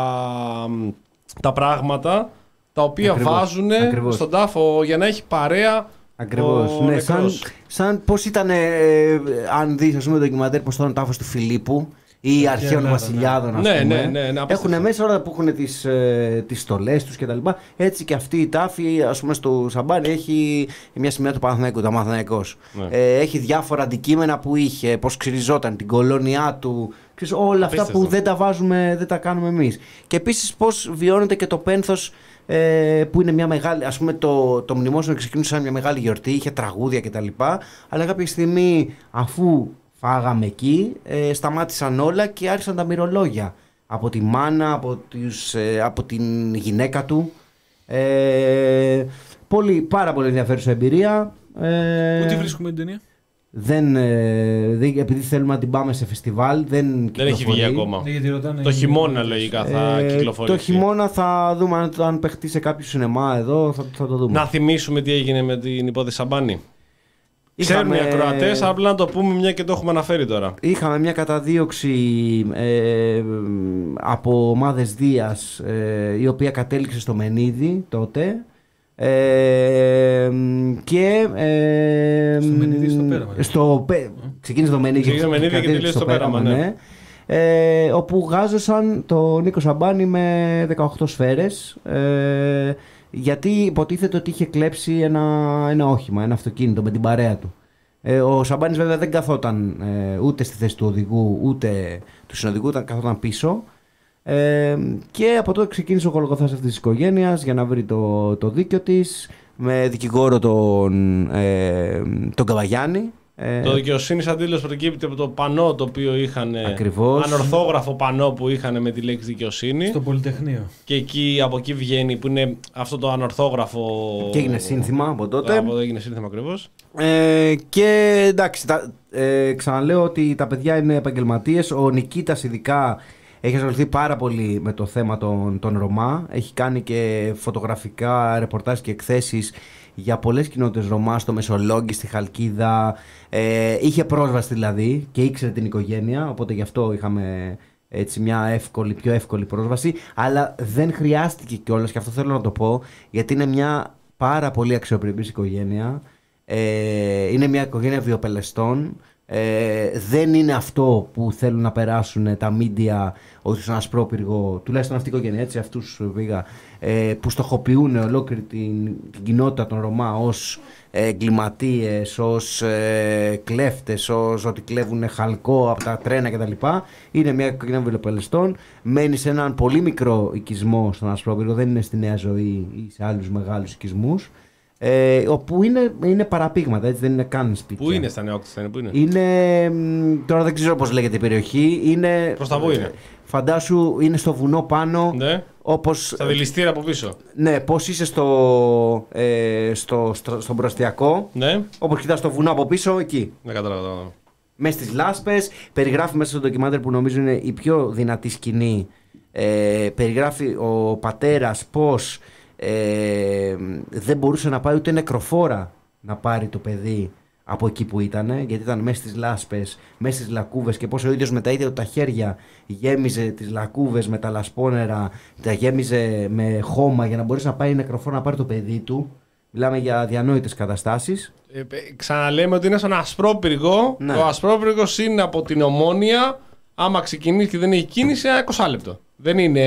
τα πράγματα τα οποία Ακριβώς, βάζουν ακριβώς. στον τάφο για να έχει παρέα Ακριβώς. ο Ναι, σαν, νεκρός. σαν πώς ήταν, ε, αν δεις ας πούμε το ντοκιμαντέρ πώς ήταν ο τάφος του Φιλίππου ή αρχαίων Ελλάδα, βασιλιάδων ας ναι. Ναι, πούμε. ναι, ναι, ναι, απίστευτο. Έχουν μέσα όλα που έχουν τις, ε, τις στολές τους κτλ. Έτσι και αυτή η τάφη ας πούμε στο Σαμπάνι έχει μια σημαία του Παναθηναϊκού, το Παναθηναϊκός. Ναι. Ε, έχει διάφορα αντικείμενα που είχε, πώς ξυριζόταν, την κολόνιά του, ξέρεις, όλα αυτά Απίστευτο. που δεν τα βάζουμε, δεν τα κάνουμε εμείς. Και επίσης πώς βιώνεται και το πένθος ε, που είναι μια μεγάλη, ας πούμε το, το μνημόσυνο ξεκίνησε σαν μια μεγάλη γιορτή, είχε τραγούδια κτλ. Αλλά κάποια στιγμή αφού φάγαμε εκεί, ε, σταμάτησαν όλα και άρχισαν τα μυρολόγια. Από τη μάνα, από, τους, ε, από την γυναίκα του. Ε, πολύ, πάρα πολύ ενδιαφέρουσα εμπειρία. Ε, Πού τη βρίσκουμε την ταινία; δεν, ε, δεν- επειδή θέλουμε να την πάμε σε φεστιβάλ, δεν Δεν έχει βγει κυκλοφορεί. ακόμα. Ναι, γιατί ρωτάνε- Το χειμώνα λογικά θα Ε, κυκλοφορήσει. Το χειμώνα θα δούμε αν, αν παιχτεί σε κάποιο σινεμά εδώ, θα, θα το δούμε. Να θυμίσουμε τι έγινε με την υπόθεση Σαμπάνη. Είχαμε- Ξέρουν οι ακροατές, απλά να το πούμε μια και το έχουμε αναφέρει τώρα. Είχαμε μια καταδίωξη ε, από ομάδες Δίας ε, η οποία κατέληξε στο Μενίδη τότε ε, και ε, Στο Μενίδη ή στο Πέραμα, ναι. στο, Πέ- ξεκίνησε το Μενίδη Ξεκίνησε το Μενίδη και κατέληξε τελείωσε στο Πέραμα, ναι. Ε, όπου γάζωσαν τον Νίκο Σαμπάνη με 18 σφαίρες ε, γιατί υποτίθεται ότι είχε κλέψει ένα, ένα όχημα, ένα αυτοκίνητο με την παρέα του. Ε, ο Σαμπάνης βέβαια δεν καθόταν ε, ούτε στη θέση του οδηγού ούτε του συνοδηγού, ήταν καθόταν πίσω. Ε, και από τότε ξεκίνησε ο κολοκοθάς αυτής της οικογένειας για να βρει το, το δίκιο της με δικηγόρο τον, ε, τον Καβαγιάννη. Ε, Το δικαιοσύνη αντίλωση προκύπτει από το πανό το οποίο είχαν. Ακριβώς. Ανορθόγραφο πανό που είχαν με τη λέξη δικαιοσύνη. Στο Πολυτεχνείο. Και εκεί, από εκεί βγαίνει που είναι αυτό το ανορθόγραφο. και έγινε σύνθημα από τότε. Από εδώ έγινε σύνθημα ακριβώς. Ε, και εντάξει, τα, ε, ξαναλέω ότι τα παιδιά είναι επαγγελματίες. Ο Νικήτας, ειδικά, έχει ασχοληθεί πάρα πολύ με το θέμα των, των Ρωμά. Έχει κάνει και φωτογραφικά ρεπορτάζ και εκθέσεις για πολλές κοινότητες Ρωμά στο Μεσολόγγι, στη Χαλκίδα. Ε, είχε πρόσβαση δηλαδή και ήξερε την οικογένεια, οπότε γι' αυτό είχαμε έτσι μια εύκολη, πιο εύκολη πρόσβαση. Αλλά δεν χρειάστηκε κιόλας, και αυτό θέλω να το πω, γιατί είναι μια πάρα πολύ αξιοπρεπής οικογένεια. Ε, είναι μια οικογένεια βιοπελεστών. Ε, δεν είναι αυτό που θέλουν να περάσουν τα μίντια ότι στον ασπρόπυργο, τουλάχιστον αυτή η οικογένεια, έτσι, αυτούς πήγα, ε, που στοχοποιούν ολόκληρη την, την κοινότητα των Ρωμά ως ε, εγκληματίες, ως ε, κλέφτες, ως ότι κλέβουν χαλκό από τα τρένα κτλ. Είναι μια οικογένεια βιοπελεστών. Μένει σε έναν πολύ μικρό οικισμό στον ασπρόπυργο, δεν είναι στη Νέα Ζωή ή σε άλλους μεγάλους οικισμούς. Ε, όπου είναι, είναι παραπήγματα, έτσι δεν είναι καν σπίτια. Πού είναι στα νεόκτιστα, είναι, πού είναι; Είναι. μ, Τώρα δεν ξέρω πώς λέγεται η περιοχή. Είναι. Προς τα πού είναι; Φαντάσου είναι στο βουνό πάνω. Ναι. Όπως, Στα δηληστήρα από πίσω. ναι, πώς είσαι στο, ε, στο, στο, στον προαστιακό. Ναι, Όπως κοιτάς το βουνό από πίσω, εκεί. δεν κατάλαβα. μέσα στις λάσπες. Περιγράφει μέσα στο ντοκιμάντερ που νομίζω είναι η πιο δυνατή σκηνή. Ε, περιγράφει ο πατέρας πώς ε, δεν μπορούσε να πάει ούτε νεκροφόρα να πάρει το παιδί από εκεί που ήταν, γιατί ήταν μέσα στις λάσπες, μέσα στις λακκούβες και πως ο ίδιος με τα ίδια του τα χέρια γέμιζε τις λακκούβες με τα λασπόνερα, τα γέμιζε με χώμα για να μπορέσει να πάει νεκροφόρα να πάρει το παιδί του. Μιλάμε για διανόητες καταστάσεις. Ε, ε, ξαναλέμε ότι είναι στον Ασπρόπυργο. Ναι. Ο Ασπρόπυργος είναι από την Ομόνια. Άμα ξεκινήσει και δεν έχει κίνηση, ένα 20 λεπτό. Δεν είναι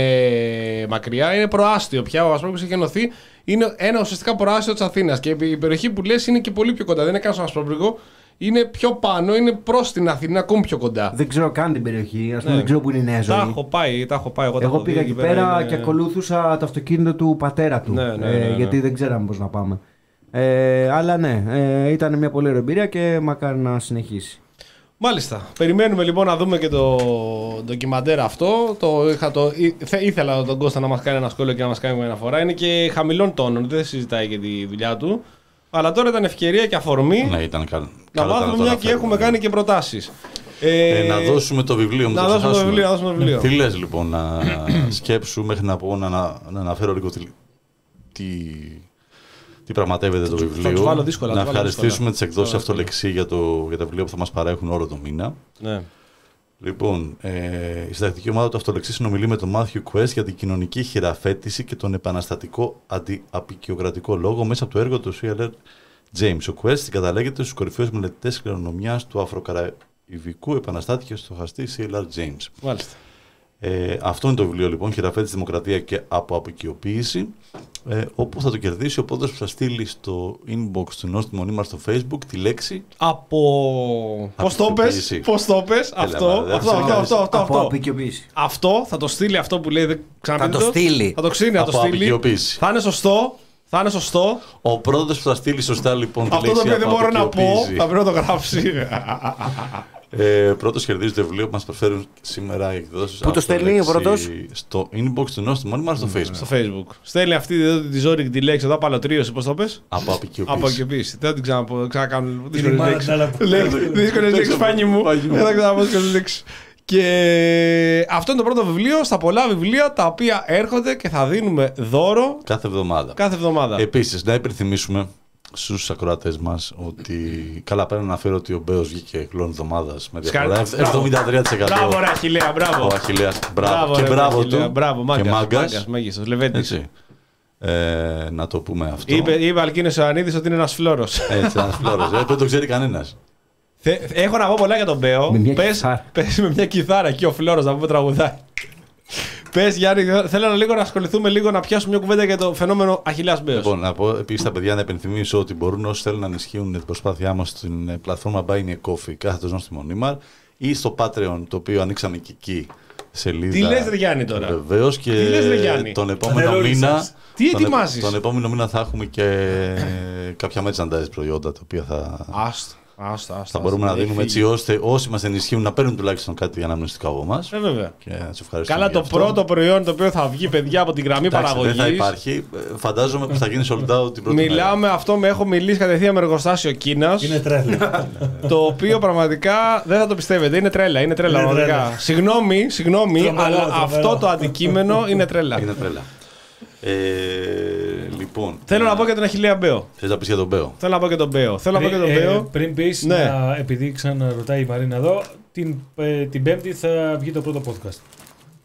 μακριά, είναι προάστιο πια. Ο Ασπρόπυργο έχει ενωθεί. Είναι ένα ουσιαστικά προάστιο της Αθήνας. Και η περιοχή που λες είναι και πολύ πιο κοντά. Δεν είναι καν στον Ασπρόπυργο. Είναι πιο πάνω, είναι προς την Αθήνα, είναι ακόμη πιο κοντά. Δεν ξέρω καν την περιοχή, ας πούμε Ναι. δεν ξέρω που είναι η νέα ζωή. Τα έχω πάει, τα έχω πάει. Εγώ, τα Εγώ έχω πήγα δει εκεί πέρα είναι- και ακολούθουσα το αυτοκίνητο του πατέρα του. Ναι, ναι, ε, ναι, ναι. γιατί δεν ξέραμε πώς να πάμε. Ε, αλλά ναι, ε, ήταν μια πολύ ωραία εμπειρία και μακάρι να συνεχίσει. Μάλιστα. Περιμένουμε λοιπόν να δούμε και το ντοκιμαντέρ αυτό. Το, είχα το, ή- θε- ήθελα τον Κώστα να μας κάνει ένα σχόλιο και να μας κάνει μια αναφορά. Είναι και χαμηλών τόνων, δεν συζητάει για τη δουλειά του. Αλλά τώρα ήταν ευκαιρία και αφορμή Ναι, ήταν καλό. να καλό ήταν μάθουμε το μια και αναφέρουμε. έχουμε κάνει και προτάσεις. Ε, να δώσουμε το βιβλίο μου. να το δώσουμε το ξεχάσουμε. βιβλίο, να δώσουμε το βιβλίο. Τι λες λοιπόν, να σκέψου μέχρι να πω να, να, να αναφέρω λίγο τι, τι, τι πραγματεύεται το βιβλίο. τους βάλω δύσκολα, να τους βάλω ευχαριστήσουμε δύσκολα. τις εκδόσεις Τώρα, Αυτολεξή για, το, για τα βιβλία που θα μας παρέχουν όλο το μήνα. Ναι. Λοιπόν, ε, η συντακτική ομάδα του Αυτολεξή συνομιλεί με τον Μάθιου Quest για την κοινωνική χειραφέτηση και τον επαναστατικό αντιαπικιοκρατικό λόγο μέσα από το έργο του CLR James. Ο Quest καταλέγεται στους κορυφαίους μελετητές κληρονομιάς του Αφροκαραϊβικού επαναστάτη και στοχαστή CLR James. Μάλιστα. Ε, αυτό είναι το βιβλίο λοιπόν, Χειραφέτηση Δημοκρατία και από απεικιοποίηση, ε, όπου θα το κερδίσει ο πόντος που θα στείλει στο inbox του Νόστιμου Μονίμαρ στο facebook τη λέξη Από. Πώς το πες, Απεικιοποίηση. πώς το πες, αυτό, μα, δεν αυτό, θα αυτό, κάνεις. αυτό, αυτό, Από αυτό. απεικιοποίηση. Αυτό θα το στείλει αυτό που λέει. δεν- ξαναπείτε Θα το στείλει. Θα το ξύνει, θα το Από στείλει. απεικιοποίηση. Θα είναι σωστό. Θα είναι σωστό. Ο πρώτος που θα στείλει σωστά λοιπόν τη Αυτό το λέξη οποίο δεν από μπορώ να πω, απεικιοποίηση. θα πρέπει να το γράψει. Ε, πρώτος κερδίζει το βιβλίο που μας προσφέρουν σήμερα οι εκδόσεις Πού το στέλνει ο πρώτος; Στο inbox του Νόστιμου Μονίμαρ στο facebook. Στο facebook. Στέλνει αυτή εδώ τη ζώρικη τη λέξη εδώ, παλωτρίωση, πώς το πες; Από απεικιοποίηση. Αποκαιοποίηση. Δεν θα την ξαναπώ, ξανακάνω. η Δύσκολες μάνα λέξεις. τα άλλα που- Δύσκολες λέξεις, πάνι μου. Πάνι μου. Δεν θα ξαναπώ δύσκολες λέξεις. Και αυτό είναι το πρώτο βιβλίο στα πολλά βιβλία τα οποία έρχονται και θα δίνουμε δώρο Κάθε εβδομάδα. κάθε εβδομάδα. Επίσης, να υπενθυμίσουμε στους ακροατές μας ότι καλά πέρα να αναφέρω ότι ο Μπέος βγήκε κλόν εβδομάδας με διαφορά Συγχαρητήρια. 73%. Μπράβο, ρε Αχιλέα, μπράβο. Ο Αχιλέας, μπράβο. και ρε, μπράβο Αχιλέα, του. Μπράβο, και μάγκας, μάγκας. μάγκας, μέγιστος, λεβέντης. Έτσι. Ε, να το πούμε αυτό. Είπε, είπε Αλκίνος Ιωαννίδης ότι είναι ένας φλόρος. Έτσι, ένας φλόρος. Ε, δεν το ξέρει κανένας. Θε- Έχω να πω πολλά για τον Μπέο. Με μια πες, κιθάρα. πες με μια κιθάρα εκεί ο Φλόρος να πούμε τραγουδάει. Πες Γιάννη, θέλω να λίγο να ασχοληθούμε λίγο να πιάσουμε μια κουβέντα για το φαινόμενο Αχιλέας Μπέος. Λοιπόν, να πω επίσης στα παιδιά να υπενθυμίσω ότι μπορούν όσοι θέλουν να ενισχύουν την προσπάθειά μας στην ε, πλατφόρμα Buy Me a Coffee, κάθετος νόστιμο νήμαρ, ή στο Patreon, το οποίο ανοίξαμε και εκεί σελίδα. Τι λες, ρε Γιάννη, τώρα; Βεβαίως και Τι λες, ρε Γιάννη; τον επόμενο Αδερόλη μήνα. σας. Τι τον, ε- ετοιμάζεις; Τον επόμενο μήνα θα έχουμε και ε, κάποια merchandise προϊόντα τα οποία θα, Άστο, άστο, άστο. θα μπορούμε να άστο, δίνουμε έχει έτσι φύγει. ώστε όσοι μας ενισχύουν να παίρνουν τουλάχιστον κάτι αναμνηστικό από εμάς. Ε, βέβαια. Και να τους ευχαριστούμε. Καλά, γι' το αυτό. πρώτο προϊόν το οποίο θα βγει, παιδιά, από την γραμμή Εντάξει, παραγωγή. Δεν θα υπάρχει. Ε, Φαντάζομαι που θα γίνει sold out την πρώτη μέρα. Μιλάμε αυτό με έχω μιλήσει κατευθείαν με εργοστάσιο Κίνας. Είναι τρέλα. Το οποίο πραγματικά δεν θα το πιστεύετε. Είναι τρέλα. Είναι τρέλα, Είναι πραγματικά. τρέλα. Συγγνώμη, συγγνώμη, Τρομερό, αλλά τρομερό. αυτό το αντικείμενο είναι τρέλα. Είναι τρέλα. Ε, λοιπόν. Θέλω να πω για τον Αχιλέα Μπέο. Θες να πεις για τον Μπέο; Θέλω να πω και τον Μπέο. Θέλω να πω και τον Πριν- ε, Μπέο. Πριν πεις, Ναι. επειδή ξαναρωτάει η Μαρίνα εδώ, την, ε, την Πέμπτη θα βγει το πρώτο podcast.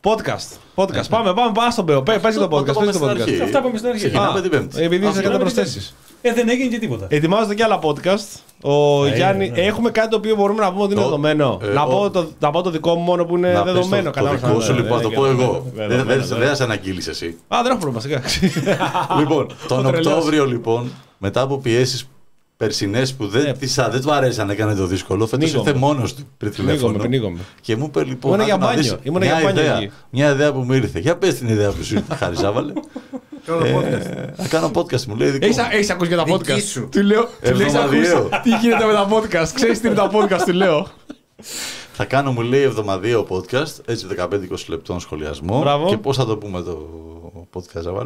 Podcast. Podcast. Πάμε, πάμε, πάμε στον Μπέο. Πε το Αυτό podcast. το πες πάμε το στην podcast. αρχή. Αυτά πάμε στην αρχή. Ξεκινάμε Α, την Πέμπτη. Επειδή Α, είσαι κατά ξεκινάμε την προσθέσεις. Ε, δεν έγινε και τίποτα. Ετοιμάζονται και άλλα podcast. Ο Ε, Γιάννη, ναι. έχουμε κάτι το οποίο μπορούμε να πούμε ότι είναι Το- δεδομένο. ε, να, ο- πω το, να πω το δικό μου μόνο που είναι Να πεις δεδομένο. το, το κατάλαβα. δικό σου Ναι, λοιπόν, ναι, θα το ναι, πω ναι, εγώ. ναι, Δεν ναι, ναι, δεν- ναι. δεν θα σε αναγγείλεις εσύ. Α, δεν έχω πρόβλημα, σιγά. Λοιπόν, τον Έχω τρελάσει. Οκτώβριο λοιπόν, μετά από πιέσεις περσινές που δεν, Ναι. της, α, δεν του αρέσει να έκανε το δύσκολο, φέτος Πνίγομαι. ήρθε μόνος του πριν τηλέφωνο. Πνίγομαι, πνίγομαι. Και μου είπε λοιπόν. Ήμουνα για άκου να μπάνιο, δεις ήμουνα μια για μπάνιο ιδέα, εκεί. Μια ιδέα που μου ήρθε. Για πες την ιδέα που σου ήρθε, Χάρη Ζάβαλε. Ε, Θα κάνω podcast, μου λέει. δικό Έχεις, μου. έχεις ακούσει για τα Δική podcast; σου. Του λέω, του λέει, «Έχεις Εβδομαδιαίο. ακούσει τι γίνεται με τα podcast; Ξέρεις τι είναι τα podcast, του λέω. Θα κάνω, μου λέει, εβδομαδιαίο podcast, έτσι 15-20 λεπτών σχολιασμό. Μπράβο. Και πώς θα το πούμε το podcast θα βάλω.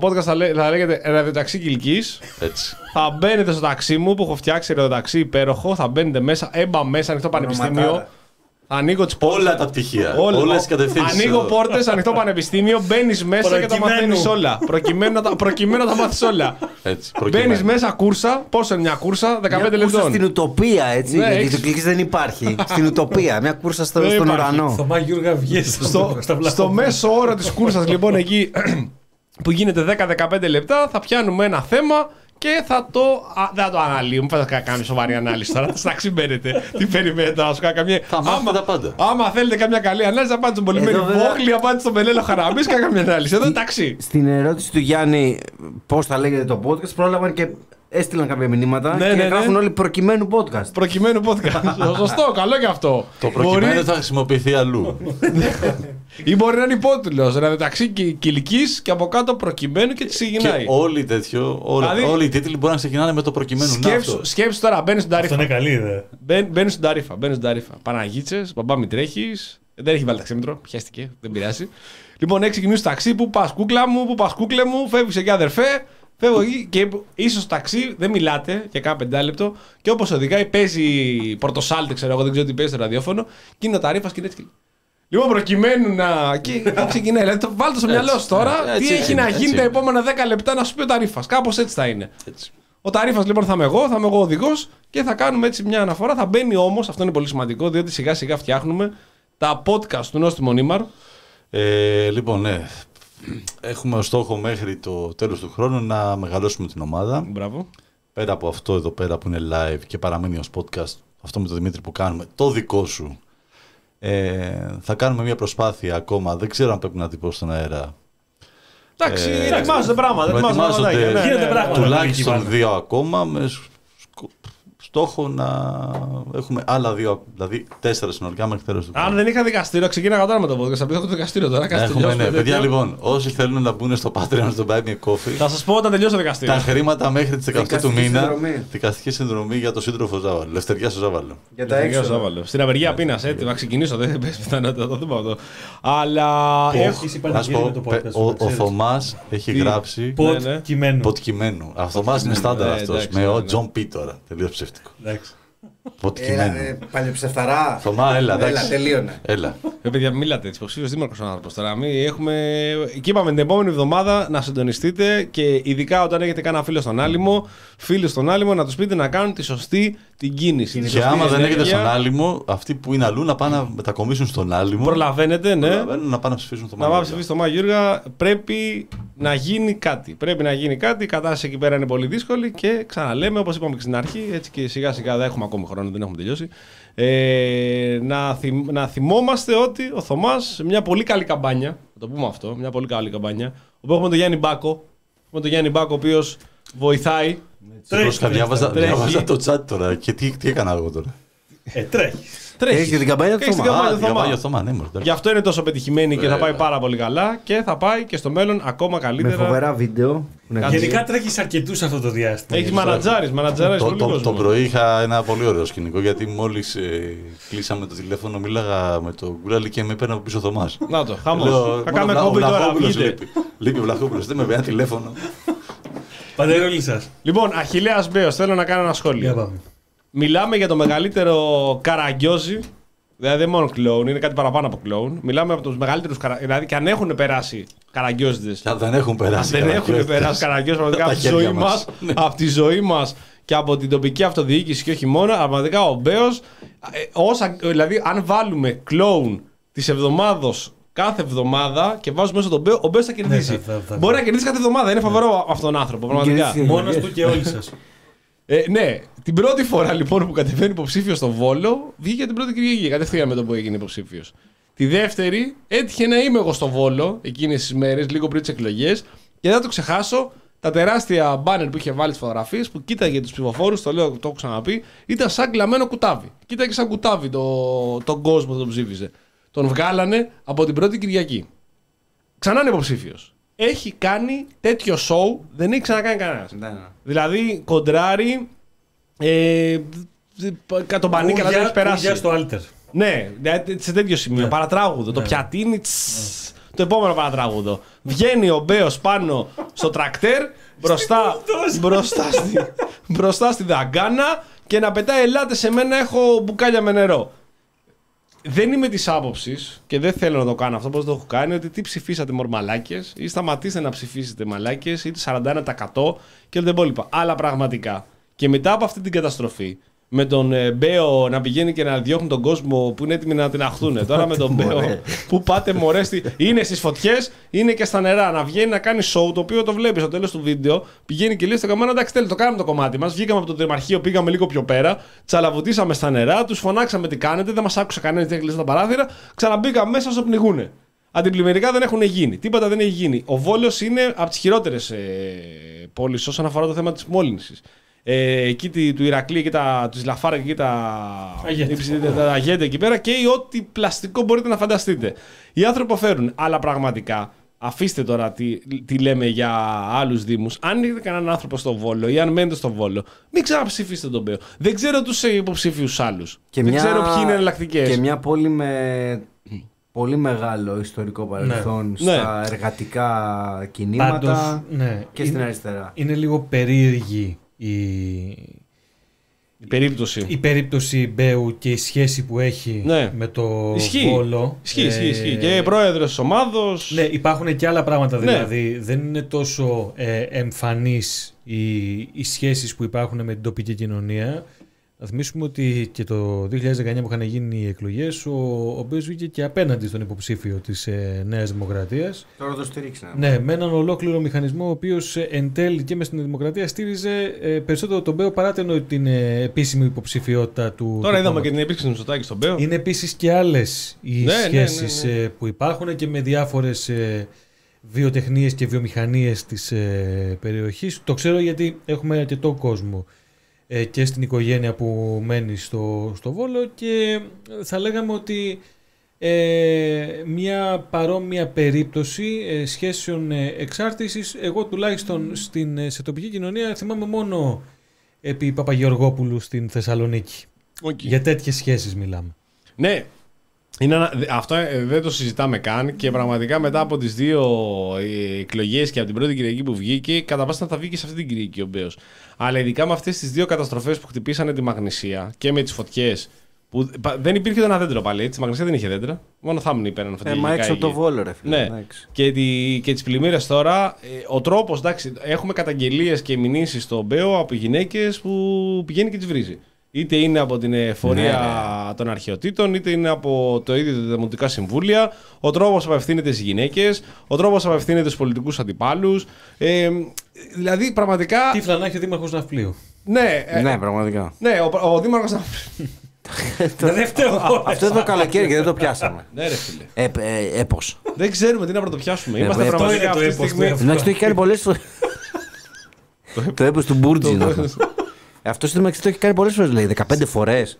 Το podcast θα, λέ- θα λέγεται Ραδιοταξί Κυλκής. Έτσι. θα μπαίνετε στο ταξί μου που έχω φτιάξει ραδιοταξί υπέροχο. Θα μπαίνετε μέσα, έμπα μέσα, ανοιχτό πανεπιστήμιο. Ονοματάρα. Θα ανοίγω τις πόρτες. Όλα τα πτυχία. Όλα. Όλες τις κατευθύνσεις. Ανοίγω πόρτες, ανοιχτό πανεπιστήμιο, μπαίνεις μέσα και τα Προκειμένου. μαθαίνεις όλα. Προκειμένου να τα, προκειμένου να τα μάθεις όλα. Έτσι. Μπαίνεις προκειμένου. μέσα κούρσα. Πόσο είναι μια κούρσα, 15 Μια κούρσα λεπτών. στην ουτοπία, έτσι. Ναι, γιατί έχεις- το κλικ δεν υπάρχει. στην ουτοπία. Μια κούρσα στο, Δεν στον υπάρχει. ουρανό. Θωμά Γιούργα βγες στο, στα βλάχα. στο μέσο όρο της κούρσας λοιπόν εκεί που γίνεται 10-15 λεπτά θα πιάνουμε ένα θέμα και θα το. Α, δεν θα το αναλύουμε. Δεν θα κάνουμε σοβαρή ανάλυση τώρα. Θα ξυμπέρετε. Τι περιμένετε να σου κάνω καμία. Θα μάθετε τα πάντα. Άμα θέλετε καμιά καλή ανάλυση, θα πάτε στον Πολυμένη Εδώ βέβαια- Βόχλη, θα πάτε στον Μελέλο Χαραμπή και καμιά ανάλυση. Εδώ εντάξει. Στην ερώτηση του Γιάννη πώς θα λέγεται το podcast, πρόλαβαν και έστειλαν κάποια μηνύματα Ναι, και ναι, ναι. γράφουν όλοι προκειμένου podcast. Προκειμένου podcast. Σωστό, καλό και αυτό. Το προκειμένου Μπορεί- θα χρησιμοποιηθεί αλλού. Ή μπορεί να είναι υπότιτλο. Δηλαδή μεταξύ κυλικής και από κάτω προκειμένου και τη και ξεκινάει. όλοι τέτοιο, όλα, Δηλαδή- όλοι οι τίτλοι μπορεί να ξεκινάνε με το προκειμένου. Να Σκέψου, αυτό. σκέψου τώρα, μπαίνεις στην Αυτό ταρήφα. είναι καλή ιδέα. Μπαίνει μπαίνεις στην ταρήφα. Μπαίνεις στην ταρήφα. Παναγίτσες, μπαμπά μη τρέχεις. Δεν έχει βάλει ταξίμετρο. Πιάστηκε, δεν πειράζει. Λοιπόν, έχει ξεκινήσει το ταξί. Πού πας, κούκλα μου, πού πας, κούκλε μου. Φεύγεις εκεί, αδερφέ. Φεύγω εκεί και ίσως στο ταξί δεν μιλάτε για κάνα πεντάλεπτο. Και όπως οδηγάει, παίζει πορτοσάλτε, ξέρω εγώ, δεν ξέρω τι παίζει στο ραδιόφωνο. Και είναι ο ταρήφα και είναι έτσι. Λοιπόν, προκειμένου να. και και ξεκινάει. Δηλαδή, το βάλτε στο μυαλό σου τώρα Έτσι τι έχει είναι, να έτσι γίνει τα είναι. επόμενα 10 λεπτά να σου πει ο ταρήφα. Κάπως έτσι θα είναι. Έτσι. Ο Ταρήφα λοιπόν θα είμαι εγώ, θα είμαι εγώ οδηγός και θα κάνουμε έτσι μια αναφορά. Θα μπαίνει όμως, αυτό είναι πολύ σημαντικό, διότι σιγά σιγά φτιάχνουμε τα podcast του Νόστιμου Νίμαρ. Ε, λοιπόν, ναι. Έχουμε ως στόχο μέχρι το τέλος του χρόνου να μεγαλώσουμε την ομάδα. Μπράβο. Πέρα από αυτό εδώ πέρα που είναι live και παραμένει ως podcast, αυτό με τον Δημήτρη που κάνουμε, το δικό σου, ε, θα κάνουμε μια προσπάθεια ακόμα. Δεν ξέρω αν πρέπει να την πω στον αέρα. Εντάξει, Ε, ετοιμάζονται πράγματα. ετοιμάζονται Ετοιμάζονται πραγματάκια, ναι, Γίνεται ναι, πράγματα. Τουλάχιστον Εκεί δύο ακόμα με σκο- στόχο να έχουμε άλλα δύο, δηλαδή τέσσερα συνολικά μέχρι τέλος του Αν χρόνου. δεν είχα δικαστήριο, ξεκίναγα τώρα με το podcast. Επειδή έχω το δικαστήριο τώρα. κάτσε Έχουμε, τελειώσουμε ναι, τέτοιο. παιδιά, λοιπόν, όσοι θέλουν να μπουν στο Patreon, στο Buy Me a Coffee, Θα σας πω όταν τελειώσει το δικαστήριο. τα χρήματα μέχρι τις 18 του Δικαστική μήνα, συνδρομή. δικαστική συνδρομή για το σύντροφο Ζάβαλο, Λευτεριά στο Ζάβαλο. Για τα Τελειώσει, έξοδα. άβαλο. Στην απεργία πείνα, έτοιμα να ξεκινήσω. Δεν πες πιθανότητα, το δούμε αυτό. Αλλά. έχω- Έχεις Να σου υπαλλαγή πω, με το πε- podcast. ο, να ο ξέρεις. Θωμάς έχει Τι; γράψει Ναι, ναι. Ποτ κειμένου. ποτκειμένου. Ο Θωμάς είναι στάνταρ Ναι, αυτός, εντάξει, με ναι, ο ναι. Τζον Πι τώρα, τελείως ψεύτικο. Εντάξει. Έλα, Ποτκειμένου. ε, παλιοψεφταρά. Θωμά, έλα, Έλα, εντάξει. τελείωνε. Έλα. Ρε παιδιά, μιλάτε έτσι. Υποψήφιος δήμαρχος ο άνθρωπος τώρα. Μην έχουμε... Και είπαμε την επόμενη εβδομάδα να συντονιστείτε και ειδικά όταν έχετε κανένα φίλο στον άλυμο, φίλου στον άλυμο, να τους πείτε να κάνουν τη σωστή την κίνηση. Τη Και σωστή άμα δεν ενέργεια. έχετε στον άλυμο, αυτοί που είναι αλλού να πάνε να μετακομίσουν στον άλυμο. Προλαβαίνετε, ναι. Προλαβαίνουν να πάνε να ψηφίσουν το Να πάμε Μάγιο. ψηφίσει το Μάγιο Γιώργα. Πρέπει να γίνει κάτι. Πρέπει να γίνει κάτι. Η κατάσταση εκεί πέρα είναι πολύ δύσκολη και ξαναλέμε, όπως είπαμε και στην αρχή, έτσι και σιγά σιγά δεν έχουμε ακόμη χρόνο, δεν έχουμε τελειώσει. Ε, να, θυμ- να θυμόμαστε ότι ο Θωμάς σε μια πολύ καλή καμπάνια, να το πούμε αυτό, μια πολύ καλή καμπάνια, όπου έχουμε τον Γιάννη Μπάκο, έχουμε τον Γιάννη Μπάκο ο οποίος βοηθάει. Πρόσεχα, διάβαζα, Τρέχει. διάβαζα το chat τώρα και τι, τι έκανα εγώ τώρα; Ε, τρέχει. Τρέχει. Έχεις και την καμπάνια του Έχεις την Θωμά. καμπάνια Α, του Θωμά. διαβάγει ο Θωμά, ναι, μωρέ, εντάξει. Γι' αυτό είναι τόσο πετυχημένη και θα πάει Βέβαια. πάρα πολύ καλά και θα πάει και στο μέλλον ακόμα Με καλύτερα. φοβερά βίντεο. που είναι Κάτσε. Γενικά τρέχεις αρκετούς αυτό το διάστημα. Έχεις μανατζάρι, μανατζάρι Το, πολύ το, κόσμο. το πρωί είχα ένα πολύ ωραίο σκηνικό γιατί μόλις ε, κλείσαμε το τηλέφωνο, μίλαγα με τον Γκουράλη και με έπαιρνε από πίσω ο Θωμάς. Να το, χαμός. Θα κάνουμε κόμπι τώρα. βγείτε. Λείπει. Λείπει ο Βλαχόπουλος, δεν με παίρνει τηλέφωνο. Παντερόλη σα. Λοιπόν, Αχηλέα Μπέος, θέλω να κάνω ένα Για σχόλιο. πάμε. Μιλάμε για το μεγαλύτερο καραγκιόζι. Δηλαδή δεν μόνο κλόουν, είναι κάτι παραπάνω από κλόουν. Μιλάμε από τους μεγαλύτερους καρα... Δηλαδή και αν έχουν περάσει καραγκιόζιδε. Και αν δεν έχουν περάσει. Δεν έχουν καραγκιόζιδες. περάσει καραγκιόζι πραγματικά Τα από τη χέρια ζωή μας. μας. Ναι. Από τη ζωή μας και από την τοπική αυτοδιοίκηση και όχι μόνο. αλλά Πραγματικά ο Μπέος. όσα, δηλαδή, αν βάλουμε κλόουν της εβδομάδος κάθε εβδομάδα και βάζουμε μέσα τον Μπέο, ο Μπέος θα κερδίσει. Ναι, θα- θα- θα- Μπορεί να κερδίσει κάθε εβδομάδα. Είναι φοβερό αυτόν τον άνθρωπο. Πραγματικά. Κερδίσει. Μόνος του και όλοι σας. Ε, ναι, την πρώτη φορά λοιπόν που κατεβαίνει υποψήφιος στο Βόλο, βγήκε την πρώτη Κυριακή κατευθείαν με το που έγινε υποψήφιος. Τη δεύτερη έτυχε να είμαι εγώ στο Βόλο εκείνες τις μέρες, λίγο πριν τις εκλογές, και δεν θα το ξεχάσω τα τεράστια μπάνερ που είχε βάλει τι φωτογραφίε που κοίταγε τους ψηφοφόρους, το λέω, το έχω ξαναπεί, ήταν σαν κλαμμένο κουτάβι. Κοίταγε σαν κουτάβι το, τον κόσμο που τον ψήφιζε. Τον βγάλανε από την πρώτη Κυριακή. Ξανά είναι υποψήφιος. Έχει κάνει τέτοιο σοου, δεν έχει ξανακάνει κανένας. Ναι, ναι. Δηλαδή κοντράρει. Ε, τον πανίκα να το έχει περάσει. Κούγια στο Alter. Ναι, δηλαδή σε τέτοιο σημείο. Ναι. Παρατράγουδο. Το Ναι. πιατίνι. τσς, Το επόμενο παρατράγουδο. Βγαίνει ο Μπέο πάνω στο τρακτέρ, μπροστά, μπροστά, στη, μπροστά στη δαγκάνα και να πετάει ελάτε σε μένα έχω μπουκάλια με νερό. Δεν είμαι της άποψης και δεν θέλω να το κάνω αυτό, πώ το έχω κάνει, ότι τι ψηφίσατε μορμαλάκε ή σταματήστε να ψηφίσετε μαλάκες ή το 41% και όλα τα υπόλοιπα. Αλλά πραγματικά και μετά από αυτή την καταστροφή, με τον ε, Μπέο να πηγαίνει και να διώχνει τον κόσμο που είναι έτοιμοι να την αχθούν. Τώρα με τον Μπέο που πάτε μωρέ, στη... είναι στις φωτιές, είναι και στα νερά. Να βγαίνει να κάνει show το οποίο το βλέπεις στο τέλος του βίντεο. Πηγαίνει και λέει στο καμένα, εντάξει, τέλει, το κάναμε το κομμάτι μας. Βγήκαμε από το τριμαρχείο, πήγαμε λίγο πιο πέρα, τσαλαβουτίσαμε στα νερά, τους φωνάξαμε τι κάνετε, δεν μας άκουσε κανένας, δεν έκλεισε τα παράθυρα, ξαναμπήκαμε μέσα στο πνιγούνε. Αντιπλημμυρικά δεν έχουν γίνει. Τίποτα δεν έχει γίνει. Ο Βόλο είναι από τις χειρότερες ε, πόλεις όσον αφορά το θέμα της μόλυνσης. Ε, εκεί τη- του Ηρακλή και τα, τους Λαφάρα και τα, Αγέντε. υψη- τα αγέντε εκεί πέρα και ό,τι πλαστικό μπορείτε να φανταστείτε. Οι άνθρωποι φέρουν, αλλά πραγματικά αφήστε τώρα τι, τι λέμε για άλλους Δήμους. Αν έχετε κανέναν άνθρωπο στο Βόλο ή αν μένετε στο Βόλο, μην ξαναψηφίσετε τον Μπέο. Δεν ξέρω τους υποψήφιους άλλους. Δεν ξέρω ποιοι είναι εναλλακτικές. Και μια πόλη με πολύ μεγάλο ιστορικό παρελθόν Ναι. στα εργατικά κινήματα Πάντως, ναι, και στην είναι- αριστερά. Είναι λίγο περίεργη η, Η περίπτωση. η περίπτωση Μπέου και η σχέση που έχει Ναι. με το Ισχύει. Βόλο. Ισχύει, ισχύει, Ε, ισχύει. Και πρόεδρος της ομάδος. Ναι, υπάρχουν και άλλα πράγματα Ναι. δηλαδή. Δεν είναι τόσο ε, εμφανείς οι, οι σχέσεις που υπάρχουν με την τοπική κοινωνία. Να θυμίσουμε ότι και το 2019 που είχαν γίνει οι εκλογές, ο, ο Μπέος βγήκε και απέναντι στον υποψήφιο της ε, Νέας Δημοκρατίας. Τώρα το στηρίξαμε. Ναι, με έναν ολόκληρο μηχανισμό ο οποίος εν τέλει και μες στην Δημοκρατία στήριζε ε, περισσότερο τον Μπέο παρά την, την ε, επίσημη υποψηφιότητα του. Τώρα του είδαμε κόμματος. και την επίσκεψη του Μητσοτάκη στον Μπέο. Είναι επίσης και άλλες οι Ναι, ναι, σχέσεις ναι, ναι. που υπάρχουν και με διάφορες βιοτεχνίες και βιομηχανίες της ε, περιοχής. Το ξέρω γιατί έχουμε αρκετό κόσμο ε, και στην οικογένεια που μένει στο, στο Βόλο και θα λέγαμε ότι ε, μια παρόμοια περίπτωση ε, σχέσεων ε, εξάρτησης εγώ τουλάχιστον στην, ε, σε τοπική κοινωνία θυμάμαι μόνο επί Παπαγεωργόπουλου στην Θεσσαλονίκη. Οκ. Για τέτοιες σχέσεις μιλάμε. Ναι. Είναι ένα, δε- αυτό ε, δεν το συζητάμε καν και πραγματικά μετά από τις δύο εκλογές και από την πρώτη Κυριακή που βγήκε, κατά πάσα θα βγει και σε αυτή την Κυριακή ο Μπέος. Αλλά ειδικά με αυτές τις δύο καταστροφές που χτυπήσανε τη Μαγνησία και με τις φωτιές. Που πα- δεν υπήρχε ούτε ένα δέντρο πάλι. Έτσι. Τη Μαγνησία δεν είχε δέντρα. Μόνο θάμνη παίρνουν Ε, μα έξω από το Βόλο, ρε φίλε. Ναι. εντάξει. Και, τη, και τις πλημμύρες τώρα, ε, ο τρόπος, εντάξει, έχουμε καταγγελίες και μηνύσεις στο Μπέο από γυναίκες που πηγαίνει και τις βρίζει. Είτε είναι από την εφορία των αρχαιοτήτων, είτε είναι από το ίδιο τα δημοτικά συμβούλια. Ο τρόπος απευθύνεται στις γυναίκες, ο τρόπος απευθύνεται στους πολιτικούς αντιπάλους. Ε, δηλαδή, πραγματικά. Τύφλα να έχει ο Δήμαρχος Ναυπλίου. Ναι, ε, Ναι, πραγματικά. ναι, ο, ο Δήμαρχος. Δεν φταίω εγώ. Αυτό είναι το καλοκαίρι και δεν το πιάσαμε. ναι, ρε φίλε. Ε, ε, έπος. Δεν ξέρουμε τι να πρωτοπιάσουμε. Ναι, Είμαστε αυτό πραγματικά είναι το αυτή τη έπος στιγμή. του Εντάξει, το έχει κάνει πολλές φορές. Το έπος του Μπούρτζι. Αυτός στην μεταξύ το έχει κάνει πολλές φορές, λέει. 15 φορές.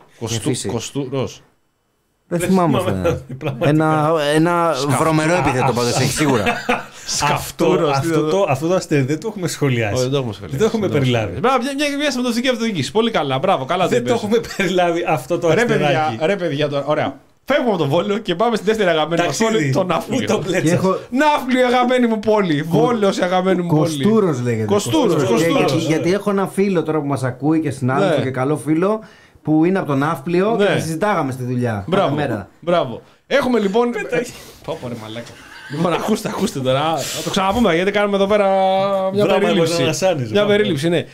Κοστούρος. Δεν θυμάμαι θυμάμαι, αυτό. πραγματικά. Ένα, ένα βρωμερό επίθετο πάντως έχει σίγουρα. Σκαφτούρο. αυτό, το, αυτό το αστείο δεν το έχουμε σχολιάσει. δεν το έχουμε σχολιάσει. Δεν το έχουμε περιλάβει. Μπράβο, μια, μια, μια συμμετοχική αυτοδιοίκηση. Πολύ καλά. Μπράβο, καλά Δεν το είπες. έχουμε περιλάβει αυτό το Ρε παιδιά, αστεράκι. ρε παιδιά τώρα. Ωραία. Φεύγουμε από τον Βόλο και πάμε στην δεύτερη αγαπημένη μας Ταξίδι. πόλη, τον Ούτε Ναύπλιο. το Και πλέτσα. έχω Ναύπλιο, η αγαπημένη μου πόλη. Βόλο, η αγαπημένη μου πόλη. Κοστούρος λέγεται. Κοστούρος, Και- Κοστούρος. γιατί- Γιατί έχω ένα φίλο τώρα που μας ακούει και συνάδελφο Ναι. και καλό φίλο που είναι από τον Ναύπλιο Ναι. και τα συζητάγαμε στη δουλειά. κάθε Μπράβο. μέρα. Μπράβο. Έχουμε λοιπόν. Πω πω ρε μαλάκα. Λοιπόν, ακούστε, ακούστε τώρα. Θα το ξαναπούμε γιατί κάνουμε εδώ πέρα μια Μπράβο, περίληψη. εγώ ανασάνιζω. Μια Πάμε. περίληψη, ναι.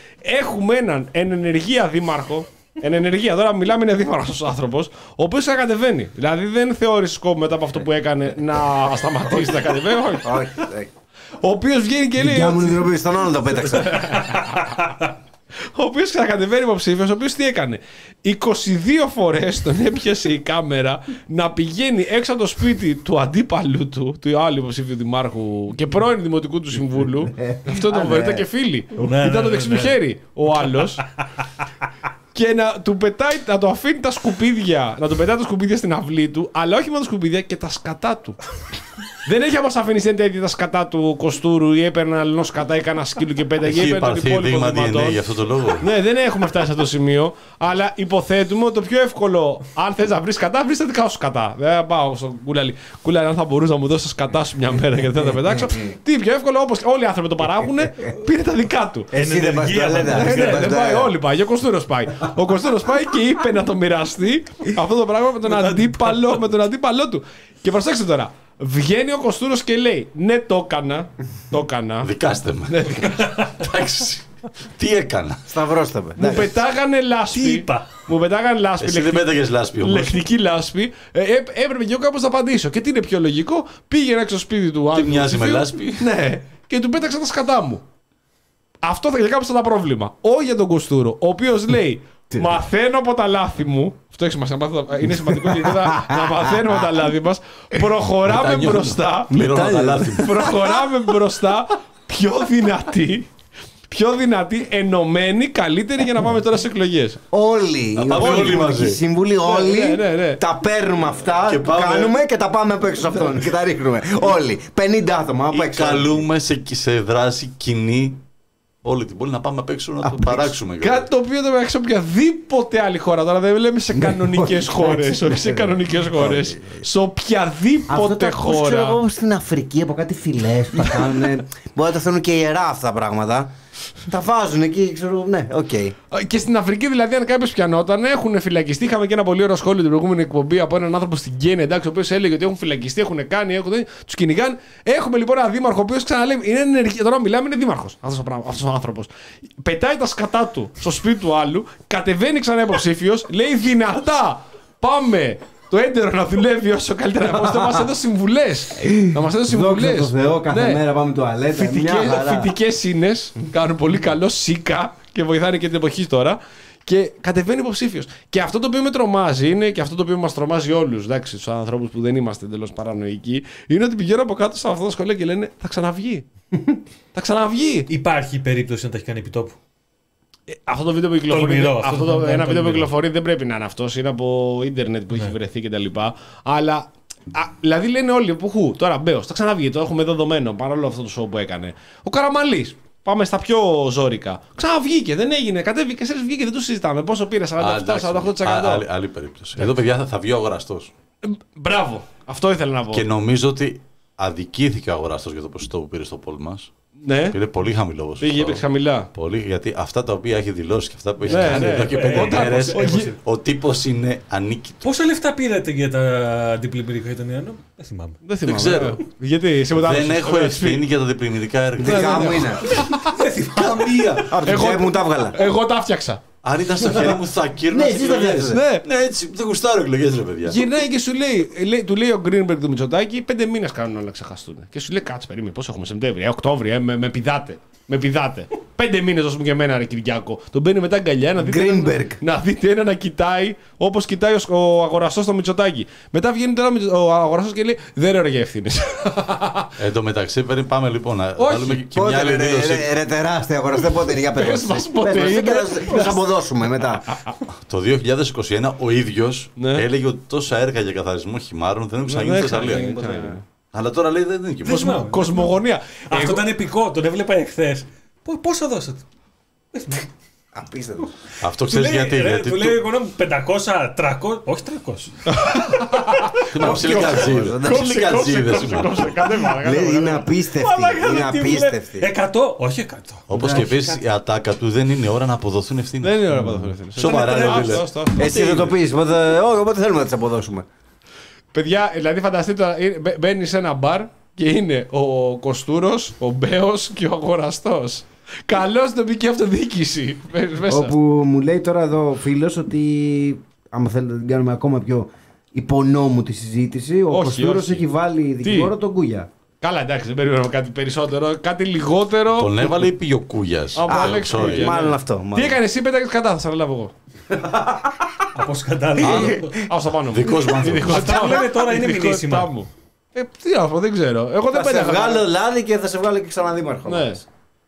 Έχουμε έναν εν ενεργεία δήμαρχο. Εν ενεργεία, τώρα μιλάμε είναι δήμαρχο άνθρωπος, ο οποίος κατεβαίνει. Δηλαδή δεν θεώρησε σκόπο μετά από αυτό που έκανε να σταματήσει να κατεβαίνει. όχι. Όχι, όχι. Ο οποίος βγαίνει και λέει. Δικιά μου είναι η στον άλλο το πέταξα. Ο οποίος ξανακατεβαίνει υποψήφιος, ο οποίος τι έκανε. 22 φορές τον έπιασε η κάμερα να πηγαίνει έξω από το σπίτι του αντίπαλου του, του άλλου υποψήφιου δημάρχου και πρώην δημοτικού του συμβούλου. Αυτό Α, το ναι. βέβαια ήταν και φίλοι. Ναι, ναι, Ήταν το ναι, δεξί του ναι. χέρι ο άλλος. Και να του πετάει, να το αφήνει τα σκουπίδια, να του πετάει τα σκουπίδια στην αυλή του, αλλά όχι μόνο τα σκουπίδια και τα σκατά του. Δεν έχει αποσαφινιστεί τέτοια τα σκατά του Κοστούρου ή έπαιρνε ένα άλλο σκατά ή κανένα σκύλο και πέταγε. Έχει ή έπαιρνε τον υπαρθεί υπόλοιπο δείγμα δωματών. DNA για αυτό το λόγο. Ναι, δεν έχουμε φτάσει σε αυτό το σημείο. Αλλά υποθέτουμε ότι το πιο εύκολο, αν θες να βρεις κατά, βρεις τα δικά σου κατά. Δεν θα πάω στο κούλαλι. Κούλαλι, αν θα μπορούσε να μου δώσεις κατά σου μια μέρα γιατί θα τα πετάξω. Τι πιο εύκολο, όπως όλοι οι άνθρωποι το παράγουν, πήρε τα δικά του. Εσύ δεν πας ενεργεία τουαλέτα. Ναι, εσύ ναι, δεν πας δεν πάει, τουαλέτα. όλοι πάει. Και ο Κοστούρος πάει. Ο Κοστούρος πάει και είπε να το μοιραστεί αυτό το πράγμα με τον αντίπαλο, με τον αντίπαλό του. Και προσέξτε τώρα. Βγαίνει ο Κοστούρος και λέει: Ναι, το έκανα. Το έκανα. Δικάστε Ναι, με. Εντάξει. Τι έκανα. Σταυρώστε με. Μου πετάγανε λάσπη. Τι είπα; Μου πετάγανε λάσπη. Εσύ δεν λεκτική- πέταγες λάσπη όμως. Λεκτική λάσπη. Ε, έ- έπρεπε και εγώ κάπως να απαντήσω. Και τι είναι πιο λογικό, πήγαινα έξω στο σπίτι του άλλου. μοιάζει με υποψηφίου. λάσπη; Ναι, και του πέταξα τα σκατά μου. Αυτό θα για κάποιο ένα πρόβλημα. Όχι για τον Κοστούρο, ο οποίος λέει Μαθαίνω από τα λάθη μου. Αυτό έχει σημασία. να μάθω- Είναι σημαντικό γιατί θα- να μαθαίνουμε από τα λάθη μας. Προχωράμε Μετανιώνω. μπροστά. Πληρώνω τα λάθη μου. Προχωράμε μπροστά πιο δυνατοί. Πιο δυνατοί, ενωμένοι, καλύτεροι για να πάμε τώρα σε εκλογές. Όλοι, Να οι πάμε όλοι όλοι μαζί. οι σύμβουλοι, όλοι ναι, ναι, ναι. τα παίρνουμε αυτά, Και που πάμε- κάνουμε και τα πάμε απ' έξω αυτόν και τα ρίχνουμε. Όλοι. 50 άτομα απ' Ή έξω. καλούμε σε, σε δράση κοινή όλη την πόλη να πάμε απ' έξω να το Απ' έξω. πετάξουμε. Κάτι το οποίο δεν σε οποιαδήποτε άλλη χώρα. Τώρα δεν λέμε σε κανονικές όχι, χώρες. εντάξει, Όχι σε ναι. κανονικές χώρες. Σε Αυτό οποιαδήποτε το ακούς, ξέρω χώρα. εγώ στην Αφρική από κάτι φυλές που τα κάνουν. Μπορεί να τα θέλουν και ιερά αυτά τα πράγματα. Τα βάζουν εκεί, ξέρω εγώ. Ναι, οκ. Και στην Αφρική, δηλαδή, αν κάποιος πιανόταν, έχουν φυλακιστεί. Είχαμε και ένα πολύ ωραίο σχόλιο την προηγούμενη εκπομπή από έναν άνθρωπο στην Κένια, εντάξει, ο οποίος έλεγε ότι έχουν φυλακιστεί, έχουν κάνει, έχουν... τους κυνηγάνε. Έχουμε λοιπόν ένα δήμαρχο, ο οποίος ξαναλέει, είναι ενεργή. Τώρα μιλάμε, είναι δήμαρχος αυτός ο άνθρωπος. Πετάει τα σκατά του στο σπίτι του άλλου, κατεβαίνει ξανά υποψήφιος, λέει δυνατά, πάμε το έντερο να δουλεύει όσο καλύτερα. Πώ θα μας έδωσε συμβουλές. Να μας έδωσε συμβουλές. Δόξα τω Θεώ, κάθε μέρα πάμε τουαλέτα. Μια χαρά. Φυτικέ ίνε κάνουν πολύ καλό σίκα και βοηθάνε και την εποχή τώρα. Και κατεβαίνει υποψήφιος. Και αυτό το οποίο με τρομάζει είναι και αυτό το οποίο μας τρομάζει όλους, τους ανθρώπους που δεν είμαστε εντελώς παρανοϊκοί, είναι ότι πηγαίνουν από κάτω σε αυτά τα σχολεία και λένε Θα ξαναβγεί. θα ξαναβγεί. Υπάρχει περίπτωση να τα έχει κάνει επιτόπου. Ε, αυτό το βίντεο που κυκλοφορεί. Τολμηρό, αυτό αυτό το, το- ένα τολμηρό. βίντεο που κυκλοφορεί δεν πρέπει να είναι αυτό. Είναι από ίντερνετ που έχει βρεθεί κτλ. Αλλά. Α, δηλαδή λένε όλοι που χου, τώρα Μπέο, θα ξαναβγεί, το έχουμε δεδομένο παρόλο αυτό το show που έκανε. Ο Καραμαλής, πάμε στα πιο ζώρικα. Ξαναβγήκε, δεν έγινε, κατέβηκε, σε βγήκε, δεν το συζητάμε. Πόσο πήρε, 47-48%. Α, εντάξει. Α, άλλη, άλλη περίπτωση. Εδώ, παιδιά, θα, θα βγει ο αγοραστός. Ε, Μπράβο, αυτό ήθελα να πω. Και νομίζω ότι αδικήθηκε ο αγοραστός για το ποσοστό που πήρε στο πόλ μας. Ναι, Πήρε πολύ χαμηλό ποσοστό. πήγε, πήγε χαμηλά. Πολύ, γιατί αυτά τα οποία έχει δηλώσει και αυτά που έχει Ναι, κάνει ναι. εδώ και Ε, πέντε όταν- μέρες, όχι. ο τύπος είναι ανίκητος. Πόσα λεφτά πήρατε για τα αντιπλημμυρικά Ιταλιανό, δεν θυμάμαι. Δεν θυμάμαι. ξέρω. ε. Γιατί, εσύ μετά Δεν έχω ευθύνη για τα διπλημμυρικά έργα. Δικά μου είναι. Καμία. Από την Εγώ- τσέπη μου τα έβγαλα. Εγώ τα φτιάξα. Αν ήταν στο χέρι μου θα κύρνα Ναι, στις εσείς τα εκλογές. φτιάξατε. Ναι. Ναι, έτσι. Δεν γουστάρω εκλογές, ρε παιδιά. Γυρνάει και σου λέει, λέει- του λέει ο Γκρίνμπεργκ του Μητσοτάκη, πέντε μήνες κάνουν όλα να ξεχαστούν. Και σου λέει, κάτσε περίμενε, πώ έχουμε Σεπτέμβρη, ε, Οκτώβρη, ε, με, με πηδάτε. Με πηδάτε. πέντε μήνες, δώσ' μου και εμένα, ρε Κυριάκο. Τον μπαίνει μετά αγκαλιά να δείτε. Greenberg. Να δείτε ένα να κοιτάει όπως κοιτάει ο, ο αγοραστός στο Μητσοτάκη. Μετά βγαίνει τώρα ο αγοραστός και λέει, δεν ρε για ευθύνες. Εν τω μεταξύ, πρέπει- πάμε λοιπόν να Όχι. βάλουμε και Πότε, μια άλλη ρε, ρε, δήλωση. ρε, ρε, τεράστια αγοραστέ, πότε είναι για πες Πες μας. μας πότε Πες μας, είναι. και να- να σας αποδώσουμε μετά. Το 2021 ο ίδιος Ναι. έλεγε ότι τόσα έργα για καθαρισμό χυμάρων δεν έχουν ξαναγίνει στη Θεσσαλία. Ναι. Αλλά τώρα λέει δεν είναι και Δεν μόνος. θυμάμαι. Κοσμογονία. Αυτό Εγώ- ήταν επικό, τον έβλεπα εχθές. Πόσα δώσατε; Δεν θυμάμαι. Απίστευτο. Αυτό Του ξέρεις λέει, γιατί. ρε, γιατί του του- λέει εγώ να μου 500, 300, όχι 300. Τι να ψηλή κατζίδε. Κόψε, Ψηλή κόψε, κατζίδε. κόψε, κόψε. Κατέβα, Λέει, κατέβα, είναι κατέβα. απίστευτη. Μαλάκα, Είναι τι μου λέει. απίστευτη. 100, όχι 100. Όπως και επίση η ατάκα του δεν είναι ώρα να αποδοθούν ευθύνες. Δεν είναι ώρα να πάθω Σοβαρά, ρε, φίλε. Εσύ δεν το πεις, οπότε όχι, οπότε θέλουμε να τις αποδώσουμε. Παιδιά, δηλαδή φανταστείτε τώρα, μπαίνει σε ένα μπαρ και είναι ο Κοστούρος, ο Μπέος και ο αγοραστός. Καλώ την τοπική αυτοδιοίκηση. Μπαίνεις μέσα. Όπου μου λέει τώρα εδώ ο φίλος ότι άμα θέλετε να την κάνουμε ακόμα πιο υπονόμου τη συζήτηση, ο Όχι, Κωστούρος όχι. έχει βάλει δικηγόρο τον Κούγια. Καλά, εντάξει, δεν περιμένουμε κάτι περισσότερο. Κάτι λιγότερο. Τον έβαλε ή πήγε ο Κούγιας; Από Αλέξη Κούγια. Μάλλον αυτό. Τι μάλλον. έκανες εσύ, πέταγες κατά, θα σε αναλάβω εγώ. Από όσο κατάλαβα. Α το πάνω μου. Δικός μου άνθρωπος. Ειδικότητά Αυτά που μου. λέμε τώρα είναι Ειδικότητά μηνύσιμα. μου. Ε, τι να πω, δεν ξέρω. Εγώ δεν Θα σε πέταγα. βγάλω λάδι και θα σε βγάλω και ξαναδήμαρχο. Ναι.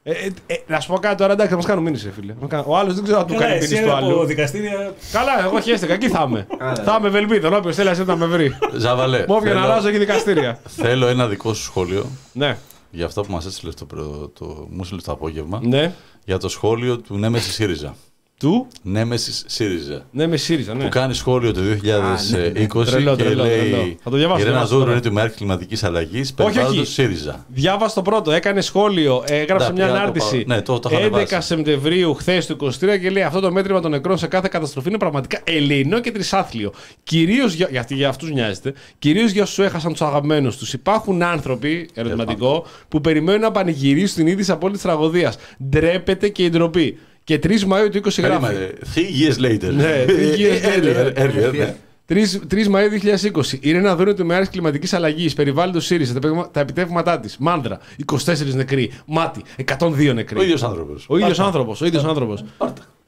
Ε, ε, ε, να σου πω κάτι τώρα, εντάξει, θα μας κάνουν μήνυση, φίλε. Μας κάνουν- Ο άλλος δεν ξέρω αν του Καλά, κάνει εσύ μήνυση του από άλλου. δικαστήρια. Καλά, εγώ χαίρεστηκα, εκεί θα είμαι. θα είμαι βελμίδων, όποιος θέλει να με βρει. Ζάβαλε. Μου όποιον θέλω- αλλάζω έχει δικαστήρια. Θέλω ένα δικό σου σχόλιο ναι, για αυτό που μας έστειλε το, προ- το, μου έστειλε το απόγευμα. ναι. Για το σχόλιο του Νέμεση ΣΥΡΙΖΑ. Του, Νέμεσης ΣΥΡΙΖΑ. ναι, με ΣΥΡΙΖΑ, ναι. Που κάνει σχόλιο το 2020 Τρελό, και τρελό, λέει τρελό. Θα το διαβάσω, Η Ρένα διαβάσω Ζούρου τώρα. είναι του μέρη κλιματικής αλλαγής. όχι. Περιβάλλοντος ΣΥΡΙΖΑ. Διάβασα το πρώτο, έκανε σχόλιο, έγραψε Εντάξει, μια πήγα να το ανάρτηση. πάω. Ναι, το- το είχα 11 ανεβάσει. Σεπτεμβρίου, χθες του 23, και λέει: Αυτό το μέτρημα των νεκρών σε κάθε καταστροφή είναι πραγματικά ελληνό και τρισάθλιο. Κυρίως για, για, για αυτούς νοιάζεται. Κυρίως για όσους έχασαν τους αγαπημένους τους. Υπάρχουν άνθρωποι, ερωτηματικό, που περιμένουν να πανηγυρίσουν την είδηση απόλυτης τραγωδίας. Ντρέπεται και η ντροπή. Και 3 Μαου του 20 γράφει. Περίμενε. Three years later. Ναι, three years Earlier, later. earlier, ναι. 3, 3 Μαου 2020. Η Ρένα Δούνε του Μεάρη Κλιματική Αλλαγή. Περιβάλλοντο ΣΥΡΙΖΑ. Τα επιδεύμα- Τα επιτεύγματά τη. Μάνδρα. 24 νεκροί. Μάτι. 102 νεκροί. Ο ίδιο άνθρωπο. Ο ίδιο άνθρωπο. Ο ίδιος άνθρωπος.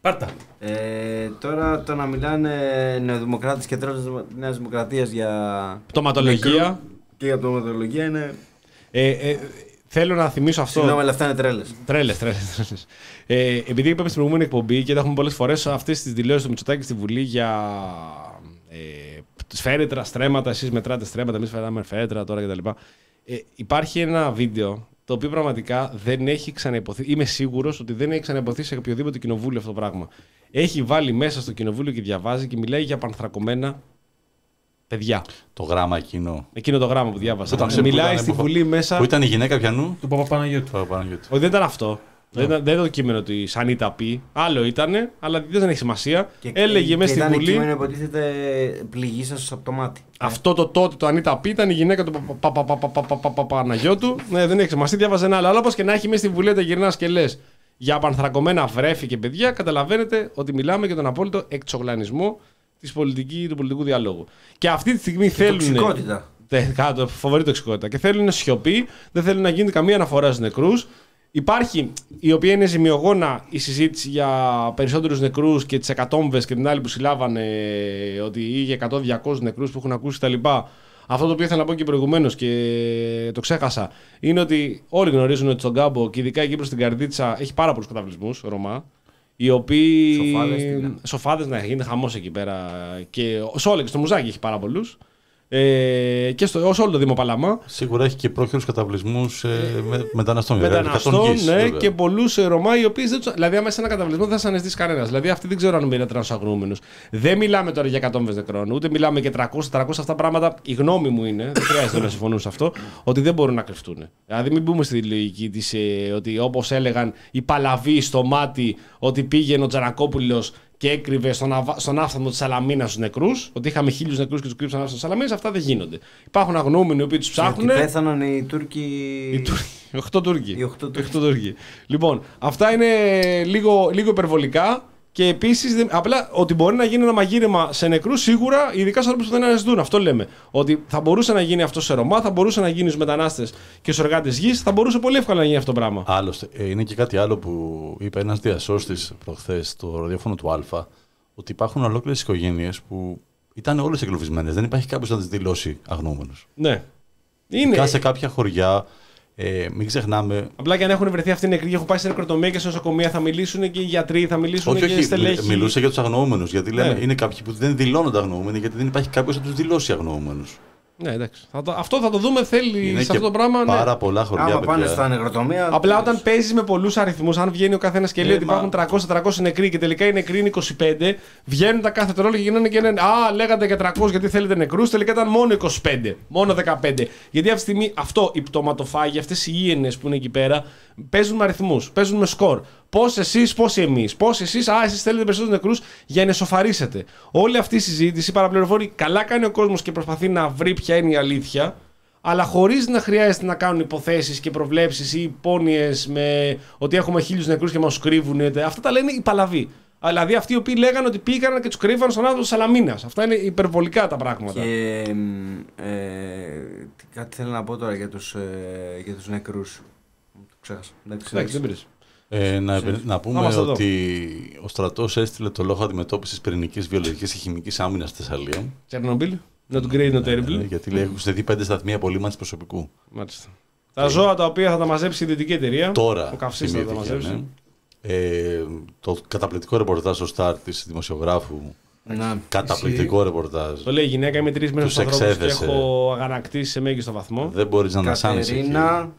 Πάρτα. Ε, τώρα το να μιλάνε νεοδημοκράτε και τρόποι τη Νέα Δημοκρατία για. Πτωματολογία. νεκρού Και για πτωματολογία είναι. Ε, ε, θέλω να θυμίσω αυτό. Συγγνώμη, αλλά αυτά είναι τρέλες. Τρέλες, τρέλες. Ε, επειδή είπαμε στην προηγούμενη εκπομπή και τα έχουμε πολλές φορές αυτές τις δηλώσεις του Μητσοτάκη στη Βουλή για ε, σφαίρετρα, στρέμματα. Εσείς μετράτε στρέμματα, εμείς φέραμε φέρετρα τώρα κτλ. Ε, υπάρχει ένα βίντεο το οποίο πραγματικά δεν έχει ξαναυποθεί. Είμαι σίγουρος ότι δεν έχει ξαναυποθεί σε οποιοδήποτε κοινοβούλιο αυτό το πράγμα. Έχει βάλει μέσα στο κοινοβούλιο και διαβάζει και μιλάει για πανθρακωμένα παιδιά. Το γράμμα εκείνο. Εκείνο το γράμμα που διάβασα. Που ήταν- Μιλάει που ήταν- στη που- Βουλή μέσα. Που ήταν η γυναίκα πιανού; Του Παπαπαναγιώτου. Παπαπαναγιώτη. Όχι, δεν ήταν αυτό. Δεν, ήταν, δεν ήταν το κείμενο τη Ανίτα Πι. Άλλο ήταν, αλλά δεν έχει σημασία. Έλεγε μέσα στη ήταν Βουλή. κείμενο υποτίθεται πληγή σα από το μάτι. Αυτό το τότε το Ανίτα Πι ήταν η γυναίκα του Πα- πα- πα- πα- πα- πα- πα- πα- Παναγιώτου. Ναι, δεν έχει σημασία. Διάβαζε ένα άλλο. Αλλά όπως και να έχει μέσα στη Βουλή τα γυρνάς και λες για απανθρακωμένα βρέφη και παιδιά, καταλαβαίνετε ότι μιλάμε για τον απόλυτο εξογλανισμό της πολιτική, του πολιτικού διαλόγου. Και αυτή τη στιγμή θέλουν. Τοξικότητα. Τε- κάτω, φοβερή τοξικότητα. Και θέλουν σιωπή, δεν θέλουν να γίνει καμία αναφορά στους νεκρούς. Υπάρχει, η οποία είναι ζημιογόνα, η συζήτηση για περισσότερους νεκρούς και τις εκατόμβες και την άλλη που συλλάβανε ε, ότι είχε 100-200 νεκρούς που έχουν ακούσει κτλ. Αυτό το οποίο ήθελα να πω και προηγουμένως και το ξέχασα είναι ότι όλοι γνωρίζουν ότι στον κάμπο και ειδικά εκεί προς την Καρδίτσα έχει πάρα πολλούς καταβλισμούς Ρωμά. Οι οποίοι. Σοφάδες, τι λένε. Σοφάδες, ναι, γίνεται χαμός εκεί πέρα. Και σε όλα και στο Μουζάκι έχει πάρα πολλούς. Ε, και στο, σε όλο το Δήμο Παλαμά. Σίγουρα έχει και πρόχειρους καταβλισμούς ε, με, μεταναστών. βέβαια, Μεταναστών, κατών γης, ναι, βέβαια. και πολλούς Ρωμά οι οποίοι δεν τους- Δηλαδή, άμα σε ένα καταβλισμό δεν θα σε αναισθήσει κανένας. Δηλαδή, αυτοί δεν ξέρω αν είναι τρανσαγνούμενους. Δεν μιλάμε τώρα για εκατόμβες νεκρών, ούτε μιλάμε για 300-400 αυτά πράγματα. Η γνώμη μου είναι, δεν χρειάζεται να συμφωνούν σε αυτό, ότι δεν μπορούν να κρυφτούν. Δηλαδή, μην μπούμε στη λογική της ε, ότι όπως έλεγαν οι παλαβοί στο μάτι ότι πήγαινε ο Τζανακόπουλος και έκρυβε στον, αβα... στον άφθαμο της Σαλαμίνας τους νεκρούς, ότι είχαμε χίλιους νεκρούς και τους κρύψαν άφθαμο της Σαλαμίνας, αυτά δεν γίνονται. Υπάρχουν αγνώμενοι οι οποίοι τους ψάχνουν. Γιατί πέθαναν οι Τούρκοι. Οι Τούρκοι. Οι οχτώ Τούρκοι. Οι οχτώ Τούρκοι. Οι οχτώ Τούρκοι. Λοιπόν, αυτά είναι λίγο, λίγο υπερβολικά. Και επίσης, απλά ότι μπορεί να γίνει ένα μαγείρεμα σε νεκρούς, σίγουρα, ειδικά σε ανθρώπου που δεν αναζητούν. Αυτό λέμε. Ότι θα μπορούσε να γίνει αυτό σε Ρωμά, θα μπορούσε να γίνει στους μετανάστες και στους εργάτες γης, θα μπορούσε πολύ εύκολα να γίνει αυτό το πράγμα. Άλλωστε, ε, είναι και κάτι άλλο που είπε ένας διασώστης προχθές στο ραδιόφωνο του Α, ότι υπάρχουν ολόκληρες οικογένειες που ήταν όλες εγκλωβισμένε. Δεν υπάρχει κάποιος να τις δηλώσει αγνώμενο. Ναι. Είναι. Ειδικά σε κάποια χωριά, ε, μην ξεχνάμε. Απλά και αν έχουν βρεθεί αυτοί οι νεκροί και έχουν πάει σε νεκροτομία και σε νοσοκομεία, θα μιλήσουν και οι γιατροί, θα μιλήσουν Όχι, και οι όχι, στελέχοι. μιλούσε για τους αγνοούμενους. Γιατί λέμε, Ναι. είναι κάποιοι που δεν δηλώνονται αγνοούμενοι, γιατί δεν υπάρχει κάποιος να τους δηλώσει αγνοούμενους. Ναι, εντάξει. Θα το- αυτό θα το δούμε. Θέλει Είναι σε και αυτό το πράγμα. ναι. πάρα πολλά χωριά. Άμα παιδιά. πάνε στα νεκροτομεία. Απλά όταν παίζεις με πολλούς αριθμούς, αν βγαίνει ο καθένας και λέει Ε, ότι μα- υπάρχουν 300-400 νεκροί και τελικά οι νεκροί είναι 25, βγαίνουν τα κάθε τρόλο και γίνανε και λένε Α, λέγατε για 300 γιατί θέλετε νεκρούς, τελικά ήταν μόνο 25, μόνο 15. Γιατί αυτή τη στιγμή αυτό, οι πτωματοφάγοι, αυτές οι ίενες που είναι εκεί πέρα, παίζουν με αριθμούς, παίζουν με σκορ. Πώς εσείς, πώς εμείς. Πώς εσείς, Α, εσείς θέλετε περισσότερους νεκρούς για να εσωφαρίσετε. Όλη αυτή η συζήτηση παραπληροφορεί. Καλά κάνει ο κόσμος και προσπαθεί να βρει ποια είναι η αλήθεια αλλά χωρίς να χρειάζεται να κάνουν υποθέσεις και προβλέψεις ή υπόνοιες με ότι έχουμε χίλιους νεκρούς και μας κρύβουν. Αυτά τα λένε οι παλαβοί. Δηλαδή αυτοί οι οποίοι λέγανε ότι πήγαν και τους κρύβαν στον άνθρωπο της Σαλαμίνας. Αυτά είναι υπερβολικά τα πράγματα. Και εμ, ε, τι- κάτι θέλω να πω τώρα για τους, ε, για τους νεκρούς. Το ξέχασα. Εντάξει, Εντάξει, δεν πειράζει. Ε, να, επε- να πούμε είμαστε εδώ. ότι ο στρατός έστειλε το λόγο αντιμετώπισης πυρηνικής, βιολογικής και χημικής άμυνας στη Θεσσαλία. Τσερνομπίλ. Not great, not Ε, terrible. γιατί λέει έχουν στεθεί πέντε σταθμοί απολύμανση προσωπικού. Μάλιστα. Τα ζώα τα οποία θα τα μαζέψει η ιδιωτική εταιρεία. Τώρα Ο καυσής θα τα θυμήθηκε, μαζέψει. ναι. Ε, το καταπληκτικό ρεπορτάζ στο Start της δημοσιογράφου. Να. Καταπληκτικό ρεπορτάζ. Το λέει η γυναίκα, είμαι τρεις μέρες Τους στους ανθρώπους και εξέθεσε. έχω αγανακτήσει σε μέγιστο βαθμό. Δεν μπορείς να ανασάνεις εκεί. Κατερίνα.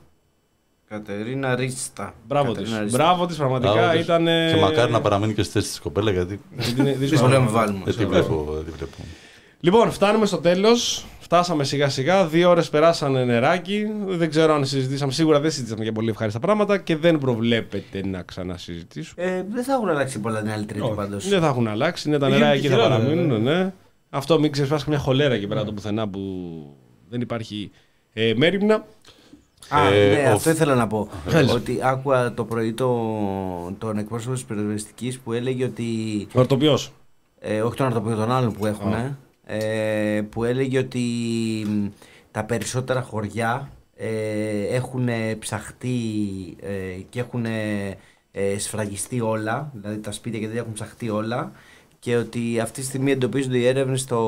Κατερίνα Ρίστα. Μπράβο της. Κατερίνα Ρίστα. Μπράβο της, πραγματικά Μπράβο της. ήταν. Και μακάρι να παραμείνει και στη θέση της κοπέλα γιατί Είναι δύσκολο. Δύσκολο να βάλουμε. δεν τη βλέπω. δεν τη βλέπω. Λοιπόν, φτάνουμε στο τέλος. Φτάσαμε σιγά σιγά. Δύο ώρες περάσανε νεράκι. Δεν ξέρω αν συζητήσαμε. Σίγουρα δεν συζητήσαμε για πολύ ευχάριστα πράγματα και δεν προβλέπεται να ξανασυζητήσουμε. Ε, δεν θα έχουν αλλάξει πολλά την άλλη Τρίτη Όχι. πάντως. Δεν θα έχουν αλλάξει. Ναι, τα Γίνεται νερά και εκεί θα χειρότερα, παραμείνουν. βέβαια. Ναι. Αυτό μην ξεσπάσει μια χολέρα εκεί πέρα το πουθενά που δεν υπάρχει ε, μέρημνα. Α, Ε, ναι, ο- αυτό ήθελα να πω. Θέλεις. ότι άκουγα το πρωί το, τον εκπρόσωπο της πυροσβεστική που έλεγε ότι. Ορτοπιό. Ε, όχι τον αρτοπείο, τον άλλον που έχουν. Ε, που έλεγε ότι μ, τα περισσότερα χωριά ε, έχουν ψαχτεί ε, και έχουν ε, σφραγιστεί όλα. Δηλαδή τα σπίτια και δεν έχουν ψαχτεί όλα. Και ότι αυτή τη στιγμή εντοπίζονται οι έρευνες στο,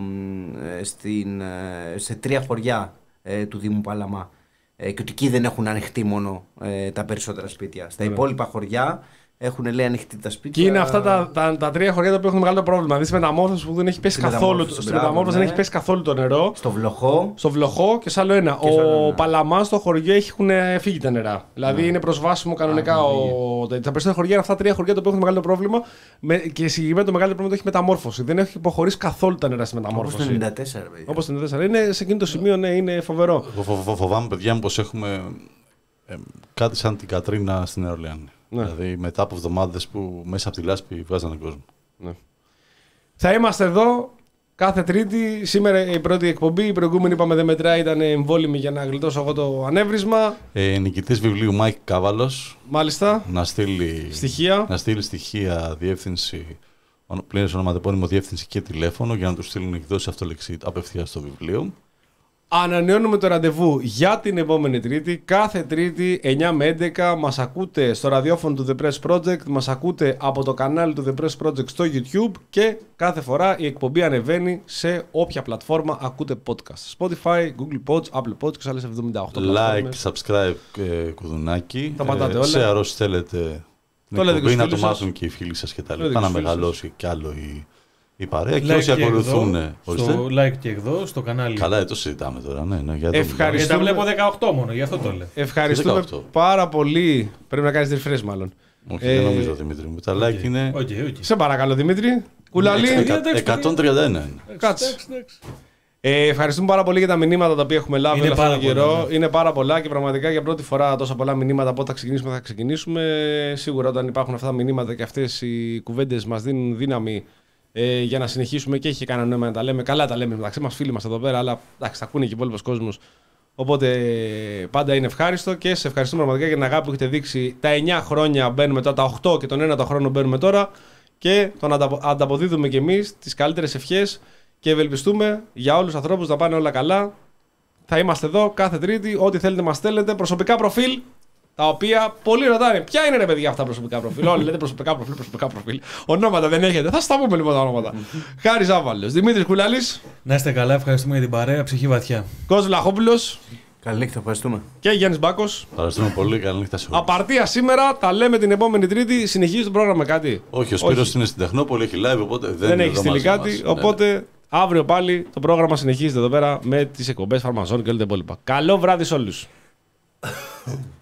μ, ε, στην, ε, σε τρία χωριά ε, του Δήμου Παλαμά. Ε, και ότι εκεί δεν έχουν ανοιχτεί μόνο ε, τα περισσότερα σπίτια. Στα υπόλοιπα χωριά έχουν λέει ανοιχτεί τα σπίτια. Και είναι αυτά τα, τα, τα τρία χωριά τα οποία έχουν μεγάλο πρόβλημα. Δηλαδή στη μεταμόρφωση που δεν έχει πέσει Στη καθόλου. μεταμόρφωση, Στη μπράβο, μεταμόρφωση ναι. δεν έχει πέσει καθόλου το νερό. Στο βλοχό. Στο βλοχό και σε άλλο ένα. Και σε άλλο ο ένα. Παλαμάς στο χωριό έχουν φύγει τα νερά. Δηλαδή είναι προσβάσιμο κανονικά. Α, ο... Τα περισσότερα χωριά είναι αυτά τα τρία χωριά τα οποία έχουν μεγάλο πρόβλημα. Με... Και συγκεκριμένα το μεγάλο πρόβλημα το έχει Μεταμόρφωση. Δεν έχει υποχωρήσει καθόλου τα νερά στη Όπως το Μεταμόρφωση. 94, παιδιά. Όπως το 94. Είναι σε εκείνο το σημείο, ναι, είναι φοβερό. Εγώ φο- φο- φοβάμαι, παιδιά μου, πως έχουμε ε, κάτι σαν την Κατρίνα στην Νέα Ορλεάνη. Ναι. Δηλαδή μετά από εβδομάδες που μέσα από τη λάσπη βγάζανε κόσμο. Θα είμαστε εδώ κάθε Τρίτη. Σήμερα η πρώτη εκπομπή. Η προηγούμενη, είπαμε, δεν μετράει. Ήταν εμβόλιμη για να γλιτώσω εγώ το ανέβρισμα. Ε, νικητής βιβλίου Μάικ Κάβαλος Μάλιστα. να στείλει Στοιχεία. να στείλει στοιχεία, διεύθυνση, πλήρες ονοματεπώνυμο διεύθυνση και τηλέφωνο για να του στείλουν εκδόσεις αυτολεξή απευθείας στο βιβλίο. Ανανεώνουμε το ραντεβού για την επόμενη Τρίτη. Κάθε Τρίτη 9 με 11 μας ακούτε στο ραδιόφωνο του The Press Project, μας ακούτε από το κανάλι του The Press Project στο YouTube και κάθε φορά η εκπομπή ανεβαίνει σε όποια πλατφόρμα ακούτε podcast. Spotify, Google Pods, Apple Pods και σε άλλες 78 Like, πλατφόρμες. subscribe, ε, κουδουνάκι. Τα πατάτε όλα. Σε αρρώσεις θέλετε Το λέτε και εκπομπή, στους να το φίλους σας. μάθουν και οι φίλοι σας και τα Το λέτε λοιπά. και Να στους φίλους μεγαλώσει κι άλλο η, η παρέα. Και Like όσοι και ακολουθούν. εδώ, ορίστε. στο like και εδώ, στο κανάλι. Καλά, ε, το συζητάμε τώρα. Ναι, ναι, για το Ευχαριστώ. Γιατί τα βλέπω 18 μόνο, γι' αυτό το λέω. Ευχαριστούμε 18. πάρα πολύ. Πρέπει να κάνεις refresh μάλλον. Όχι, Ε, δεν νομίζω, Δημήτρη μου. Τα like είναι OK, OK. Σε παρακαλώ Δημήτρη. Κουλαλή. Ε, εντάξει, 131. είναι. Κάτσε. Εντάξει, εντάξει. Ε, ευχαριστούμε πάρα πολύ για τα μηνύματα τα οποία έχουμε λάβει Είναι όλο αυτόν τον πάρα πολλά, καιρό. ναι. Είναι πάρα πολλά και πραγματικά για πρώτη φορά τόσα πολλά μηνύματα από όταν θα ξεκινήσουμε θα ξεκινήσουμε. Σίγουρα όταν υπάρχουν αυτά τα μηνύματα και αυτές οι κουβέντες μας δίνουν δύναμη ε, για να συνεχίσουμε και έχει κανένα νόημα να τα λέμε. Καλά τα λέμε μεταξύ μας, φίλοι μας εδώ πέρα, αλλά εντάξει, τα ακούνε και ο υπόλοιπο κόσμο. Οπότε ε, πάντα είναι ευχάριστο και σε ευχαριστούμε πραγματικά για την αγάπη που έχετε δείξει. Τα 9 χρόνια μπαίνουμε τώρα, τα 8 και τον 1 το χρόνο μπαίνουμε τώρα και τον ανταπο- ανταποδίδουμε κι εμείς τις καλύτερες ευχές και ευελπιστούμε για όλους τους ανθρώπους να πάνε όλα καλά. Θα είμαστε εδώ κάθε Τρίτη. Ό,τι θέλετε μας στέλνετε. Προσωπικά προφίλ. Τα οποία πολλοί ρωτάνε, ποια είναι ρε παιδιά αυτά τα προσωπικά προφίλ; Όλοι λέτε προσωπικά προφίλ, προσωπικά προφίλ. Ονόματα δεν έχετε. Θα στα πούμε λοιπόν τα ονόματα. Χάρη Ζάβαλος, Δημήτρης Κουλάλης, Να είστε καλά, ευχαριστούμε για την παρέα. Ψυχή βαθιά. Κόσμο Λαχόπουλο Καλή νύχτα, ευχαριστούμε. και Γιάννης Μπάκος. Ευχαριστούμε πολύ. Καλή νύχτα σε όλους. Απαρτία σήμερα, τα λέμε την επόμενη Τρίτη. Συνεχίζει το πρόγραμμα με κάτι; Όχι, ο Σπύρος είναι στην Τεχνόπολη, έχει live, οπότε δεν, Δεν είναι έχει εδώ στείλει μαζί κάτι. μας. Ναι, ναι. Οπότε αύριο πάλι το πρόγραμμα συνεχίζεται εδώ πέρα με τις εκπομπές Φαρμαζών και όλα τα υπόλοιπα. Καλό βράδυ σε όλους.